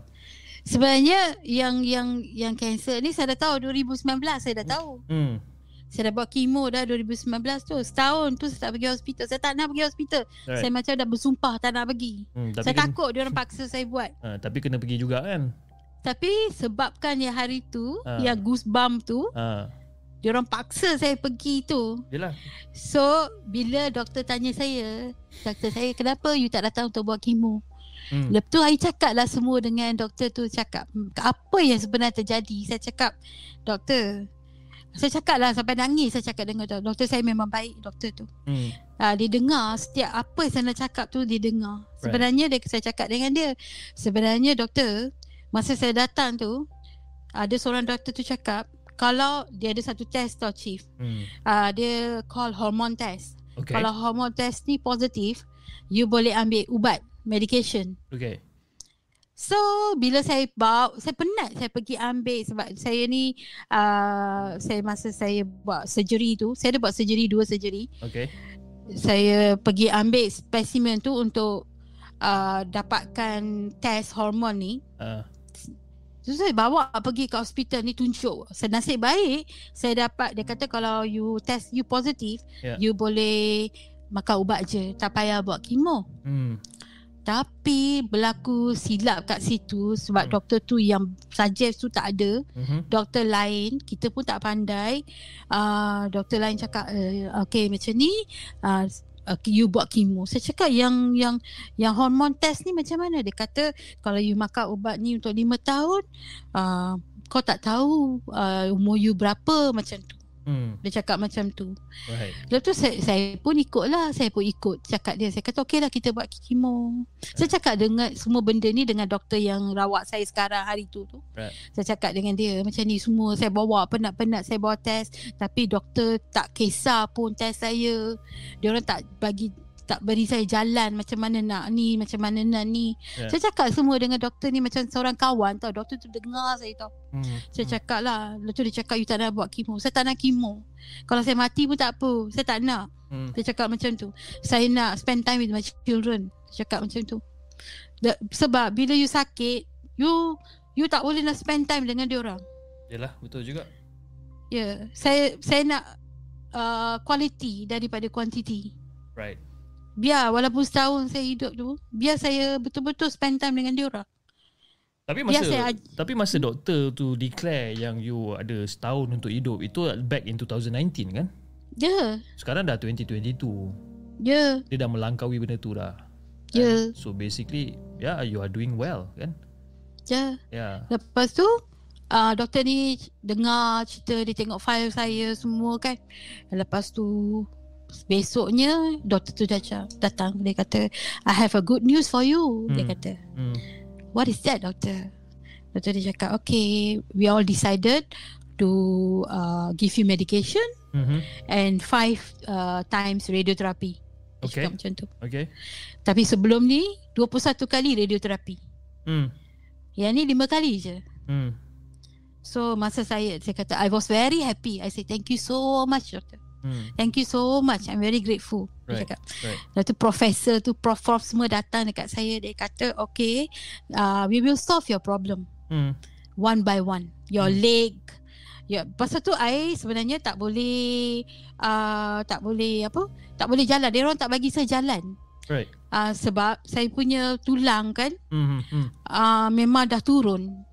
Speaker 3: Sebenarnya Yang yang yang cancer ni Saya dah tahu 2019 Saya dah tahu
Speaker 1: hmm
Speaker 3: Saya dah buat kemo dah 2019 tu. Setahun tu saya tak pergi hospital. Saya tak nak pergi hospital.
Speaker 1: Right.
Speaker 3: Saya macam dah bersumpah Tak nak pergi.
Speaker 1: Hmm, tapi
Speaker 3: Saya
Speaker 1: kena,
Speaker 3: takut dia orang paksa saya buat.
Speaker 1: Ha, [LAUGHS] tapi kena pergi juga kan?
Speaker 3: Tapi sebabkan yang hari tu
Speaker 1: Ah.
Speaker 3: Yang goosebump tu
Speaker 1: ha
Speaker 3: Dia orang paksa saya pergi tu.
Speaker 1: Yelah.
Speaker 3: So bila doktor tanya saya Doktor saya kenapa you tak datang untuk buat kemo
Speaker 1: hmm.
Speaker 3: Lepas tu I cakap lah semua dengan doktor tu cakap "Hmm, Apa yang sebenarnya terjadi? Saya cakap Doktor Saya cakap lah sampai nangis Saya cakap dengan doktor Doktor saya memang baik doktor tu
Speaker 1: Hmm.
Speaker 3: uh, Dia dengar setiap apa saya nak cakap tu Dia dengar Sebenarnya dia, saya cakap dengan dia Sebenarnya doktor Masa saya datang tu Ada seorang doktor tu cakap Kalau dia ada satu test tau chief
Speaker 1: Hmm.
Speaker 3: uh, Dia call hormone test
Speaker 1: Okay.
Speaker 3: Kalau hormone test ni positif You boleh ambil ubat Medication
Speaker 1: okay.
Speaker 3: So bila saya bawa Saya penat saya pergi ambil Sebab saya ni uh, Saya masa saya buat surgery tu Saya ada buat surgery Dua surgery
Speaker 1: Okay.
Speaker 3: Saya pergi ambil spesimen tu Untuk uh, Dapatkan test hormon ni
Speaker 1: Uh,
Speaker 3: So saya bawa pergi ke hospital ni tunjuk. Senasib baik saya dapat dia kata kalau you test you positif
Speaker 1: Ya.
Speaker 3: you boleh makan ubat je tak payah buat kemo.
Speaker 1: hmm.
Speaker 3: Tapi berlaku silap kat situ sebab
Speaker 1: Hmm.
Speaker 3: doktor tu yang suggest tu tak ada.
Speaker 1: Mhm.
Speaker 3: Doktor lain, kita pun tak pandai. Uh, doktor lain cakap, uh, okay macam ni, uh, uh, you buat kemo. Saya cakap yang yang yang hormon test ni macam mana? Dia kata kalau you makan ubat ni untuk 5 tahun, uh, kau tak tahu uh, umur you berapa macam tu.
Speaker 1: Hmm.
Speaker 3: Dia cakap macam tu.
Speaker 1: Right.
Speaker 3: Lepas tu saya, saya pun ikut lah Saya pun ikut cakap dia Saya kata okey lah kita buat kemo Saya cakap dengan semua benda ni Dengan doktor yang rawat saya sekarang hari tu tu
Speaker 1: Right.
Speaker 3: Saya cakap dengan dia Macam ni semua Saya bawa penat-penat Saya bawa test Tapi doktor tak kisah pun test saya Dia orang tak bagi tak beri saya jalan macam mana nak ni macam mana nak ni
Speaker 1: Yeah.
Speaker 3: saya cakap semua dengan doktor ni macam seorang kawan tau doktor tu dengar saya tau
Speaker 1: Hmm.
Speaker 3: saya cakap lah Lepas tu dia cakap You tak nak buat kemo Saya tak nak kemo Kalau saya mati pun tak apa Saya tak nak
Speaker 1: Hmm.
Speaker 3: Dia cakap macam tu Saya nak spend time with my children Dia cakap macam tu Da- Sebab bila you sakit You You tak boleh nak spend time dengan dia orang
Speaker 1: Yalah, betul juga.
Speaker 3: Ya yeah. Saya Saya nak uh, Quality Daripada quantity
Speaker 1: Right.
Speaker 3: Biar walaupun setahun saya hidup tu Biar saya betul-betul spend time dengan dia orang
Speaker 1: Tapi masa
Speaker 3: saya
Speaker 1: tapi masa doktor tu declare yang you ada setahun untuk hidup itu back in 2019 kan?
Speaker 3: Ya yeah.
Speaker 1: Sekarang dah 2022.
Speaker 3: Ya yeah.
Speaker 1: Dia dah melangkaui benda tu dah.
Speaker 3: Ya yeah.
Speaker 1: So basically, yeah, you are doing well kan?
Speaker 3: Ya yeah.
Speaker 1: Yeah.
Speaker 3: Lepas tu uh, Doktor ni dengar cerita Dia tengok file saya semua kan Lepas tu Besoknya Doktor tu datang, datang Dia kata I have a good news for you Dia
Speaker 1: Hmm.
Speaker 3: kata
Speaker 1: Hmm.
Speaker 3: What is that doktor Doktor dia cakap Okay We all decided To uh, Give you medication
Speaker 1: Mhm.
Speaker 3: And five uh, Times radiotherapy Dia
Speaker 1: Okay.
Speaker 3: cakap macam tu
Speaker 1: Okay.
Speaker 3: Tapi sebelum ni 21 kali radioterapi
Speaker 1: Hmm.
Speaker 3: Yang ni lima kali je
Speaker 1: Hmm.
Speaker 3: So masa saya saya kata I was very happy. I say thank you so much doctor.
Speaker 1: Hmm.
Speaker 3: Thank you so much. I'm very grateful.
Speaker 1: Right,
Speaker 3: Dia cakap.
Speaker 1: right.
Speaker 3: Lepas tu professor tu prof prof semua datang dekat saya dia kata okay uh, we will solve your problem
Speaker 1: Hmm.
Speaker 3: one by one. Your
Speaker 1: Hmm.
Speaker 3: leg Ya, pasal tu I sebenarnya tak boleh uh, tak boleh apa? Tak boleh jalan. Dia orang tak bagi saya jalan.
Speaker 1: Right.
Speaker 3: Uh, sebab saya punya tulang kan
Speaker 1: Hmm. Hmm.
Speaker 3: uh, memang dah turun.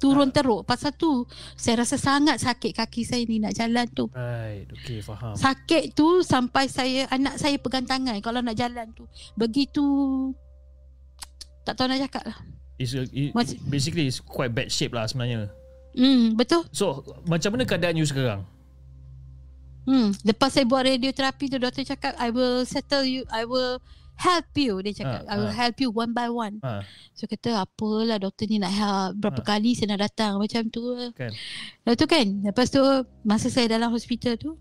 Speaker 3: Turun teruk. Pasal tu saya rasa sangat sakit kaki saya ni nak jalan tu.
Speaker 1: Right. Okay, faham.
Speaker 3: Sakit tu sampai saya anak saya pegang tangan kalau nak jalan tu. Begitu tak tahu nak cakap lah.
Speaker 1: It's a, it,
Speaker 3: Macam-
Speaker 1: basically it's quite bad shape lah sebenarnya.
Speaker 3: Hmm, betul.
Speaker 1: So, macam mana keadaan you sekarang?
Speaker 3: Hmm, lepas saya buat radioterapi tu doktor cakap I will settle you, I will help you dia cakap.
Speaker 1: Ah,
Speaker 3: I will
Speaker 1: ah.
Speaker 3: help you one by one.
Speaker 1: Ha,
Speaker 3: So kata apalah doktor ni nak help berapa
Speaker 1: Ah.
Speaker 3: kali saya nak datang macam tu.
Speaker 1: kan?
Speaker 3: Lepas tu kan Lepas tu Masa saya dalam hospital tu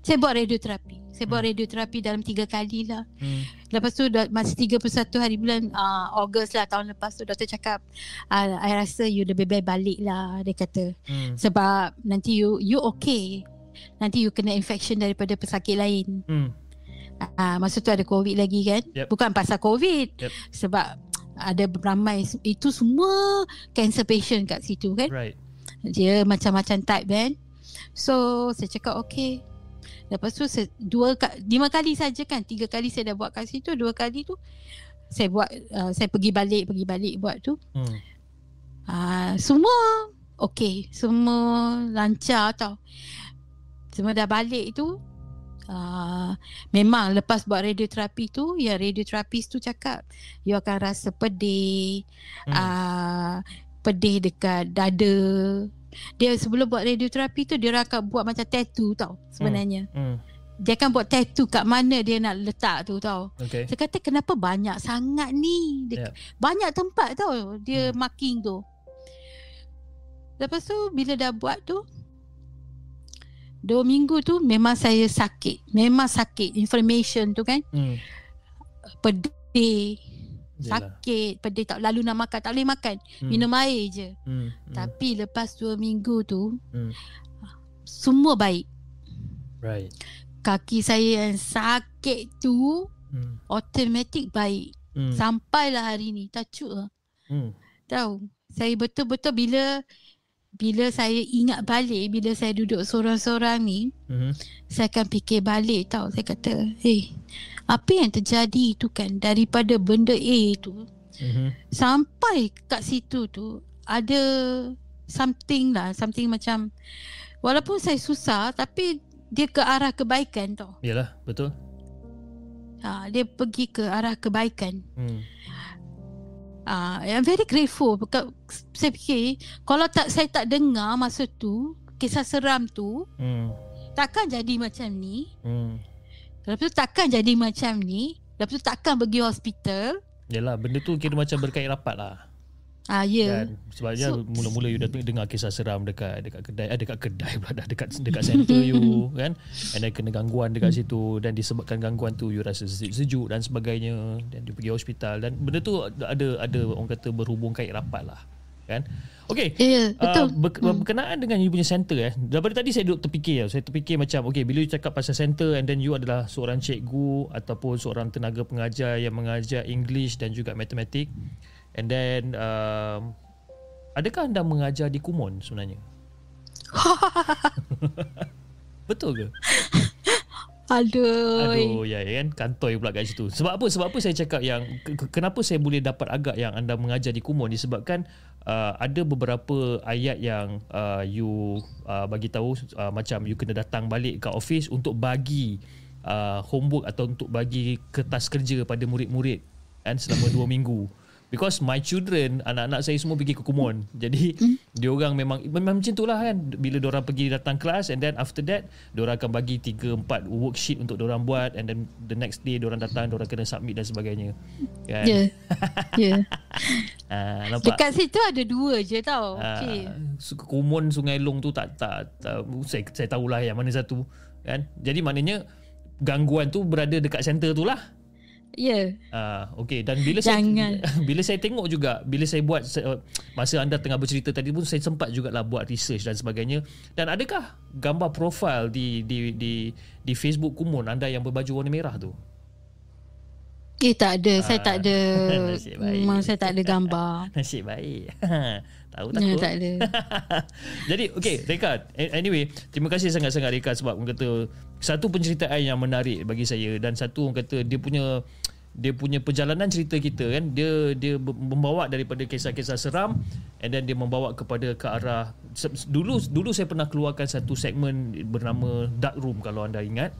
Speaker 3: Saya buat radioterapi Saya buat
Speaker 1: Hmm.
Speaker 3: radioterapi dalam tiga kali lah
Speaker 1: Hmm.
Speaker 3: Lepas tu Masa 31 hari bulan uh, Ogos lah tahun lepas tu Doktor cakap uh, I rasa you lebih baik balik lah Dia kata
Speaker 1: Hmm.
Speaker 3: Sebab Nanti you You okay Nanti you kena infection Daripada pesakit lain
Speaker 1: Hmm.
Speaker 3: Uh, Masa tu ada covid lagi kan?
Speaker 1: Yep.
Speaker 3: Bukan pasal covid.
Speaker 1: Yep.
Speaker 3: Sebab ada ramai Itu semua Cancer patient kat situ kan?
Speaker 1: Right.
Speaker 3: dia macam-macam type kan? So saya cakap okay. Lepas tu dua lima kali saja kan? Tiga kali saya dah buat kat situ Dua kali tu Saya buat uh, Saya pergi balik Pergi balik buat tu.
Speaker 1: Hmm.
Speaker 3: uh, Semua Okay. Semua lancar tau. Semua dah balik tu uh, Memang lepas buat radioterapi tu Ya radioterapis tu cakap You akan rasa pedih
Speaker 1: Hmm.
Speaker 3: uh, pedih dekat dada. Dia sebelum buat radioterapi tu dia akan buat macam tattoo tau sebenarnya.
Speaker 1: Hmm.
Speaker 3: Dia akan buat tattoo kat mana dia nak letak tu tau.
Speaker 1: Okay.
Speaker 3: Saya kata kenapa banyak sangat ni? Dia,
Speaker 1: Yeah.
Speaker 3: Banyak tempat tau dia
Speaker 1: Hmm.
Speaker 3: marking tu. Lepas tu bila dah buat tu Dua minggu tu memang saya sakit Memang sakit Inflammation tu kan
Speaker 1: Hmm.
Speaker 3: Pedih
Speaker 1: Yelah.
Speaker 3: Sakit Pedih tak lalu nak makan Tak boleh makan
Speaker 1: Hmm.
Speaker 3: Minum air je
Speaker 1: Hmm. Hmm.
Speaker 3: Tapi lepas dua minggu tu
Speaker 1: Hmm.
Speaker 3: Semua baik
Speaker 1: Right.
Speaker 3: Kaki saya yang sakit tu
Speaker 1: Hmm.
Speaker 3: Automatik baik
Speaker 1: Hmm.
Speaker 3: Sampailah hari ni Tajuk lah
Speaker 1: Hmm.
Speaker 3: Tahu Saya betul-betul bila bila saya ingat balik bila saya duduk seorang-seorang ni
Speaker 1: Mhm.
Speaker 3: saya akan fikir balik tau saya kata eh apa yang terjadi tu kan daripada benda A tu
Speaker 1: Mhm.
Speaker 3: sampai kat situ tu ada something lah something macam walaupun saya susah tapi dia ke arah kebaikan tau
Speaker 1: Yalah, betul.
Speaker 3: ha, dia pergi ke arah kebaikan
Speaker 1: Hmm.
Speaker 3: Ah, uh, I'm very grateful. Saya fikir kalau tak saya tak dengar masa tu kisah seram tu
Speaker 1: Hmm.
Speaker 3: takkan jadi macam ni.
Speaker 1: Hmm.
Speaker 3: Lepas tu takkan jadi macam ni. Lepas tu takkan pergi hospital.
Speaker 1: Yalah, benda tu kira macam berkait rapat lah.
Speaker 3: Ah ya. Yeah.
Speaker 1: Sebabnya
Speaker 3: So-
Speaker 1: mula-mula you dah dengar kisah seram dekat dekat kedai, eh, dekat kedai pula dah dekat dekat center you [LAUGHS] kan. And then kena gangguan dekat situ dan disebabkan gangguan tu you rasa sejuk dan sebagainya dan you pergi hospital dan benda tu ada ada orang kata berhubung kait rapat lah. Kan? Okay.
Speaker 3: Ya, yeah, betul.
Speaker 1: Uh, ber- hmm. Berkenaan dengan you punya center eh. Daripada tadi saya duduk terfikir. Saya terfikir macam okay bila you cakap pasal center and then you adalah seorang cikgu ataupun seorang tenaga pengajar yang mengajar English dan juga matematik. And then um, adakah anda mengajar di Kumon sebenarnya? [LAUGHS] Betul ke?
Speaker 3: Aduh.
Speaker 1: Aduh ya ya kan kantoi pula kat situ. Sebab apa? Sebab apa saya cakap yang ke- ke- kenapa saya boleh dapat agak yang anda mengajar di Kumon disebabkan uh, ada beberapa ayat yang uh, you uh, bagi tahu uh, macam you kena datang balik ke office untuk bagi uh, homework atau untuk bagi kertas kerja pada murid-murid kan selama 2 [LAUGHS] minggu. Because my children, anak-anak saya semua pergi ke Kumon. Jadi mm. dia orang memang memang macam itulah kan. Bila dia orang pergi datang kelas and then after that dia orang akan bagi 3 4 worksheet untuk dia orang buat and then the next day dia orang datang dia orang kena submit dan sebagainya. Kan?
Speaker 3: Ya. Yeah. [LAUGHS] Ya. Yeah.
Speaker 1: Ah, nampak?
Speaker 3: Dekat situ ada dua je tau.
Speaker 1: Ah,
Speaker 3: Okey.
Speaker 1: Kumon Sungai Long tu tak tak, tak saya saya tahulah yang mana satu kan. Jadi maknanya gangguan tu berada dekat center tu lah.
Speaker 3: Ya.
Speaker 1: Ah, okey dan bila
Speaker 3: Jangan.
Speaker 1: saya [LAUGHS] bila saya tengok juga bila saya buat se- masa anda tengah bercerita tadi pun saya sempat jugalah buat research dan sebagainya dan adakah gambar profil di di di di Facebook Kumon anda yang berbaju warna merah tu?
Speaker 3: Eh tak ada. Saya tak ada. [LAUGHS]
Speaker 1: Nasib baik.
Speaker 3: Memang saya tak ada gambar. [LAUGHS]
Speaker 1: Nasib baik. Tahu
Speaker 3: Ya,
Speaker 1: takut.
Speaker 3: tak ada. [LAUGHS]
Speaker 1: Jadi okay Reka Anyway Terima kasih sangat-sangat Reka Sebab orang kata Satu penceritaan yang menarik Bagi saya Dan satu orang kata Dia punya dia punya perjalanan cerita kita kan dia dia membawa daripada kisah-kisah seram and then dia membawa kepada ke arah dulu dulu saya pernah keluarkan satu segmen bernama dark room kalau anda ingat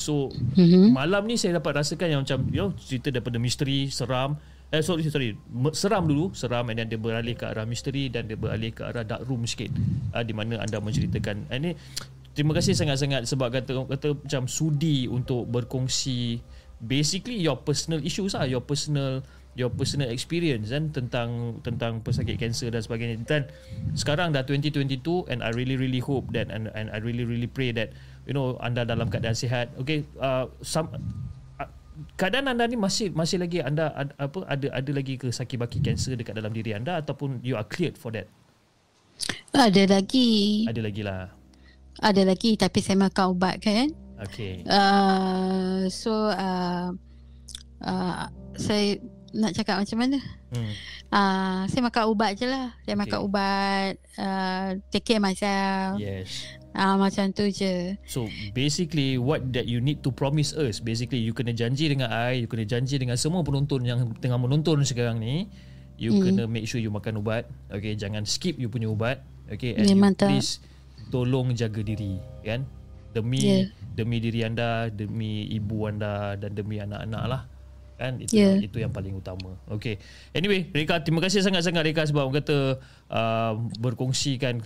Speaker 1: so mm-hmm. malam ni saya dapat rasakan yang macam you know, cerita daripada misteri seram Eh sorry sorry seram dulu seram and then dia beralih ke arah misteri dan dia beralih ke arah dark room sikit. Uh, di mana anda menceritakan. Ini terima kasih sangat-sangat sebab kata kata macam sudi untuk berkongsi basically your personal issues lah your personal your personal experience kan tentang tentang pesakit kanser dan sebagainya. Dan sekarang dah 2022 and I really really hope that and, and I really really pray that you know anda dalam keadaan sihat. Okay uh, some uh, keadaan anda ni masih masih lagi anda ad, apa ada ada lagi ke sakit baki kanser dekat dalam diri anda ataupun you are cleared for that
Speaker 3: Ada lagi.
Speaker 1: ada lagi lah
Speaker 3: Ada lagi tapi saya makan ubat kan.
Speaker 1: okay
Speaker 3: Uh, so uh, uh, saya nak cakap macam mana?
Speaker 1: hmm.
Speaker 3: Uh, saya makan ubat je lah. Saya
Speaker 1: Okay.
Speaker 3: makan ubat. Uh, take care myself.
Speaker 1: yes
Speaker 3: Uh, macam tu je.
Speaker 1: So basically what that you need to promise us basically you kena janji dengan I, you kena janji dengan semua penonton yang tengah menonton sekarang ni, you
Speaker 3: Hmm.
Speaker 1: kena make sure you makan ubat. Okay, jangan skip you punya ubat. Okay, and
Speaker 3: Memang
Speaker 1: you
Speaker 3: tak.
Speaker 1: please tolong jaga diri, kan? Demi
Speaker 3: Yeah.
Speaker 1: demi diri anda, demi ibu anda dan demi anak-anak lah. Kan itu
Speaker 3: Yeah.
Speaker 1: itu yang paling utama. Okay. Anyway, Rika terima kasih sangat-sangat Rika sebab kata uh, berkongsikan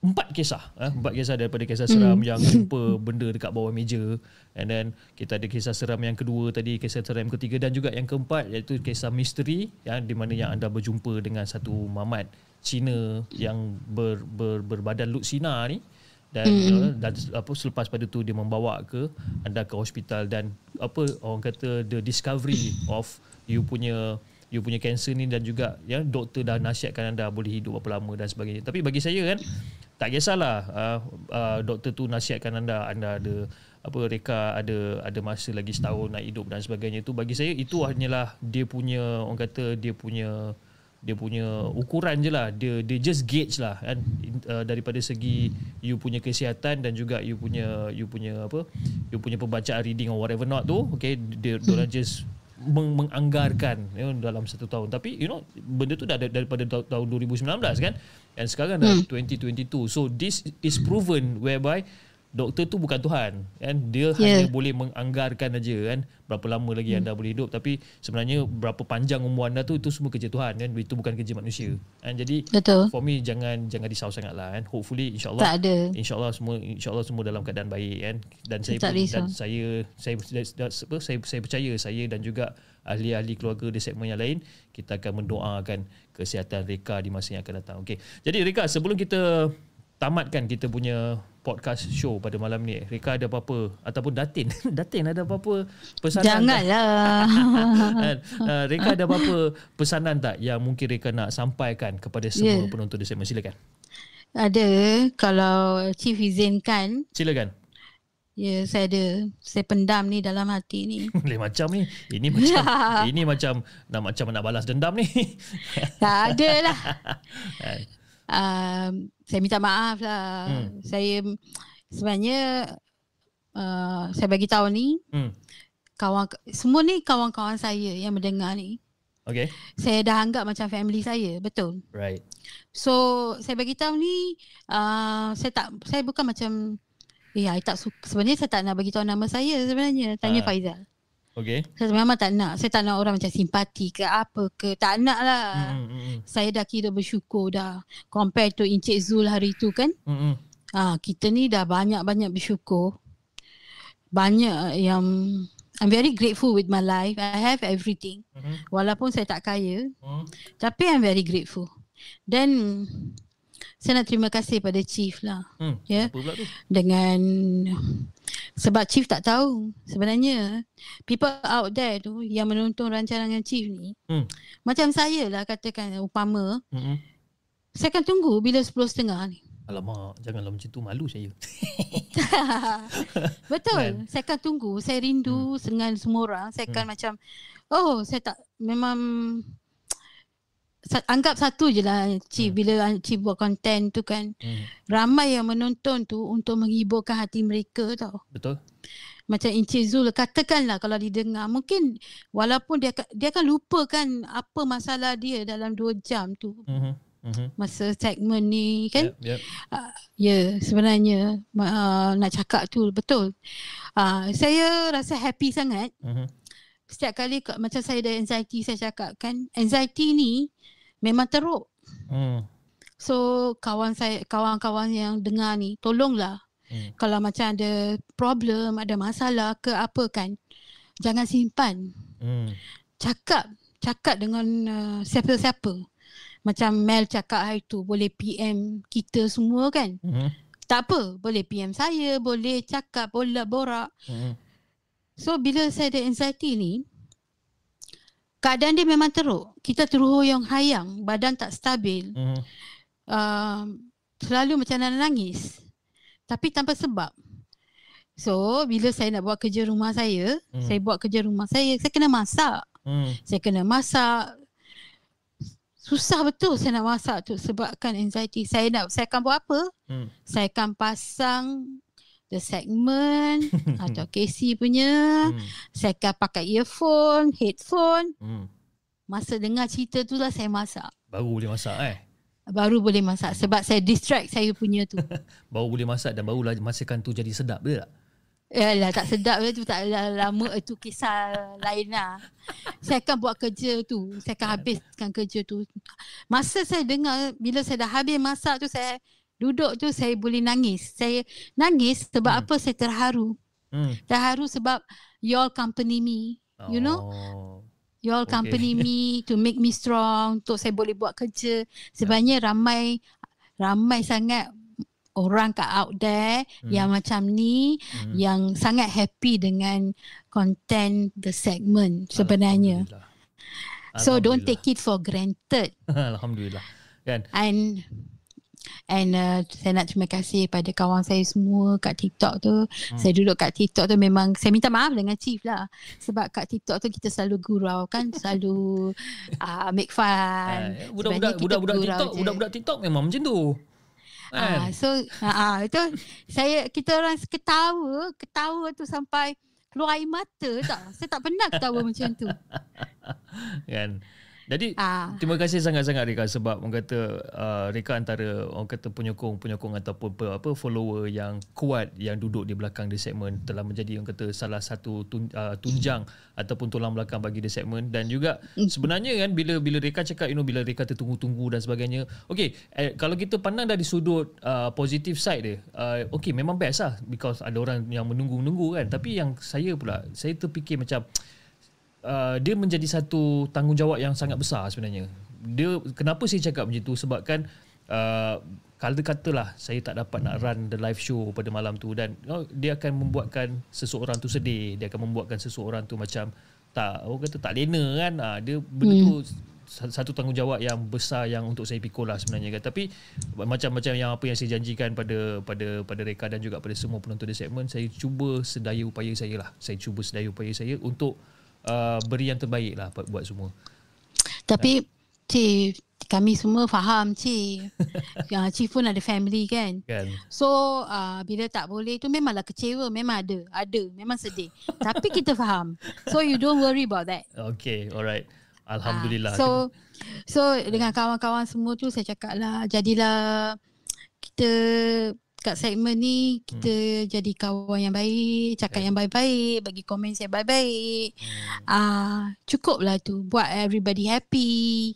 Speaker 1: empat kisah eh? empat kisah daripada kisah seram mm. yang jumpa [LAUGHS] benda dekat bawah meja and then kita ada kisah seram yang kedua tadi kisah seram yang ketiga dan juga yang keempat iaitu kisah misteri yang di mana yang anda berjumpa dengan satu mamat Cina yang ber, ber, berbadan Luxina ni dan, uh, dan apa selepas pada tu dia membawa ke anda ke hospital dan apa orang kata the discovery of you punya you punya kanser ni dan juga ya doktor dah nasihatkan anda boleh hidup berapa lama dan sebagainya. Tapi bagi saya kan tak kisahlah uh, uh, doktor tu nasihatkan anda anda ada apa reka ada ada masa lagi setahun nak hidup dan sebagainya tu. Bagi saya itu hanyalah dia punya orang kata dia punya dia punya ukuran je lah. Dia dia just gauge lah kan? Uh, daripada segi you punya kesihatan dan juga you punya you punya apa you punya pembacaan reading or whatever not tu okay? Dia hmm. just meng- menganggarkan you know, dalam satu tahun. Tapi you know benda tu dah daripada tahun 2019 kan dan sekarang dah hmm. 2022 so this is proven whereby doktor tu bukan Tuhan. Kan dia yeah. hanya boleh menganggarkan aja kan? Berapa lama lagi hmm. anda boleh hidup? Tapi sebenarnya berapa panjang umur anda tu itu semua kerja Tuhan kan? Itu bukan kerja manusia. Kan jadi
Speaker 3: Betul.
Speaker 1: for me jangan jangan risau sangatlah kan? Hopefully insyaallah
Speaker 3: tak ada.
Speaker 1: insyaallah semua insyaallah semua dalam keadaan baik kan? Dan saya pun, dan saya saya apa? Saya saya percaya saya dan juga ahli-ahli keluarga di segmen yang lain kita akan mendoakan kesihatan Reka di masa yang akan datang okey jadi Reka sebelum kita tamatkan kita punya podcast show pada malam ni. Rika ada apa-apa ataupun Datin. [LAUGHS] Datin ada apa-apa pesanan?
Speaker 3: Janganlah.
Speaker 1: kan? [LAUGHS] uh, Rika ada apa-apa pesanan tak yang mungkin Rika nak sampaikan kepada semua yeah. penonton di segmen silakan.
Speaker 3: Ada kalau Chief izinkan.
Speaker 1: Silakan.
Speaker 3: Ya, saya ada. Saya pendam ni dalam hati ni. [LAUGHS]
Speaker 1: Lain macam ni. Ini macam [LAUGHS] ini macam nak macam nak balas dendam ni. [LAUGHS]
Speaker 3: tak ada lah. um, saya minta maaf lah. Hmm. Saya sebenarnya uh, saya bagi tahu ni hmm. kawan semua ni kawan-kawan saya yang mendengar ni.
Speaker 1: Okay.
Speaker 3: Saya dah anggap macam family saya, betul.
Speaker 1: Right.
Speaker 3: So saya bagi tahu ni uh, saya tak saya bukan macam ya, eh, tak suka. sebenarnya saya tak nak bagi tahu nama saya sebenarnya. Tanya uh. Faizal.
Speaker 1: Okay.
Speaker 3: Saya memang tak nak. Saya tak nak orang macam simpati ke apa ke. Tak nak lah. Mm-hmm. Saya dah kira bersyukur dah. Compare to Encik Zul hari tu kan. Mm-hmm. Ha, kita ni dah banyak-banyak bersyukur. Banyak yang... I'm very grateful with my life. I have everything. Mm-hmm. Walaupun saya tak kaya. Mm-hmm. Tapi I'm very grateful. Then saya nak terima kasih pada chief lah. Hmm, ya. Yeah? Dengan sebab chief tak tahu sebenarnya people out there tu yang menonton rancangan chief ni hmm. macam saya lah katakan upama hmm. saya akan tunggu bila 10.30 ni.
Speaker 1: Alamak, janganlah macam tu malu saya. [LAUGHS]
Speaker 3: Betul. Kan? Saya akan tunggu, saya rindu hmm. dengan semua orang. Saya akan hmm. macam oh, saya tak memang anggap satu je lah Chief hmm. bila Chief buat konten tu kan hmm. ramai yang menonton tu untuk menghiburkan hati mereka tau
Speaker 1: betul
Speaker 3: macam Encik Zul katakanlah kalau didengar mungkin walaupun dia dia akan lupa kan apa masalah dia dalam dua jam tu hmm. Hmm. masa segmen ni kan yep, yep. Uh, ya yeah, sebenarnya uh, nak cakap tu betul uh, saya rasa happy sangat hmm. Setiap kali macam saya ada anxiety saya cakap kan anxiety ni memang teruk. Hmm. So kawan saya kawan-kawan yang dengar ni tolonglah. Hmm. Kalau macam ada problem, ada masalah ke apa kan, jangan simpan. Hmm. Cakap, cakap dengan uh, siapa-siapa. Macam Mel cakap hari tu boleh PM kita semua kan. Hmm. Tak apa, boleh PM saya, boleh cakap, boleh borak. Hmm. So bila saya ada anxiety ni, keadaan dia memang teruk. Kita terhuyung hayang, badan tak stabil. Mm. Uh, selalu macam nak nangis. Tapi tanpa sebab. So, bila saya nak buat kerja rumah saya, mm. saya buat kerja rumah saya, saya kena masak. Mm. Saya kena masak. Susah betul saya nak masak tu sebabkan anxiety. Saya nak saya akan buat apa? Mm. Saya akan pasang the segment [LAUGHS] atau KC punya. Hmm. Saya akan pakai earphone, headphone. Hmm. Masa dengar cerita tu lah saya masak.
Speaker 1: Baru boleh masak eh?
Speaker 3: Baru boleh masak sebab saya distract saya punya tu. [LAUGHS]
Speaker 1: baru boleh masak dan barulah masakan tu jadi sedap dia tak?
Speaker 3: Yalah tak sedap tu tak lama itu kisah lain lah. Saya akan buat kerja tu. Saya akan habiskan kerja tu. Masa saya dengar bila saya dah habis masak tu saya duduk tu saya boleh nangis. Saya nangis sebab hmm. apa saya terharu. Hmm. Terharu sebab you all company me. You know? Oh. You all okay. company me [LAUGHS] to make me strong. Untuk saya boleh buat kerja. Sebenarnya yeah. ramai ramai sangat orang kat out there hmm. yang macam ni hmm. yang sangat happy dengan content the segment sebenarnya. So don't take it for granted. [LAUGHS]
Speaker 1: Alhamdulillah. Kan?
Speaker 3: And And uh, saya nak terima kasih pada kawan saya semua kat TikTok tu. Hmm. Saya duduk kat TikTok tu memang saya minta maaf dengan Chief lah. Sebab kat TikTok tu kita selalu gurau kan. [LAUGHS] Selalu uh, make fun.
Speaker 1: Eh, budak-budak budak-budak TikTok, je. budak-budak TikTok memang macam tu.
Speaker 3: Ah, so ah, uh, itu saya kita orang ketawa, ketawa tu sampai keluar air mata tak. Saya tak pernah ketawa macam tu. [LAUGHS]
Speaker 1: Kan. Jadi ah. terima kasih sangat-sangat Rika sebab orang kata uh, Rika antara orang kata penyokong-penyokong ataupun apa follower yang kuat yang duduk di belakang di segmen telah menjadi orang kata salah satu tun, uh, tunjang ataupun tulang belakang bagi di segmen dan juga sebenarnya kan bila bila Rika cakap you know bila Rika tertunggu-tunggu dan sebagainya okey eh, kalau kita pandang dari sudut uh, positive side dia uh, okey memang best lah because ada orang yang menunggu-nunggu kan. Tapi yang saya pula saya terfikir macam uh, dia menjadi satu tanggungjawab yang sangat besar sebenarnya. Dia kenapa saya cakap macam tu sebabkan uh, kalau katalah saya tak dapat nak run the live show pada malam tu dan you know, dia akan membuatkan seseorang tu sedih, dia akan membuatkan seseorang tu macam tak orang kata tak lena kan. Uh, dia benda hmm. tu satu tanggungjawab yang besar yang untuk saya pikul lah sebenarnya kan. Tapi macam-macam yang apa yang saya janjikan pada pada pada Reka dan juga pada semua penonton di segmen, saya cuba sedaya upaya saya lah. Saya cuba sedaya upaya saya untuk Uh, beri yang terbaik lah buat, buat semua.
Speaker 3: Tapi Cik, kami semua faham Cik. [LAUGHS] yang Cik pun ada family kan. kan. So uh, bila tak boleh tu memanglah kecewa. Memang ada. Ada. Memang sedih. [LAUGHS] Tapi kita faham. So you don't worry about that.
Speaker 1: Okay. Alright. Alhamdulillah.
Speaker 3: Uh, so so dengan kawan-kawan semua tu saya cakap lah. Jadilah kita kat segmen ni kita hmm. jadi kawan yang baik, cakap yeah. yang baik-baik, bagi komen yang baik-baik. Hmm. Ah, hmm. uh, cukuplah tu buat everybody happy.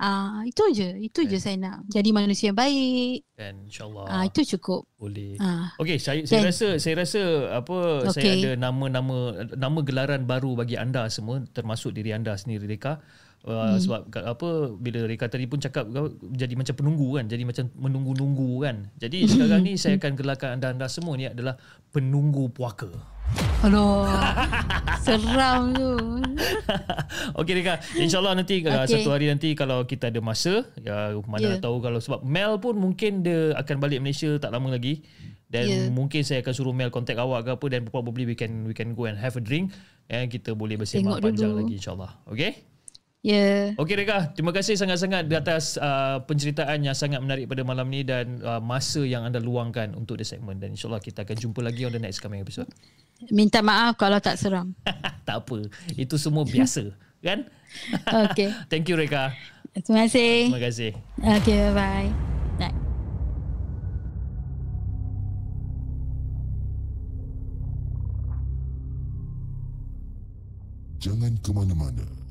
Speaker 3: Ah, uh, itu je, itu yeah. je saya nak. Jadi manusia yang baik.
Speaker 1: Dan insya-Allah.
Speaker 3: Ah, uh, itu cukup.
Speaker 1: Boleh. Uh. Okey, saya saya rasa saya rasa apa okay. saya ada nama-nama nama gelaran baru bagi anda semua termasuk diri anda sendiri Rika. Uh, hmm. sebab apa bila Reka tadi pun cakap jadi macam penunggu kan jadi macam menunggu-nunggu kan. Jadi sekarang ni saya akan gelarkan anda-anda semua ni adalah penunggu puaka.
Speaker 3: Aduh [LAUGHS] Seram tu.
Speaker 1: Okey Rika. InsyaAllah nanti uh, okay. Satu hari nanti Kalau kita ada masa ya, Mana yeah. tahu kalau Sebab Mel pun mungkin Dia akan balik Malaysia Tak lama lagi. Dan yeah. mungkin saya akan suruh Mel Contact awak ke apa Dan probably we can We can go and have a drink. And kita boleh bersembang panjang lagi InsyaAllah. Okay
Speaker 3: Ya. Yeah.
Speaker 1: Okey Reka, terima kasih sangat-sangat di atas uh, penceritaan yang sangat menarik pada malam ni dan uh, masa yang anda luangkan untuk the segment dan insyaallah kita akan jumpa lagi on the next coming episode.
Speaker 3: Minta maaf kalau tak seram. [LAUGHS]
Speaker 1: tak apa. Itu semua biasa, [LAUGHS] kan?
Speaker 3: Okey. [LAUGHS]
Speaker 1: Thank you Reka.
Speaker 3: Terima kasih.
Speaker 1: Terima kasih.
Speaker 3: Okey, bye-bye. Bye.
Speaker 4: Jangan ke mana-mana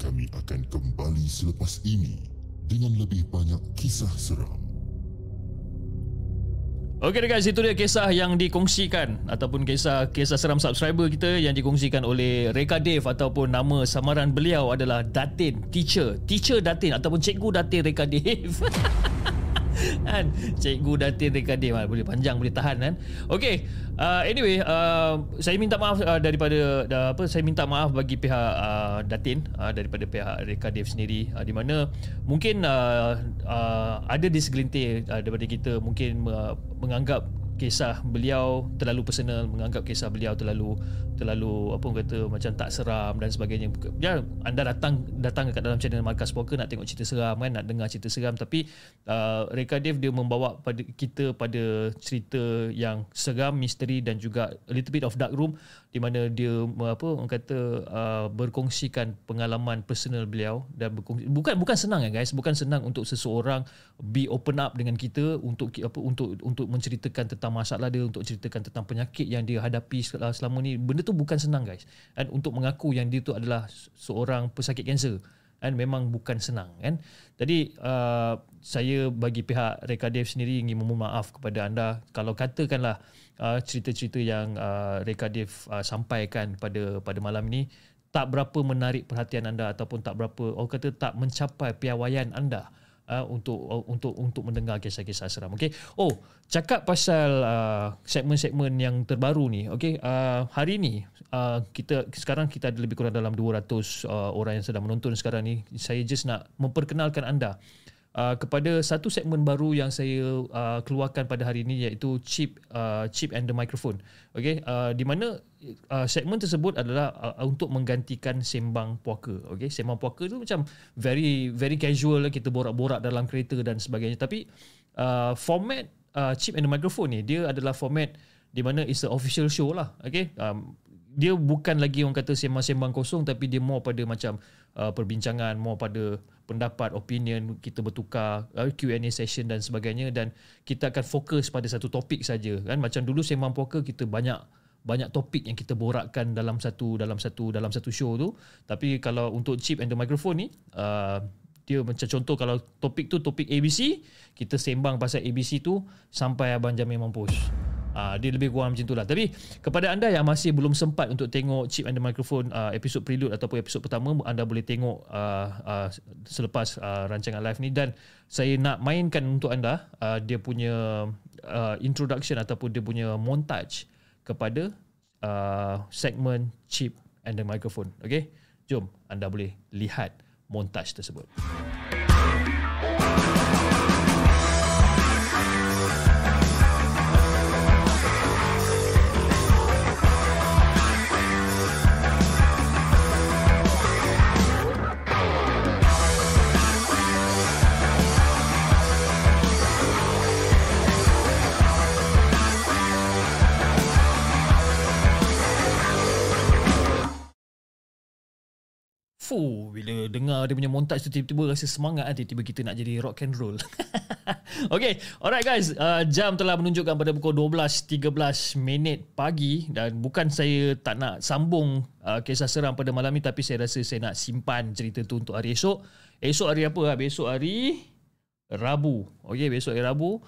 Speaker 4: kami akan kembali selepas ini dengan lebih banyak kisah seram.
Speaker 1: Okey guys, itu dia kisah yang dikongsikan ataupun kisah kisah seram subscriber kita yang dikongsikan oleh Reka Dave ataupun nama samaran beliau adalah Datin, teacher, teacher Datin ataupun cikgu Datin Reka Dave. [LAUGHS] kan? Cikgu Datin Rekadim boleh panjang boleh tahan kan? Okey uh, anyway uh, saya minta maaf uh, daripada uh, apa saya minta maaf bagi pihak uh, Datin uh, daripada pihak Rekadim sendiri uh, di mana mungkin uh, uh, ada di segelintir uh, daripada kita mungkin uh, menganggap kisah beliau terlalu personal menganggap kisah beliau terlalu terlalu apa orang kata macam tak seram dan sebagainya. Ya anda datang datang ke dalam channel Markas Poker nak tengok cerita seram kan nak dengar cerita seram. Tapi uh, Reka Dev dia membawa pada kita pada cerita yang seram misteri dan juga a little bit of dark room di mana dia apa orang kata uh, berkongsikan pengalaman personal beliau dan berkongsi, bukan bukan senang ya guys? Bukan senang untuk seseorang be open up dengan kita untuk apa untuk untuk menceritakan tentang masalah dia untuk ceritakan tentang penyakit yang dia hadapi selama ni. Benda tu bukan senang guys. Dan untuk mengaku yang dia tu adalah seorang pesakit kanser. Kan memang bukan senang kan? Jadi uh, saya bagi pihak Rekadev sendiri ingin memohon maaf kepada anda. Kalau katakanlah uh, cerita-cerita yang uh, Rekadev uh, sampaikan pada pada malam ini tak berapa menarik perhatian anda ataupun tak berapa orang kata tak mencapai piawaian anda uh, untuk uh, untuk untuk mendengar kisah-kisah seram. Okey. Oh, cakap pasal uh, segmen-segmen yang terbaru ni. Okey, uh, hari ni uh, kita sekarang kita ada lebih kurang dalam 200 uh, orang yang sedang menonton sekarang ni. Saya just nak memperkenalkan anda uh, kepada satu segmen baru yang saya uh, keluarkan pada hari ini iaitu chip uh, chip and the microphone. Okey, uh, di mana uh, segmen tersebut adalah uh, untuk menggantikan sembang puaka. Okey, sembang puaka tu macam very very casual lah kita borak-borak dalam kereta dan sebagainya. Tapi uh, format uh, chip and the microphone ni dia adalah format di mana it's a official show lah. Okey, um, dia bukan lagi orang kata sembang-sembang kosong tapi dia more pada macam uh, perbincangan, more pada pendapat, opinion, kita bertukar, uh, Q&A session dan sebagainya. Dan kita akan fokus pada satu topik saja kan? Macam dulu sembang poker kita banyak banyak topik yang kita borakkan dalam satu dalam satu dalam satu show tu. Tapi kalau untuk chip and the microphone ni uh, dia macam contoh kalau topik tu topik ABC kita sembang pasal ABC tu sampai abang Jamil mampus Uh, dia lebih kurang macam itulah. Tapi kepada anda yang masih belum sempat untuk tengok Chip and the Microphone uh, episod prelude ataupun episod pertama, anda boleh tengok uh, uh, selepas uh, rancangan live ni dan saya nak mainkan untuk anda uh, dia punya uh, introduction ataupun dia punya montage kepada uh, segmen Chip and the Microphone. Okay? Jom anda boleh lihat montage tersebut. Fuh, bila dengar dia punya montage tu tiba-tiba rasa semangat kan tiba-tiba kita nak jadi rock and roll. [LAUGHS] okay, alright guys, uh, jam telah menunjukkan pada pukul 12.13 minit pagi dan bukan saya tak nak sambung uh, kisah seram pada malam ni tapi saya rasa saya nak simpan cerita tu untuk hari esok. Esok hari apa? Besok hari Rabu. Okay, besok hari Rabu.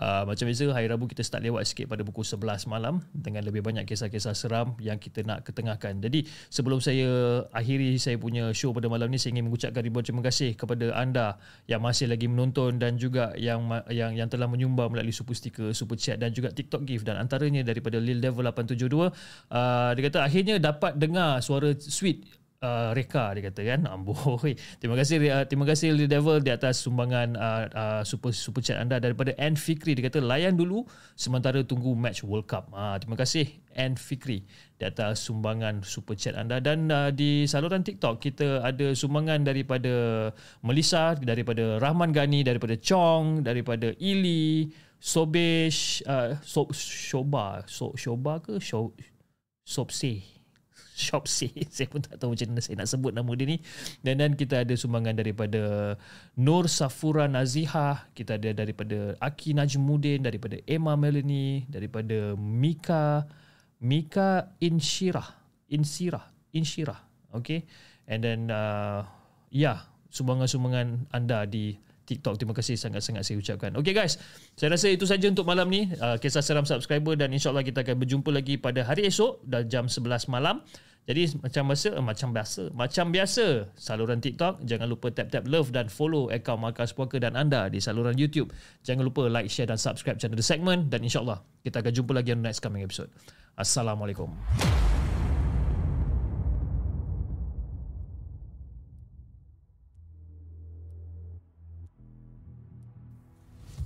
Speaker 1: Uh, macam biasa hari Rabu kita start lewat sikit pada pukul 11 malam dengan lebih banyak kisah-kisah seram yang kita nak ketengahkan. Jadi sebelum saya akhiri saya punya show pada malam ni saya ingin mengucapkan ribuan terima kasih kepada anda yang masih lagi menonton dan juga yang yang yang telah menyumbang melalui super sticker, super chat dan juga TikTok gift dan antaranya daripada Lil Devil 872 uh, dia kata akhirnya dapat dengar suara sweet uh, reka dia kata kan. [LAUGHS] Amboi. Terima kasih uh, terima kasih the devil di atas sumbangan uh, uh, super super chat anda daripada N Fikri. Dia kata layan dulu sementara tunggu match World Cup. Uh, terima kasih N Fikri di atas sumbangan super chat anda. Dan uh, di saluran TikTok kita ada sumbangan daripada Melissa daripada Rahman Gani daripada Chong daripada Ili Sobesh uh, so, Shoba so, Shoba ke? Shob Sobse shop [LAUGHS] C. Saya pun tak tahu macam mana saya nak sebut nama dia ni. Dan dan kita ada sumbangan daripada Nur Safura Naziha, kita ada daripada Aki Najmuddin, daripada Emma Melanie, daripada Mika Mika Inshirah. Inshirah. Inshirah. Okay. And then uh, ya, yeah, sumbangan-sumbangan anda di TikTok. Terima kasih sangat-sangat saya ucapkan. Okay guys, saya rasa itu saja untuk malam ni. Uh, kisah seram subscriber dan insyaAllah kita akan berjumpa lagi pada hari esok dan jam 11 malam. Jadi macam biasa, eh, macam biasa, macam biasa saluran TikTok, jangan lupa tap-tap love dan follow akaun Markas Puaka dan anda di saluran YouTube. Jangan lupa like, share dan subscribe channel The Segment dan insyaAllah kita akan jumpa lagi on next coming episode. Assalamualaikum.